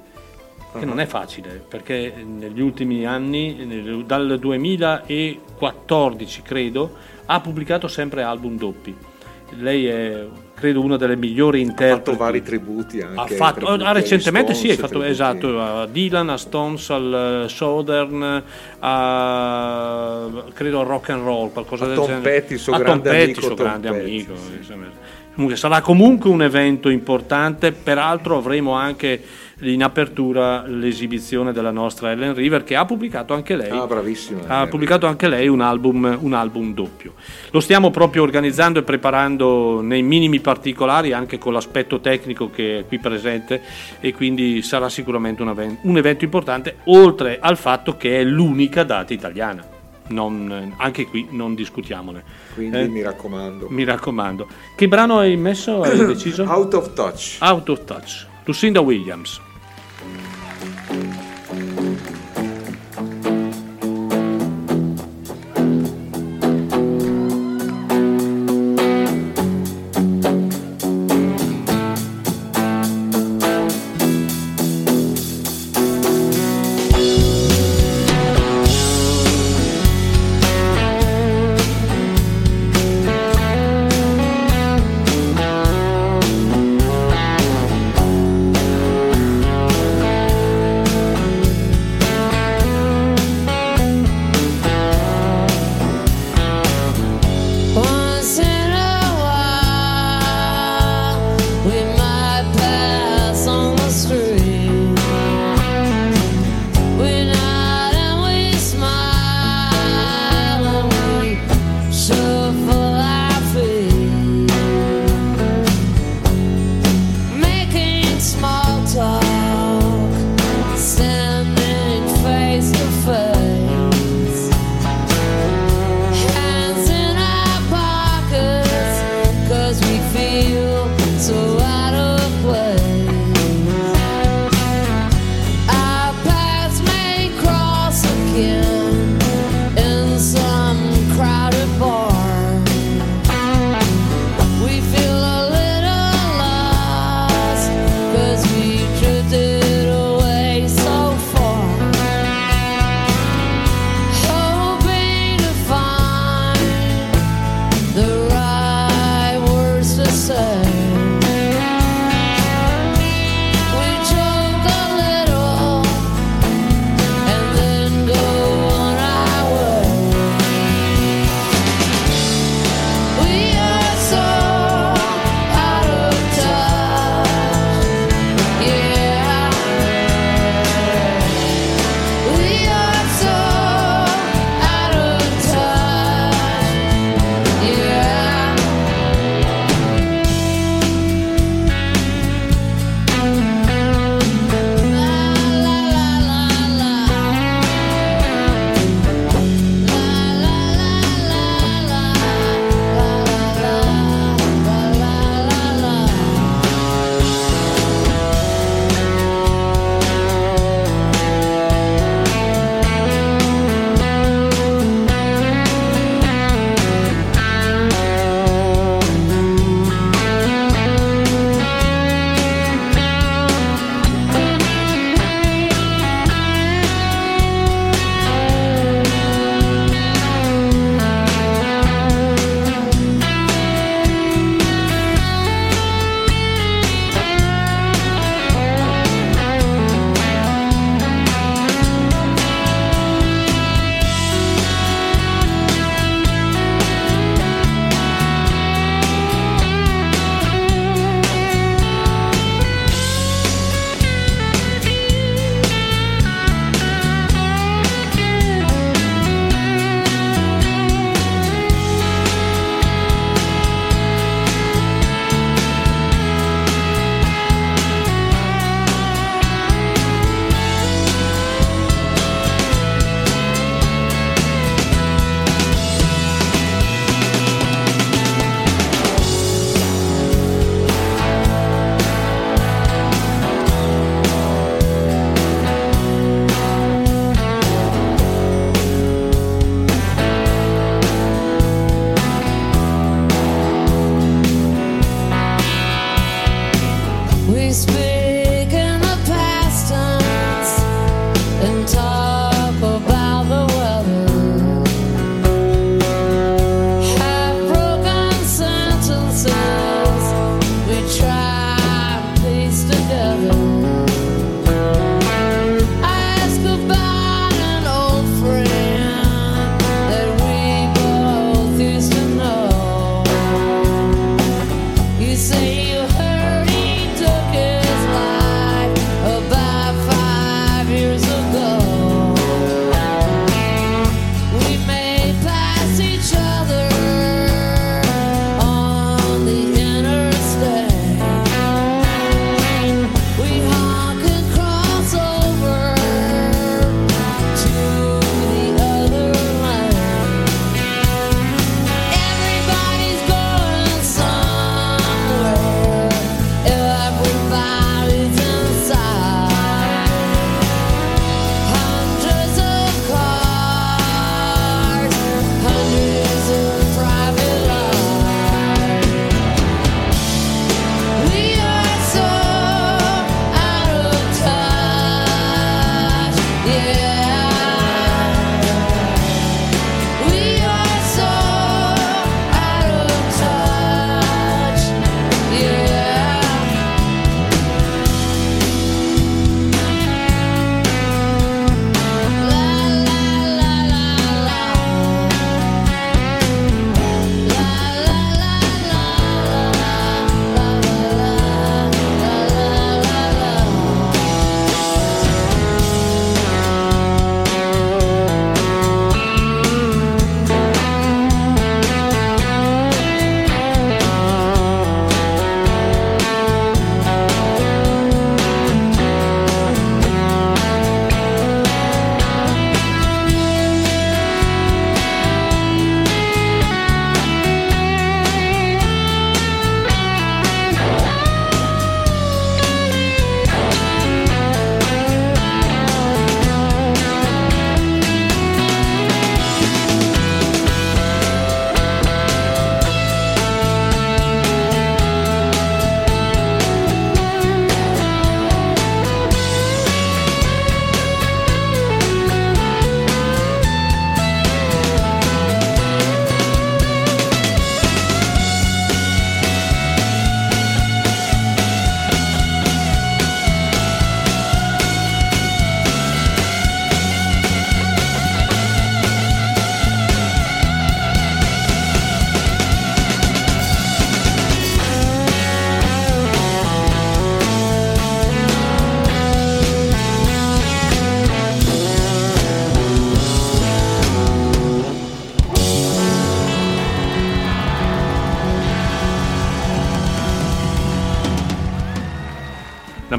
Che non è facile perché negli ultimi anni, dal 2014 credo, ha pubblicato sempre album doppi. Lei è credo una delle migliori Ha interpreti. fatto vari tributi anche. Ha fatto, ah, recentemente sì, Stones, fatto tributi- esatto, a Dylan, a Stones, al eh, Southern, a credo al rock and roll, qualcosa A del Tom genere. Petty, suo a Tom grande Petty, amico suo Tom grande Petty, amico. insomma. Comunque sarà comunque un evento importante, peraltro avremo anche in apertura l'esibizione della nostra Ellen River che ha pubblicato anche lei Ah, ha pubblicato anche lei un album, un album doppio. Lo stiamo proprio organizzando e preparando nei minimi particolari, anche con l'aspetto tecnico che è qui presente, e quindi sarà sicuramente un, aven- un evento importante, oltre al fatto che è l'unica data italiana. Non- anche qui non discutiamone. Quindi Eh? mi raccomando. Mi raccomando. Che brano hai messo? Hai deciso? Out of Touch. Out of Touch. Lucinda Williams.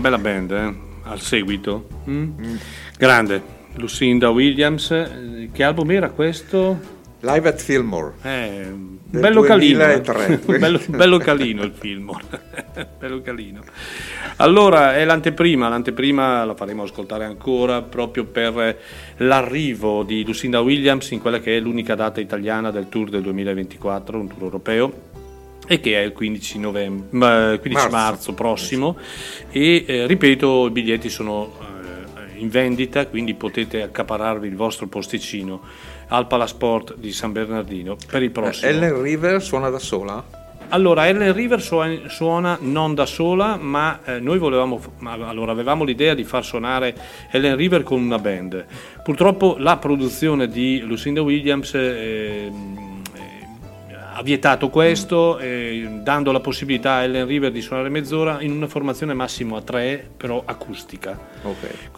Bella band, eh? Al seguito. Mm? Grande. Lucinda Williams. eh, Che album era questo? Live at Fillmore. Eh, bello calino. eh. 2003. bello, bello calino il film. bello calino. Allora, è l'anteprima, l'anteprima la faremo ascoltare ancora proprio per l'arrivo di Lucinda Williams in quella che è l'unica data italiana del tour del 2024, un tour europeo e che è il 15, novembre, 15 marzo. Marzo. prossimo e eh, ripeto i biglietti sono eh, in vendita quindi potete accapararvi il vostro posticino al Palasport di San Bernardino per il prossimo Ellen River suona da sola? allora, Ellen River suona, non da sola, ma eh, noi volevamo, allora avevamo l'idea di far suonare Ellen River con una band. Purtroppo la produzione di Lucinda Williams eh, eh, ha vietato questo, eh, dando la possibilità a Ellen River di suonare mezz'ora in una formazione massimo a tre, però acustica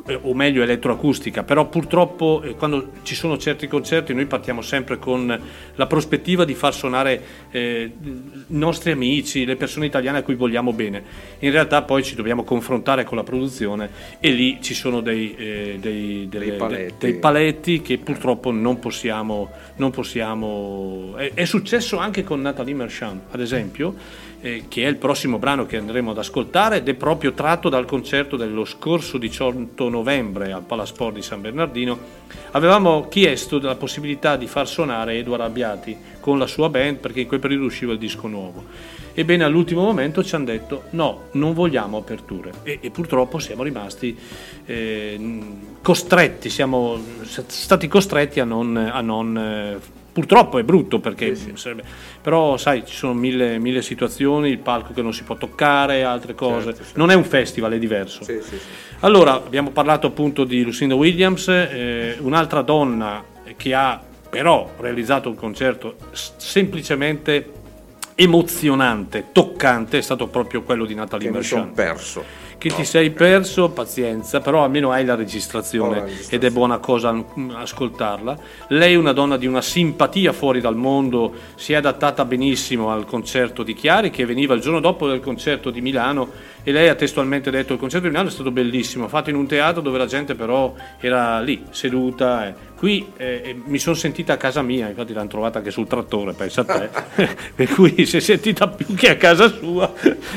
eh, o meglio elettroacustica, però purtroppo eh, quando ci sono certi concerti noi partiamo sempre con la prospettiva di far suonare eh, i nostri amici, le persone italiane a cui vogliamo bene. In realtà poi ci dobbiamo confrontare con la produzione e lì ci sono dei, eh, dei- delle- paletti. dei paletti che purtroppo non possiamo... Non possiamo è, è successo anche con Nathalie Merchant, ad esempio, eh, che è il prossimo brano che andremo ad ascoltare ed è proprio tratto dal concerto dello scorso 18 novembre al Palasport di San Bernardino. Avevamo chiesto la possibilità di far suonare Edward Abbiati con la sua band perché in quel periodo usciva il disco nuovo. Ebbene, all'ultimo momento ci hanno detto no, non vogliamo aperture e, e purtroppo siamo rimasti eh, costretti, siamo stati costretti a non... A non eh, Purtroppo è brutto perché sarebbe- però sai ci sono mille, mille situazioni, il palco che non si può toccare, altre cose. Non è un festival, è diverso. Allora, abbiamo parlato appunto di Lucinda Williams, eh, un'altra donna che ha però realizzato un concerto semplicemente emozionante, toccante, è stato proprio quello di Natalie Che mi Merchant. son perso. Che ti sei perso, pazienza, però almeno hai la registrazione, la registrazione. ed è buona cosa ascoltarla. Lei è una donna di una simpatia fuori dal mondo, si è adattata benissimo al concerto di Chiari che veniva il giorno dopo del concerto di Milano e lei ha testualmente detto il concerto di Milano è stato bellissimo, fatto in un teatro dove la gente però era lì, seduta. eh. Qui eh, eh, mi sono sentita a casa mia, infatti l'hanno trovata anche sul trattore, pensa a te. per cui si è sentita più che a casa sua,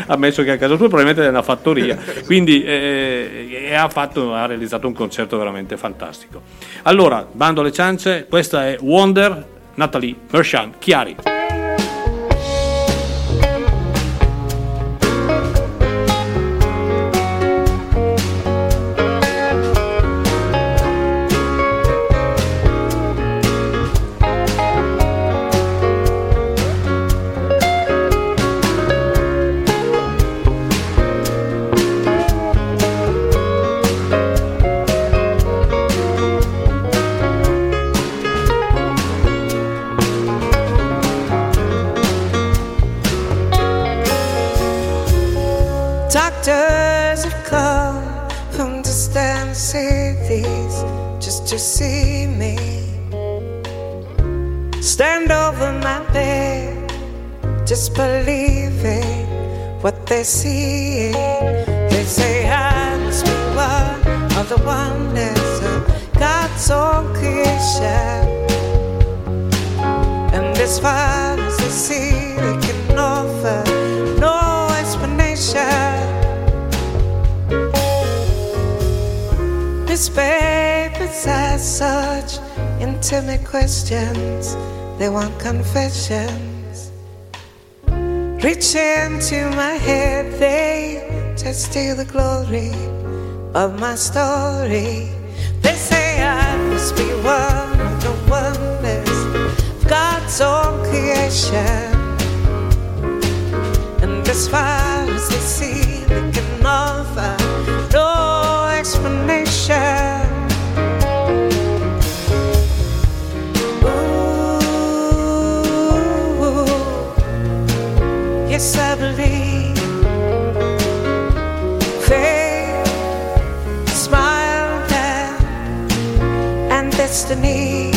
ammesso che a casa sua probabilmente è una fattoria. Quindi eh, e ha, fatto, ha realizzato un concerto veramente fantastico. Allora, bando alle ciance, questa è Wonder, Natalie Merchant, Chiari. They see. They say must be one of the wonders of God's own creation. And as far as they see, they can offer no explanation. Miss Papers ask such intimate questions, they want confessions. Reach into my head, they just steal the glory of my story. They say I must be one of the wonders of God's own creation. And as far as they see, they can offer no explanation. Yes, I believe. Faith, smile, and, and destiny.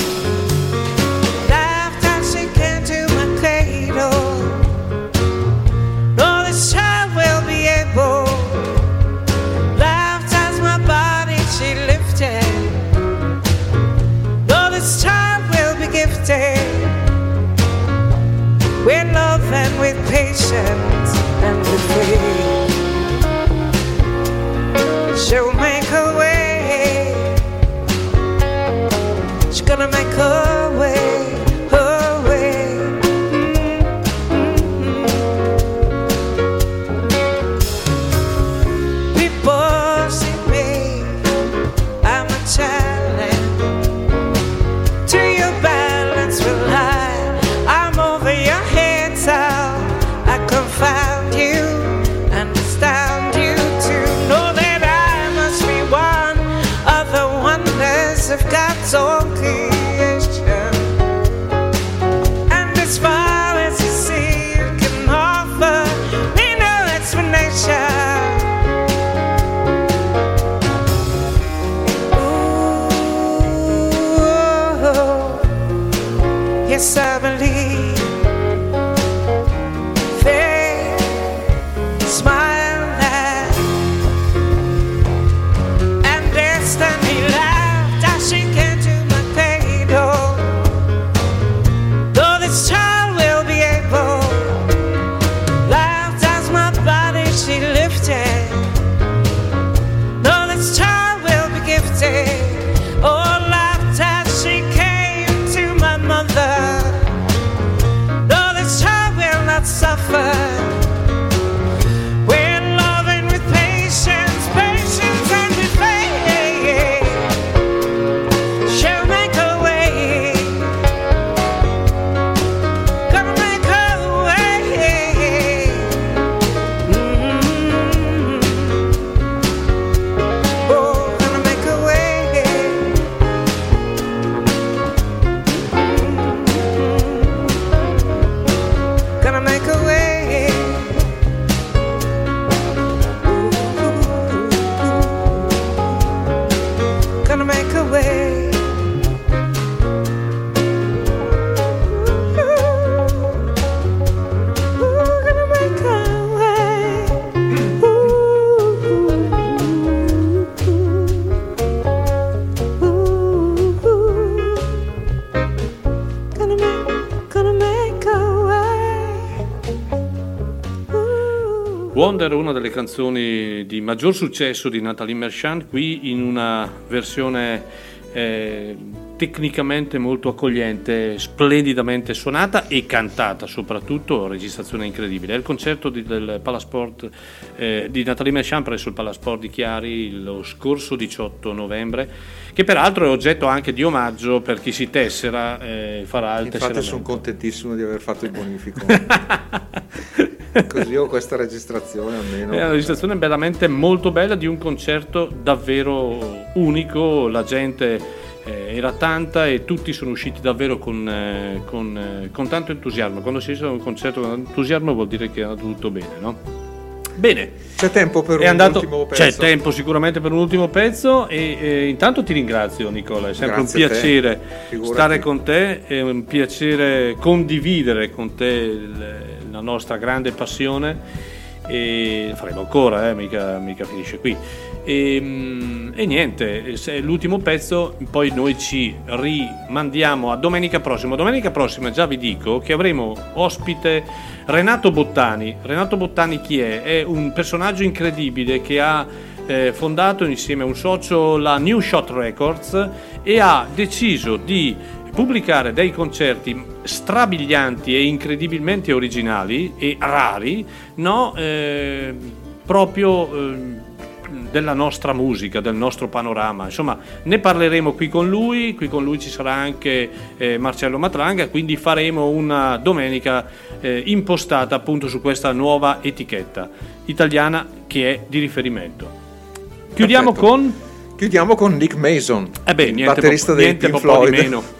Wonder, una delle canzoni di maggior successo di Nathalie Merchant, qui in una versione eh, tecnicamente molto accogliente, splendidamente suonata e cantata soprattutto, registrazione incredibile. È il concerto di, del Palasport eh, di Nathalie Merchant presso il Palasport di Chiari lo scorso 18 novembre, che peraltro è oggetto anche di omaggio per chi si tessera, eh, farà il Infatti tesseramento. sono contentissimo di aver fatto il bonifico. Così ho questa registrazione almeno. È una registrazione veramente molto bella di un concerto davvero unico, la gente eh, era tanta e tutti sono usciti davvero con, eh, con, eh, con tanto entusiasmo. Quando si esce da un concerto con entusiasmo vuol dire che è andato tutto bene, no? Bene. C'è tempo per È un andato- ultimo pezzo. C'è tempo sicuramente per un ultimo pezzo e eh, intanto ti ringrazio Nicola, è sempre Grazie un piacere stare con te, è un piacere condividere con te il- la nostra grande passione e faremo ancora, eh, mica, mica finisce qui. E, mm, e niente, l'ultimo pezzo, poi noi ci rimandiamo a domenica prossima. Domenica prossima già vi dico che avremo ospite Renato Bottani. Renato Bottani chi è? È un personaggio incredibile che ha eh, fondato insieme a un socio la New Shot Records e ha deciso di pubblicare dei concerti strabilianti e incredibilmente originali e rari, no? Eh, proprio eh, della nostra musica, del nostro panorama. Insomma, ne parleremo qui con lui, qui con lui ci sarà anche eh, Marcello Matranga, quindi faremo una domenica eh, impostata appunto su questa nuova etichetta italiana che è di riferimento. Chiudiamo Perfetto. con Chiudiamo con Nick Mason, Eh beh, batterista po- dei Pink po' di Floyd, meno.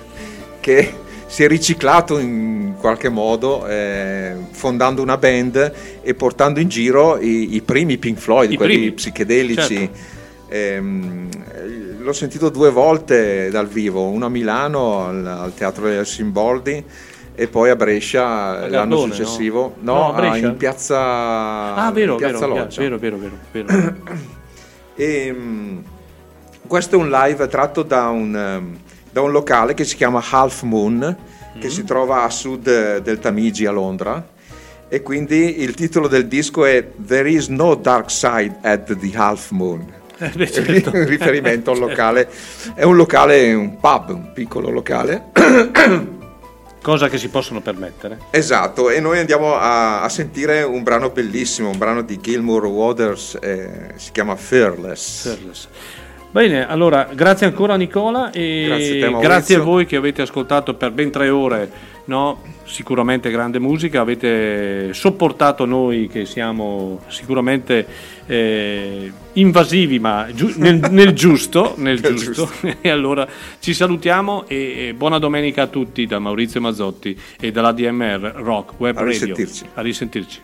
che si è riciclato in qualche modo eh, fondando una band e portando in giro i, i primi Pink Floyd, I quelli primi, psichedelici. certo. Ehm, l'ho sentito due volte dal vivo, una a Milano al, al Teatro degli Simboldi e poi a Brescia l'anno Gardone, no? successivo, no, No, a a- Brescia? in piazza, Ah, vero, in piazza vero, Loggia. vero, vero, vero, vero. E, mm, questo è un live tratto da un, ehm, da un locale che si chiama Half Moon, che Mm. si trova a sud eh, del Tamigi a Londra. E quindi il titolo del disco è There is no dark side at the Half Moon. Eh, beh, certo. in riferimento al locale. È un locale, un pub, un piccolo locale. Cosa che si possono permettere. Esatto, e noi andiamo a, a sentire un brano bellissimo, un brano di Gilmour Waters, eh, si chiama Fearless. Fearless. Bene, allora grazie ancora Nicola e Grazie a te, grazie a voi che avete ascoltato per ben tre ore, no? sicuramente grande musica, avete sopportato noi che siamo sicuramente eh, invasivi ma giu- nel, nel giusto, nel Nel giusto. e allora ci salutiamo e, e buona domenica a tutti da Maurizio Mazzotti e dall'ADMR Rock Web A Radio. risentirci. A risentirci.